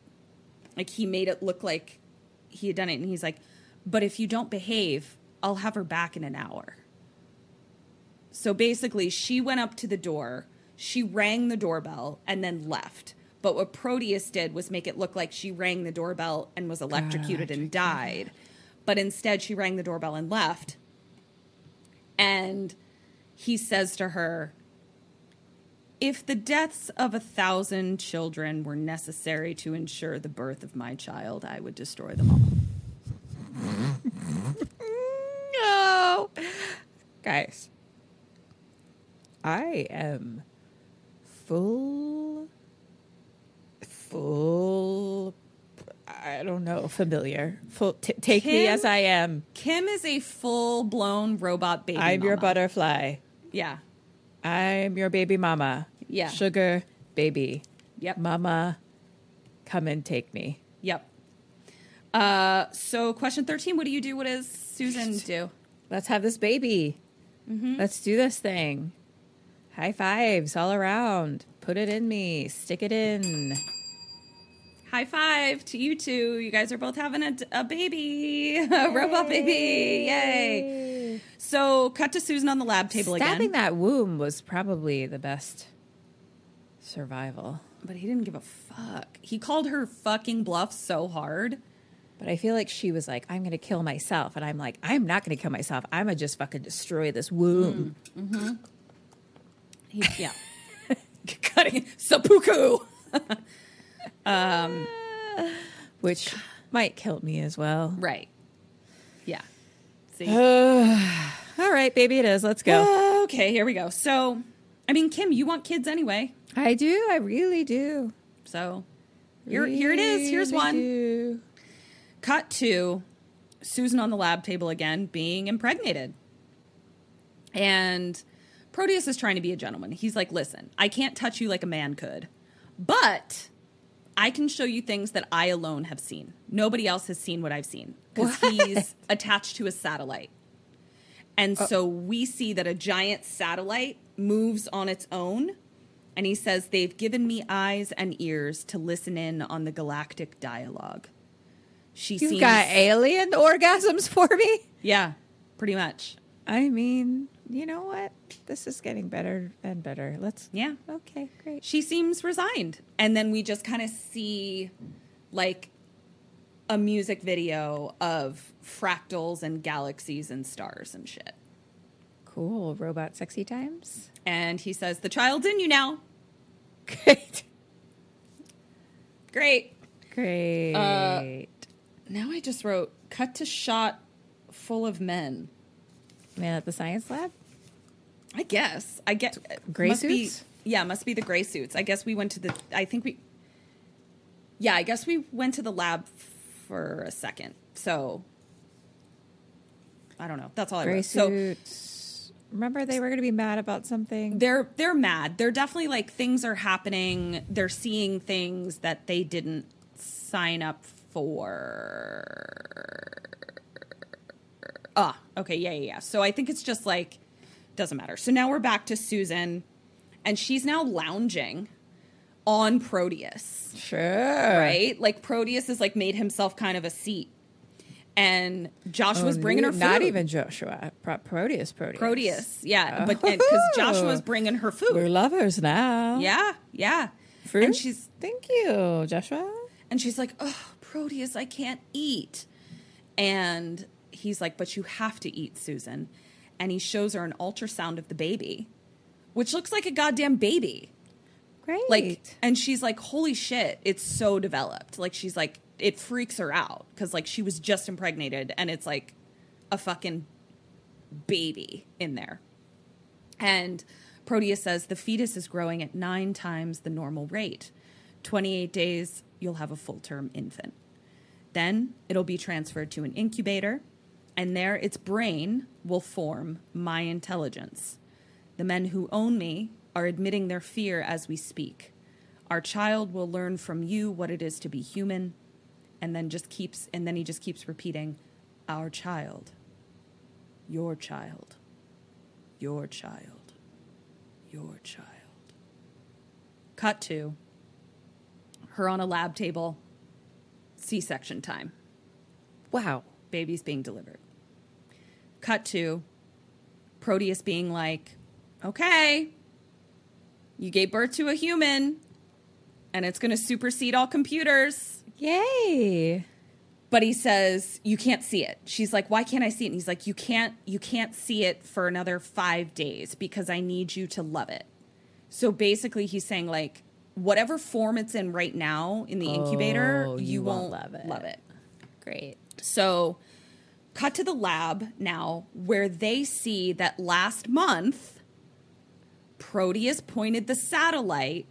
Speaker 5: Like he made it look like he had done it. And he's like, But if you don't behave, I'll have her back in an hour. So basically, she went up to the door, she rang the doorbell, and then left. But what Proteus did was make it look like she rang the doorbell and was electrocuted and died. But instead, she rang the doorbell and left. And he says to her, If the deaths of a thousand children were necessary to ensure the birth of my child, I would destroy them all.
Speaker 4: No. Guys, I am full, full, I don't know, familiar. Full, t- take me as I am.
Speaker 5: Kim is a full blown robot baby.
Speaker 4: I'm your butterfly.
Speaker 5: Yeah.
Speaker 4: I'm your baby mama.
Speaker 5: Yeah.
Speaker 4: Sugar baby.
Speaker 5: Yep.
Speaker 4: Mama, come and take me.
Speaker 5: Yep. Uh, so question 13, what do you do? What does Susan do?
Speaker 4: Let's have this baby. Let's do this thing. High fives all around. Put it in me. Stick it in.
Speaker 5: High five to you two. You guys are both having a, a baby, a robot baby. Yay. So cut to Susan on the lab table
Speaker 4: Stabbing
Speaker 5: again.
Speaker 4: Stabbing that womb was probably the best survival.
Speaker 5: But he didn't give a fuck. He called her fucking bluff so hard.
Speaker 4: But I feel like she was like, I'm going to kill myself. And I'm like, I'm not going to kill myself. I'm going to just fucking destroy this womb. Mm-hmm. Mm-hmm.
Speaker 5: He, yeah. Cutting seppuku.
Speaker 4: Um, which might kill me as well.
Speaker 5: Right. Yeah. See.
Speaker 4: All right, baby, it is. Let's go.
Speaker 5: okay, here we go. So, I mean, Kim, you want kids anyway.
Speaker 4: I do. I really do.
Speaker 5: So, here, here it is. Here's one.
Speaker 4: do.
Speaker 5: Cut to Susan on the lab table again, being impregnated. And Proteus is trying to be a gentleman. He's like, listen, I can't touch you like a man could, but I can show you things that I alone have seen. Nobody else has seen what I've seen because he's attached to a satellite. And oh. so we see that a giant satellite moves on its own And he says, They've given me eyes and ears to listen in on the galactic dialogue. She
Speaker 4: You've
Speaker 5: seems,
Speaker 4: got alien orgasms for me?
Speaker 5: Yeah, pretty much.
Speaker 4: I mean, you know what? This is getting better and better. Let's.
Speaker 5: Yeah.
Speaker 4: Okay, great.
Speaker 5: She seems resigned. And then we just kind of see like a music video of fractals and galaxies and stars and shit.
Speaker 4: Cool. Robot sexy times.
Speaker 5: And he says, The child's in you now.
Speaker 4: Great.
Speaker 5: Great.
Speaker 4: Great.
Speaker 5: Uh, now I just wrote, Cut to shot full of men.
Speaker 4: Man at the science lab?
Speaker 5: I guess. I get
Speaker 4: Gray
Speaker 5: must be-
Speaker 4: suits?
Speaker 5: yeah, must be the gray suits. I guess we went to the. I think we. Yeah, I guess we went to the lab for a second. So I don't know. That's all I
Speaker 4: Gray
Speaker 5: wrote. So.
Speaker 4: Remember they were going to be mad about something?
Speaker 5: they're they're mad. They're definitely like things are happening. They're seeing things that they didn't sign up for. Ah, okay, yeah, yeah, yeah. So I think it's just like doesn't matter. So now we're back to Susan, and she's now lounging on Proteus,
Speaker 4: Sure.
Speaker 5: right? Like Proteus has like made himself kind of a seat, and Joshua's
Speaker 4: Oh,
Speaker 5: bringing her food.
Speaker 4: Not even Joshua. Pro- Proteus. Proteus.
Speaker 5: Proteus, yeah, oh. but because Joshua's bringing her food,
Speaker 4: We're lovers now.
Speaker 5: Yeah, yeah.
Speaker 4: Fruit?
Speaker 5: And she's
Speaker 4: Thank you, Joshua.
Speaker 5: and she's like, "Oh, Proteus, I can't eat." And he's like, "But you have to eat, Susan." And he shows her an ultrasound of the baby, which looks like a goddamn baby.
Speaker 4: Great.
Speaker 5: Like and she's like, "Holy shit, it's so developed." Like she's like it freaks her out cuz like she was just impregnated and it's like a fucking baby in there. And Proteus says the fetus is growing at nine times the normal rate. 28 days, you'll have a full term infant. Then it'll be transferred to an incubator, and there its brain will form my intelligence. The men who own me are admitting their fear as we speak. Our child will learn from you what it is to be human, and then just keeps and then he just keeps repeating, our child, your child, your child, your child. Cut to her on a lab table, C section time,
Speaker 4: wow.
Speaker 5: baby's being delivered. Cut to Proteus being like, okay, you gave birth to a human, and it's going to supersede all computers.
Speaker 4: Yay.
Speaker 5: but he says you can't see it she's like why can't i see it and he's like you can't you can't see it for another five days because i need you to love it so basically he's saying like whatever form it's in right now in the incubator
Speaker 4: Oh,
Speaker 5: you,
Speaker 4: you
Speaker 5: won't,
Speaker 4: won't love it.
Speaker 5: love it
Speaker 4: Great.
Speaker 5: so cut to the lab now where they see that last month proteus pointed the satellite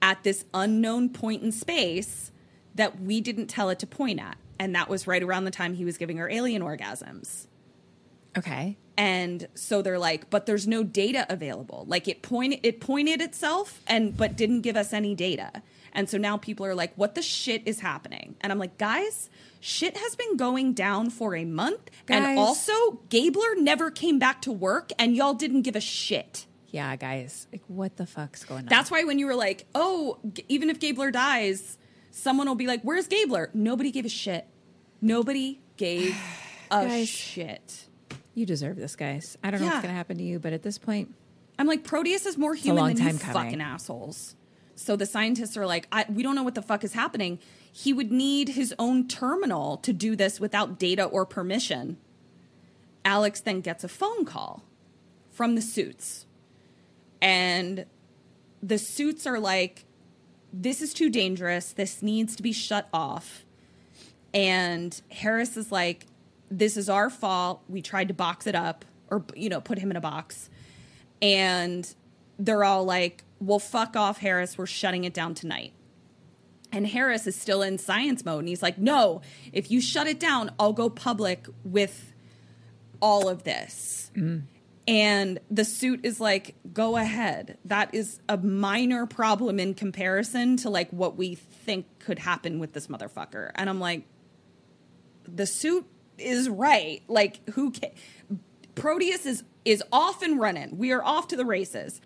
Speaker 5: at this unknown point in space that we didn't tell it to point at. And that was right around the time he was giving her alien orgasms.
Speaker 4: Okay.
Speaker 5: and so they're like but there's no data available. Like it pointed it pointed itself and but didn't give us any data. And so now people are like what the shit is happening? And i'm like guys shit has been going down for a month
Speaker 4: Guys.
Speaker 5: and also gabler never came back to work and y'all didn't give a shit
Speaker 4: Yeah, guys. Like, what the fuck's going on?
Speaker 5: that's why when you were like oh G- even if gabler dies someone will be like where's gabler nobody gave a shit nobody gave a
Speaker 4: Guys.
Speaker 5: shit
Speaker 4: you deserve this, guys. I don't know what's going to happen to you, but at this point,
Speaker 5: I'm like, Proteus is more human than you
Speaker 4: coming.
Speaker 5: fucking assholes. So the scientists are like, we don't know what the fuck is happening. He would need his own terminal to do this without data or permission. Alex then gets a phone call from the suits. And the suits are like, this is too dangerous. This needs to be shut off. And Harris is like, this is our fault. We tried to box it up or, you know, put him in a box. And they're all like, well, fuck off, Harris. We're shutting it down tonight. And Harris is still in science mode. And he's like, no, if you shut it down, I'll go public with all of this. Mm-hmm. And the suit is like, go ahead. That is a minor problem in comparison to like what we think could happen with this motherfucker. And I'm like, the suit is right. Like, who ca- Proteus is is off and running. We are off to the races.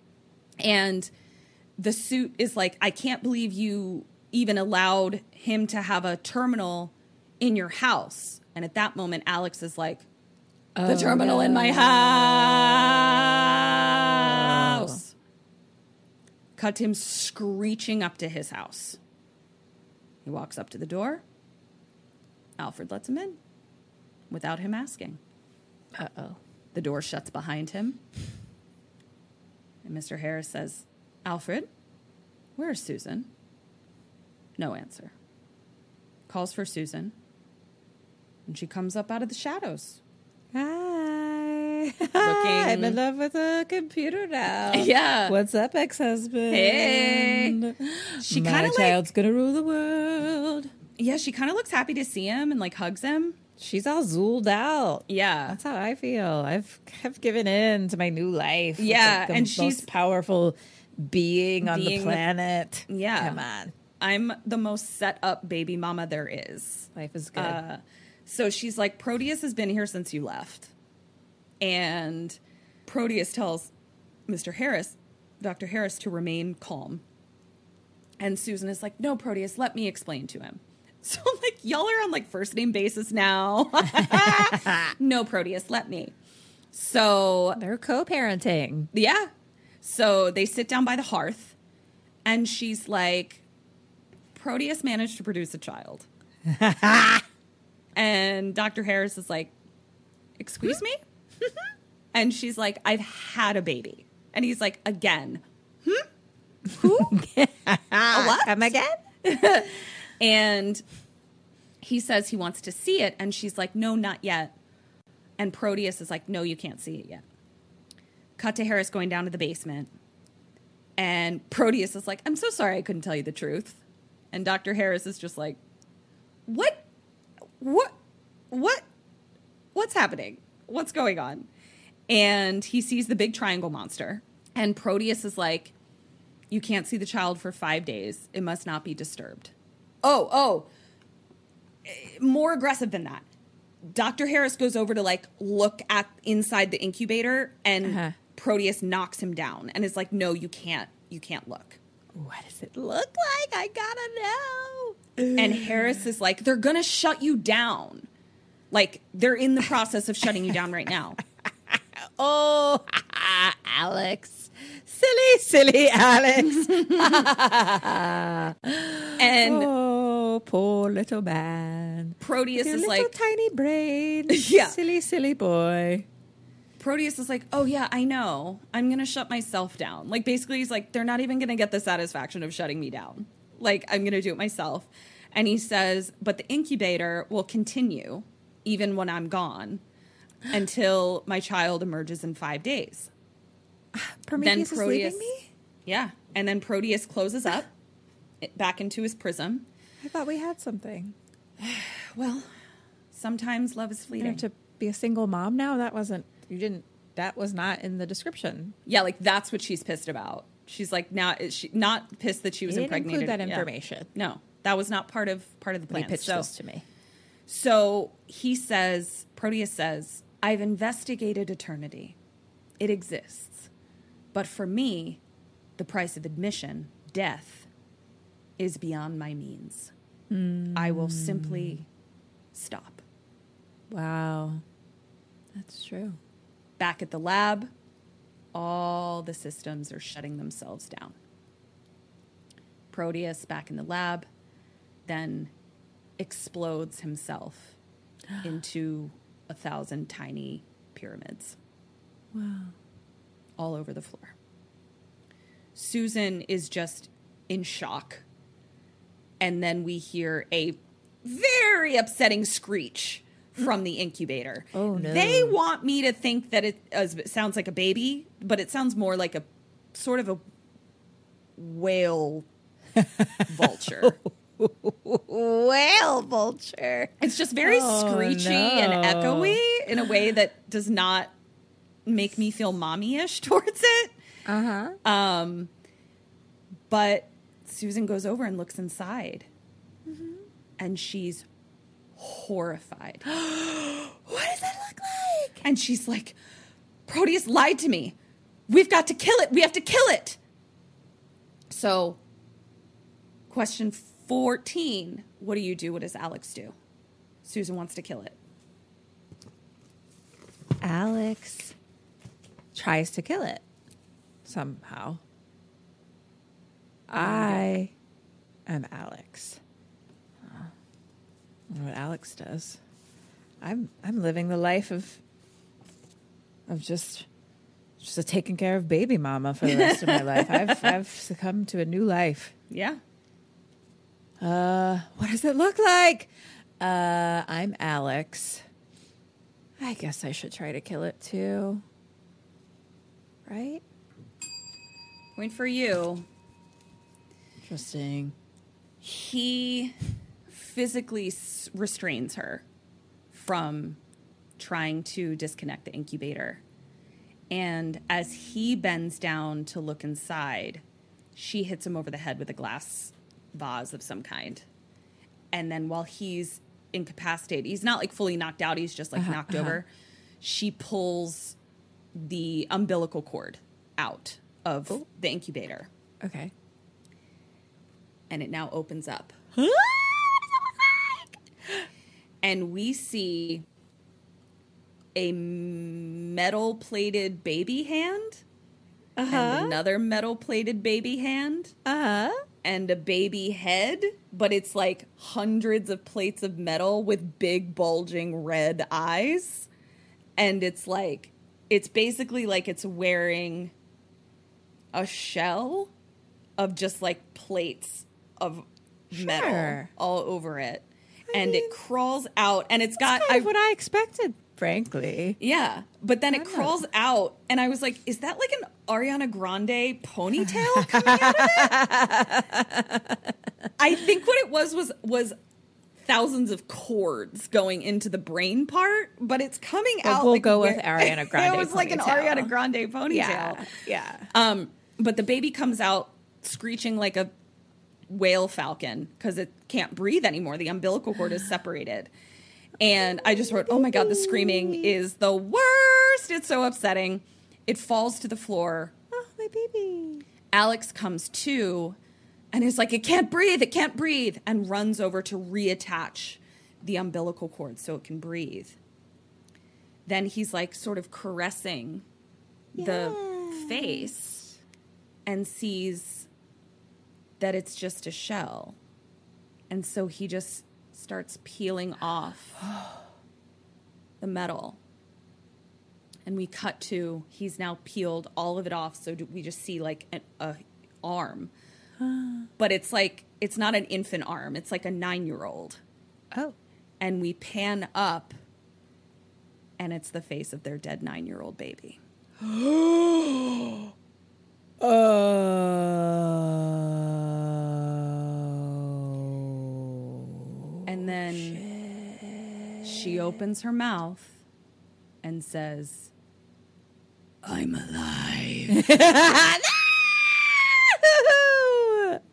Speaker 5: And the suit is like, I can't believe you even allowed him to have a terminal in your house. And at that moment, Alex is like, the terminal in my house. Cut him screeching up to his house. He walks up to the door. Alfred lets him in without him asking.
Speaker 4: Uh oh.
Speaker 5: The door shuts behind him. And Mr. Harris says, Alfred, where is Susan? No answer. Calls for Susan. And she comes up out of the shadows.
Speaker 4: Hi.
Speaker 5: Looking-
Speaker 4: I'm in love with a computer now.
Speaker 5: Yeah.
Speaker 4: What's up, ex-husband?
Speaker 5: Hey. She
Speaker 4: My
Speaker 5: kind of like,
Speaker 4: child's gonna rule the world.
Speaker 5: yeah, she kind of looks happy to see him and like hugs him.
Speaker 4: She's all zooled out.
Speaker 5: Yeah.
Speaker 4: That's how I feel. I've have given in to my new life.
Speaker 5: Yeah,
Speaker 4: like
Speaker 5: and she's-
Speaker 4: powerful being on
Speaker 5: Being
Speaker 4: the planet.
Speaker 5: Yeah.
Speaker 4: Come on.
Speaker 5: I'm the most set up baby mama there is.
Speaker 4: Life is good.
Speaker 5: Uh, so she's like, Proteus has been here since you left. And Proteus tells Mr. Harris, Dr. Harris, to remain calm. And Susan is like, no, Proteus, let me explain to him. So, like, y'all are on like first name basis now. no, Proteus, let me. So,
Speaker 4: They're co-parenting.
Speaker 5: yeah. So they sit down by the hearth, and she's like, Proteus managed to produce a child. and Dr. Harris is like, Excuse me? and she's like, I've had a baby. And he's like, Again.
Speaker 4: Come again?
Speaker 5: And he says he wants to see it. And she's like, No, not yet. And Proteus is like, No, you can't see it yet. Cut to Harris going down to the basement. And Proteus is like, I'm so sorry I couldn't tell you the truth. And Dr. Harris is just like, What? What? What? What's happening? What's going on? And he sees the big triangle monster. And Proteus is like, You can't see the child for five days. It must not be disturbed. Oh, oh. More aggressive than that. Dr. Harris goes over to like look at inside the incubator and
Speaker 4: Uh-huh.
Speaker 5: Proteus knocks him down and is like, no, you can't. You can't look.
Speaker 4: What does it look like? I gotta know.
Speaker 5: And Harris is like, they're gonna shut you down. Like they're in the process of shutting you down right now.
Speaker 4: Oh, Alex. Silly, silly Alex.
Speaker 5: And
Speaker 4: oh, poor little man.
Speaker 5: Proteus
Speaker 4: Your
Speaker 5: is
Speaker 4: little
Speaker 5: like,
Speaker 4: tiny brain.
Speaker 5: Yeah.
Speaker 4: Silly, silly boy.
Speaker 5: Proteus is like, oh yeah, I know. I'm gonna shut myself down. Like basically, he's like, they're not even gonna get the satisfaction of shutting me down. Like I'm gonna do it myself. And he says, but the incubator will continue even when I'm gone until my child emerges in five days.
Speaker 4: Prometheus is
Speaker 5: Proteus-
Speaker 4: leaving me?
Speaker 5: Yeah. And then Proteus closes up back into his prism.
Speaker 4: I thought we had something.
Speaker 5: Well, sometimes love is
Speaker 4: You
Speaker 5: fleeting.
Speaker 4: have to be a single mom now? That wasn't, you didn't, that was not in the description.
Speaker 5: yeah, like that's what she's pissed about. She's like now is she not pissed that she was
Speaker 4: didn't include
Speaker 5: impregnated.
Speaker 4: that
Speaker 5: Yeah.
Speaker 4: information.
Speaker 5: No, that was not part of part of the plan.
Speaker 4: he pitched
Speaker 5: so,
Speaker 4: this to me.
Speaker 5: so he says, Proteus says, I've investigated eternity. It exists. But for me, the price of admission, death, is beyond my means. I will simply hmm. stop.
Speaker 4: Wow. That's true.
Speaker 5: Back at the lab, all the systems are shutting themselves down. Proteus back in the lab, then explodes himself into a thousand tiny pyramids.
Speaker 4: Wow.
Speaker 5: all over the floor. Susan is just in shock. And then we hear a very upsetting screech from the incubator.
Speaker 4: Oh, no.
Speaker 5: They want me to think that it, uh, sounds like a baby, but it sounds more like a sort of a whale vulture.
Speaker 4: Whale vulture.
Speaker 5: It's just very
Speaker 4: Oh,
Speaker 5: screechy and echoey in a way that does not make me feel mommy-ish towards it.
Speaker 4: Uh huh.
Speaker 5: Um, but Susan goes over and looks inside, and she's horrified.
Speaker 4: What does that look like?
Speaker 5: And she's like, Proteus lied to me. We've got to kill it. We have to kill it. So, question 14 What do you do? What does Alex do? Susan wants to kill it.
Speaker 4: Alex tries to kill it somehow. I am Alex. What Alex does. I'm I'm living the life of of just just a taking care of baby mama for the rest of my life. I've I've succumbed to a new life.
Speaker 5: Yeah.
Speaker 4: Uh, what does it look like? Uh, I'm Alex. I guess I should try to kill it too. Right?
Speaker 5: Point for you.
Speaker 4: Interesting.
Speaker 5: He physically restrains her from trying to disconnect the incubator. And as he bends down to look inside, she hits him over the head with a glass vase of some kind. And then while he's incapacitated, he's not like fully knocked out, he's just like uh-huh, knocked uh-huh. over. She pulls the umbilical cord out of oh. the incubator
Speaker 4: Okay.
Speaker 5: and it now opens up. And we see a metal plated baby hand and another metal plated baby hand
Speaker 4: Uh huh.
Speaker 5: and a baby head, but it's like hundreds of plates of metal with big bulging red eyes. And it's like, it's basically like it's wearing a shell of just like plates of metal all over it. And it crawls out and it's got
Speaker 4: Kind
Speaker 5: I
Speaker 4: of what I expected, frankly.
Speaker 5: yeah, but then it crawls out, and I was like, "Is that like an Ariana Grande ponytail coming out of it?" I think what it was was was thousands of cords going into the brain part, but it's coming
Speaker 4: But
Speaker 5: out.
Speaker 4: we'll
Speaker 5: like
Speaker 4: go with Ariana Grande
Speaker 5: it was like an. Ariana Grande ponytail.
Speaker 4: Yeah. Yeah.
Speaker 5: Um, but the baby comes out screeching like a whale falcon because it can't breathe anymore. The umbilical cord is separated. And I just wrote, oh my God, the screaming is the worst. It's so upsetting. It falls to the floor.
Speaker 4: Oh, my baby.
Speaker 5: Alex comes to and is like, it can't breathe, it can't breathe, and runs over to reattach the umbilical cord so it can breathe. Then he's like, sort of caressing the face and sees that it's just a shell. And so he just starts peeling off the metal. And we cut to he's now peeled all of it off. So we just see like an a arm, but it's like it's not an infant arm. It's like a nine year old.
Speaker 4: Oh.
Speaker 5: And we pan up, and it's the face of their dead nine year old baby.
Speaker 4: Oh.
Speaker 5: And then she opens her mouth and says, I'm alive.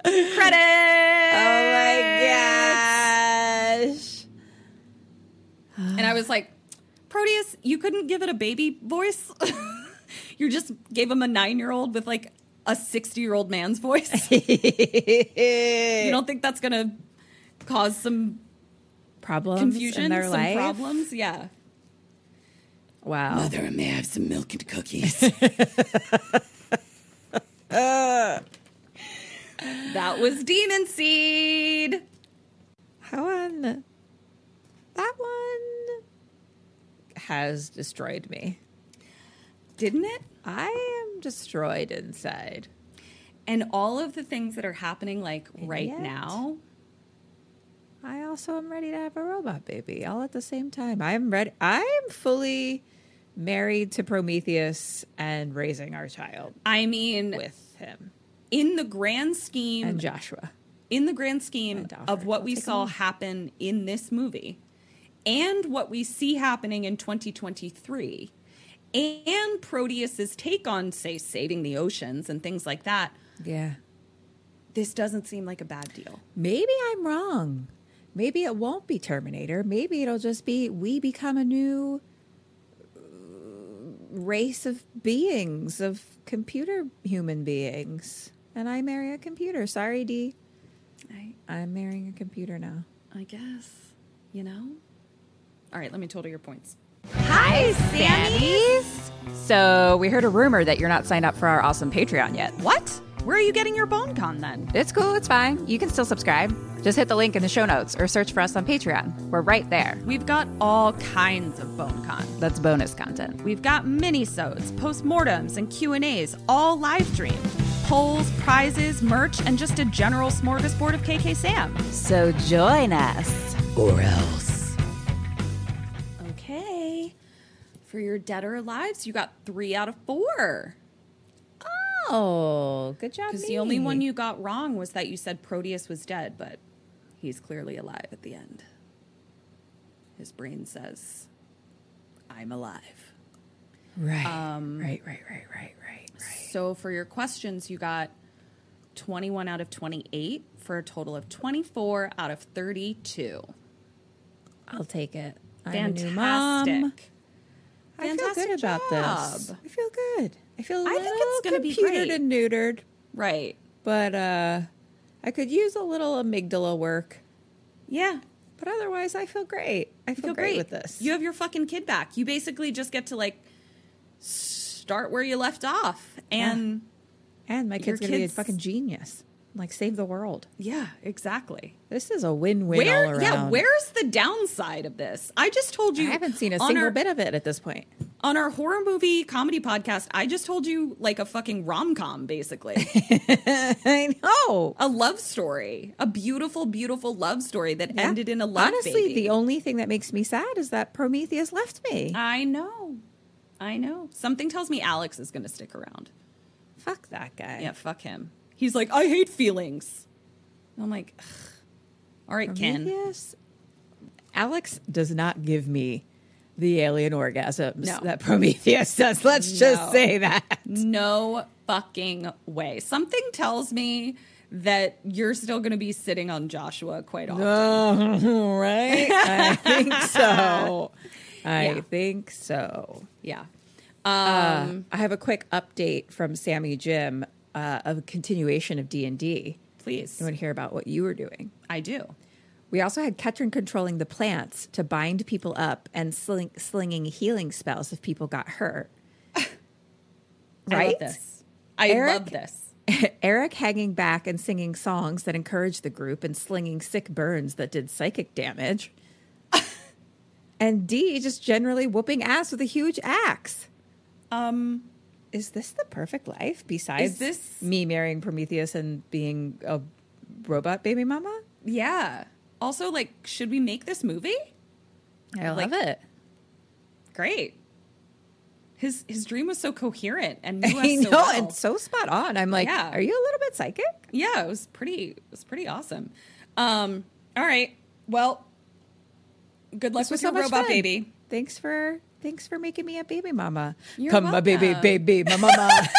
Speaker 5: Credit!
Speaker 4: Oh my gosh.
Speaker 5: And I was like, Proteus, you couldn't give it a baby voice? you just gave him a nine year old with like a 60 year old man's voice? you don't think that's going to cause some
Speaker 4: Problems
Speaker 5: confusion,
Speaker 4: in their
Speaker 5: some
Speaker 4: life.
Speaker 5: problems? Yeah.
Speaker 4: Wow.
Speaker 5: Mother, may I have some milk and cookies? that was Demon Seed.
Speaker 4: How on that one has destroyed me.
Speaker 5: Didn't it?
Speaker 4: I am destroyed inside.
Speaker 5: And all of the things that are happening, like right
Speaker 4: yet-
Speaker 5: now,
Speaker 4: I also am ready to have a robot baby all at the same time. I'm ready. I am fully married to Prometheus and raising our child
Speaker 5: I mean,
Speaker 4: with him
Speaker 5: in the grand scheme,
Speaker 4: and Joshua.
Speaker 5: in the grand scheme of what
Speaker 4: I'll
Speaker 5: we saw happen in this movie and what we see happening in 2023 and Proteus's take on say saving the oceans and things like that
Speaker 4: Yeah.
Speaker 5: this doesn't seem like a bad deal
Speaker 4: Maybe I'm wrong. Maybe it won't be Terminator. Maybe it'll just be we become a new uh, race of beings, of computer human beings. and I marry a computer. Sorry, D.
Speaker 5: I,
Speaker 4: I'm marrying a computer now.
Speaker 5: I guess. You know? All right, let me total your points.
Speaker 6: Hi, Sammies. So we heard a rumor that you're not signed up for our awesome Patreon yet.
Speaker 5: What? Where are you getting your BoneCon then?
Speaker 6: It's cool. It's fine. You can still subscribe. Just hit the link in the show notes or search for us on Patreon. We're right there.
Speaker 5: We've got all kinds of BoneCon.
Speaker 6: That's bonus content.
Speaker 5: We've got mini-sodes, postmortems, and Q&As, all live streamed. Polls, prizes, merch, and just a general smorgasbord of KK Sam.
Speaker 6: So join us.
Speaker 5: Or else. For your dead or alives, you got three out of four.
Speaker 4: Oh, good job.
Speaker 5: Because the only one you got wrong was that you said Proteus was dead, but he's clearly alive at the end. His brain says, I'm alive.
Speaker 4: Right.
Speaker 5: Um,
Speaker 4: right, right, right, right, right, right.
Speaker 5: So for your questions, you got 21 out of 28 for a total of 24 out of 32.
Speaker 4: I'll take it. I'm
Speaker 5: Fantastic.
Speaker 4: a new mom. I feel good about
Speaker 5: job.
Speaker 4: this. I feel good. I feel a
Speaker 5: I
Speaker 4: little
Speaker 5: think it's gonna be
Speaker 4: computered
Speaker 5: great.
Speaker 4: and neutered,
Speaker 5: Right.
Speaker 4: but uh, I could use a little amygdala work.
Speaker 5: Yeah.
Speaker 4: But otherwise, I feel great. I feel,
Speaker 5: feel
Speaker 4: great,
Speaker 5: great
Speaker 4: with this.
Speaker 5: You have your fucking kid back. You basically just get to like start where you left off. And
Speaker 4: and my kid's gonna be a fucking genius. Like save the world.
Speaker 5: yeah, exactly.
Speaker 4: This is a win-win
Speaker 5: Where
Speaker 4: all around.
Speaker 5: yeah, where's the downside of this? I just told you
Speaker 4: I haven't seen a single
Speaker 5: our,
Speaker 4: bit of it at this point.
Speaker 5: on our horror movie comedy podcast. I just told you like a fucking rom com, basically.
Speaker 4: I know.
Speaker 5: a love story, a beautiful, beautiful love story that
Speaker 4: Yeah.
Speaker 5: ended in a love
Speaker 4: Honestly,
Speaker 5: baby.
Speaker 4: the only thing that makes me sad is that Prometheus left me.
Speaker 5: I know, I know. Something tells me Alex is going to stick around.
Speaker 4: Fuck that guy.
Speaker 5: Yeah, fuck him. He's like, I hate feelings. I'm like, Ugh. all right, Ken.
Speaker 4: Prometheus. Alex does not give me the alien orgasms
Speaker 5: No.
Speaker 4: that Prometheus does. Let's just say that.
Speaker 5: No fucking way. Something tells me that you're still going to be sitting on Joshua quite often.
Speaker 4: Oh, right? I think so. I
Speaker 5: Yeah.
Speaker 4: think so.
Speaker 5: Yeah.
Speaker 4: Uh,
Speaker 5: Um,
Speaker 4: I have a quick update from Sammy Jim uh, a continuation of D&D.
Speaker 5: please.
Speaker 4: You want to hear about what you were doing?
Speaker 5: I do.
Speaker 4: We also had Ketrin controlling the plants to bind people up and sling, slinging healing spells if people got hurt.
Speaker 5: I love this. I
Speaker 4: Eric?
Speaker 5: love this.
Speaker 4: Eric hanging back and singing songs that encouraged the group and slinging sick burns that did psychic damage. and D just generally whooping ass with a huge axe.
Speaker 5: Um,
Speaker 4: Is this the perfect life besides is
Speaker 5: this-
Speaker 4: me marrying Prometheus and being a robot baby mama?
Speaker 5: yeah. Also, like, should we make this movie?
Speaker 4: I
Speaker 5: Like-
Speaker 4: love it.
Speaker 5: Great. His his dream was so coherent and knew us
Speaker 4: I know,
Speaker 5: so well.
Speaker 4: and so spot on. I'm like,
Speaker 5: Yeah.
Speaker 4: are you a little bit psychic?
Speaker 5: yeah, it was pretty. It was pretty awesome. Um, all right. Well, good luck with
Speaker 4: so
Speaker 5: your robot
Speaker 4: fun.
Speaker 5: baby.
Speaker 4: Thanks for thanks for making me a baby mama.
Speaker 5: You're
Speaker 4: Come, my baby, baby, my mama.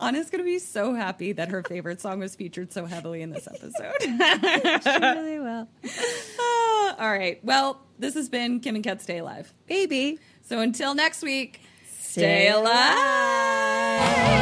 Speaker 5: Anna's gonna be so happy that her favorite song was featured so heavily in this episode.
Speaker 4: really well.
Speaker 5: Ah, all right. Well, this has been Kim and Ket Stay Alive.
Speaker 4: Baby.
Speaker 5: So until next week,
Speaker 4: Stay
Speaker 5: stay alive.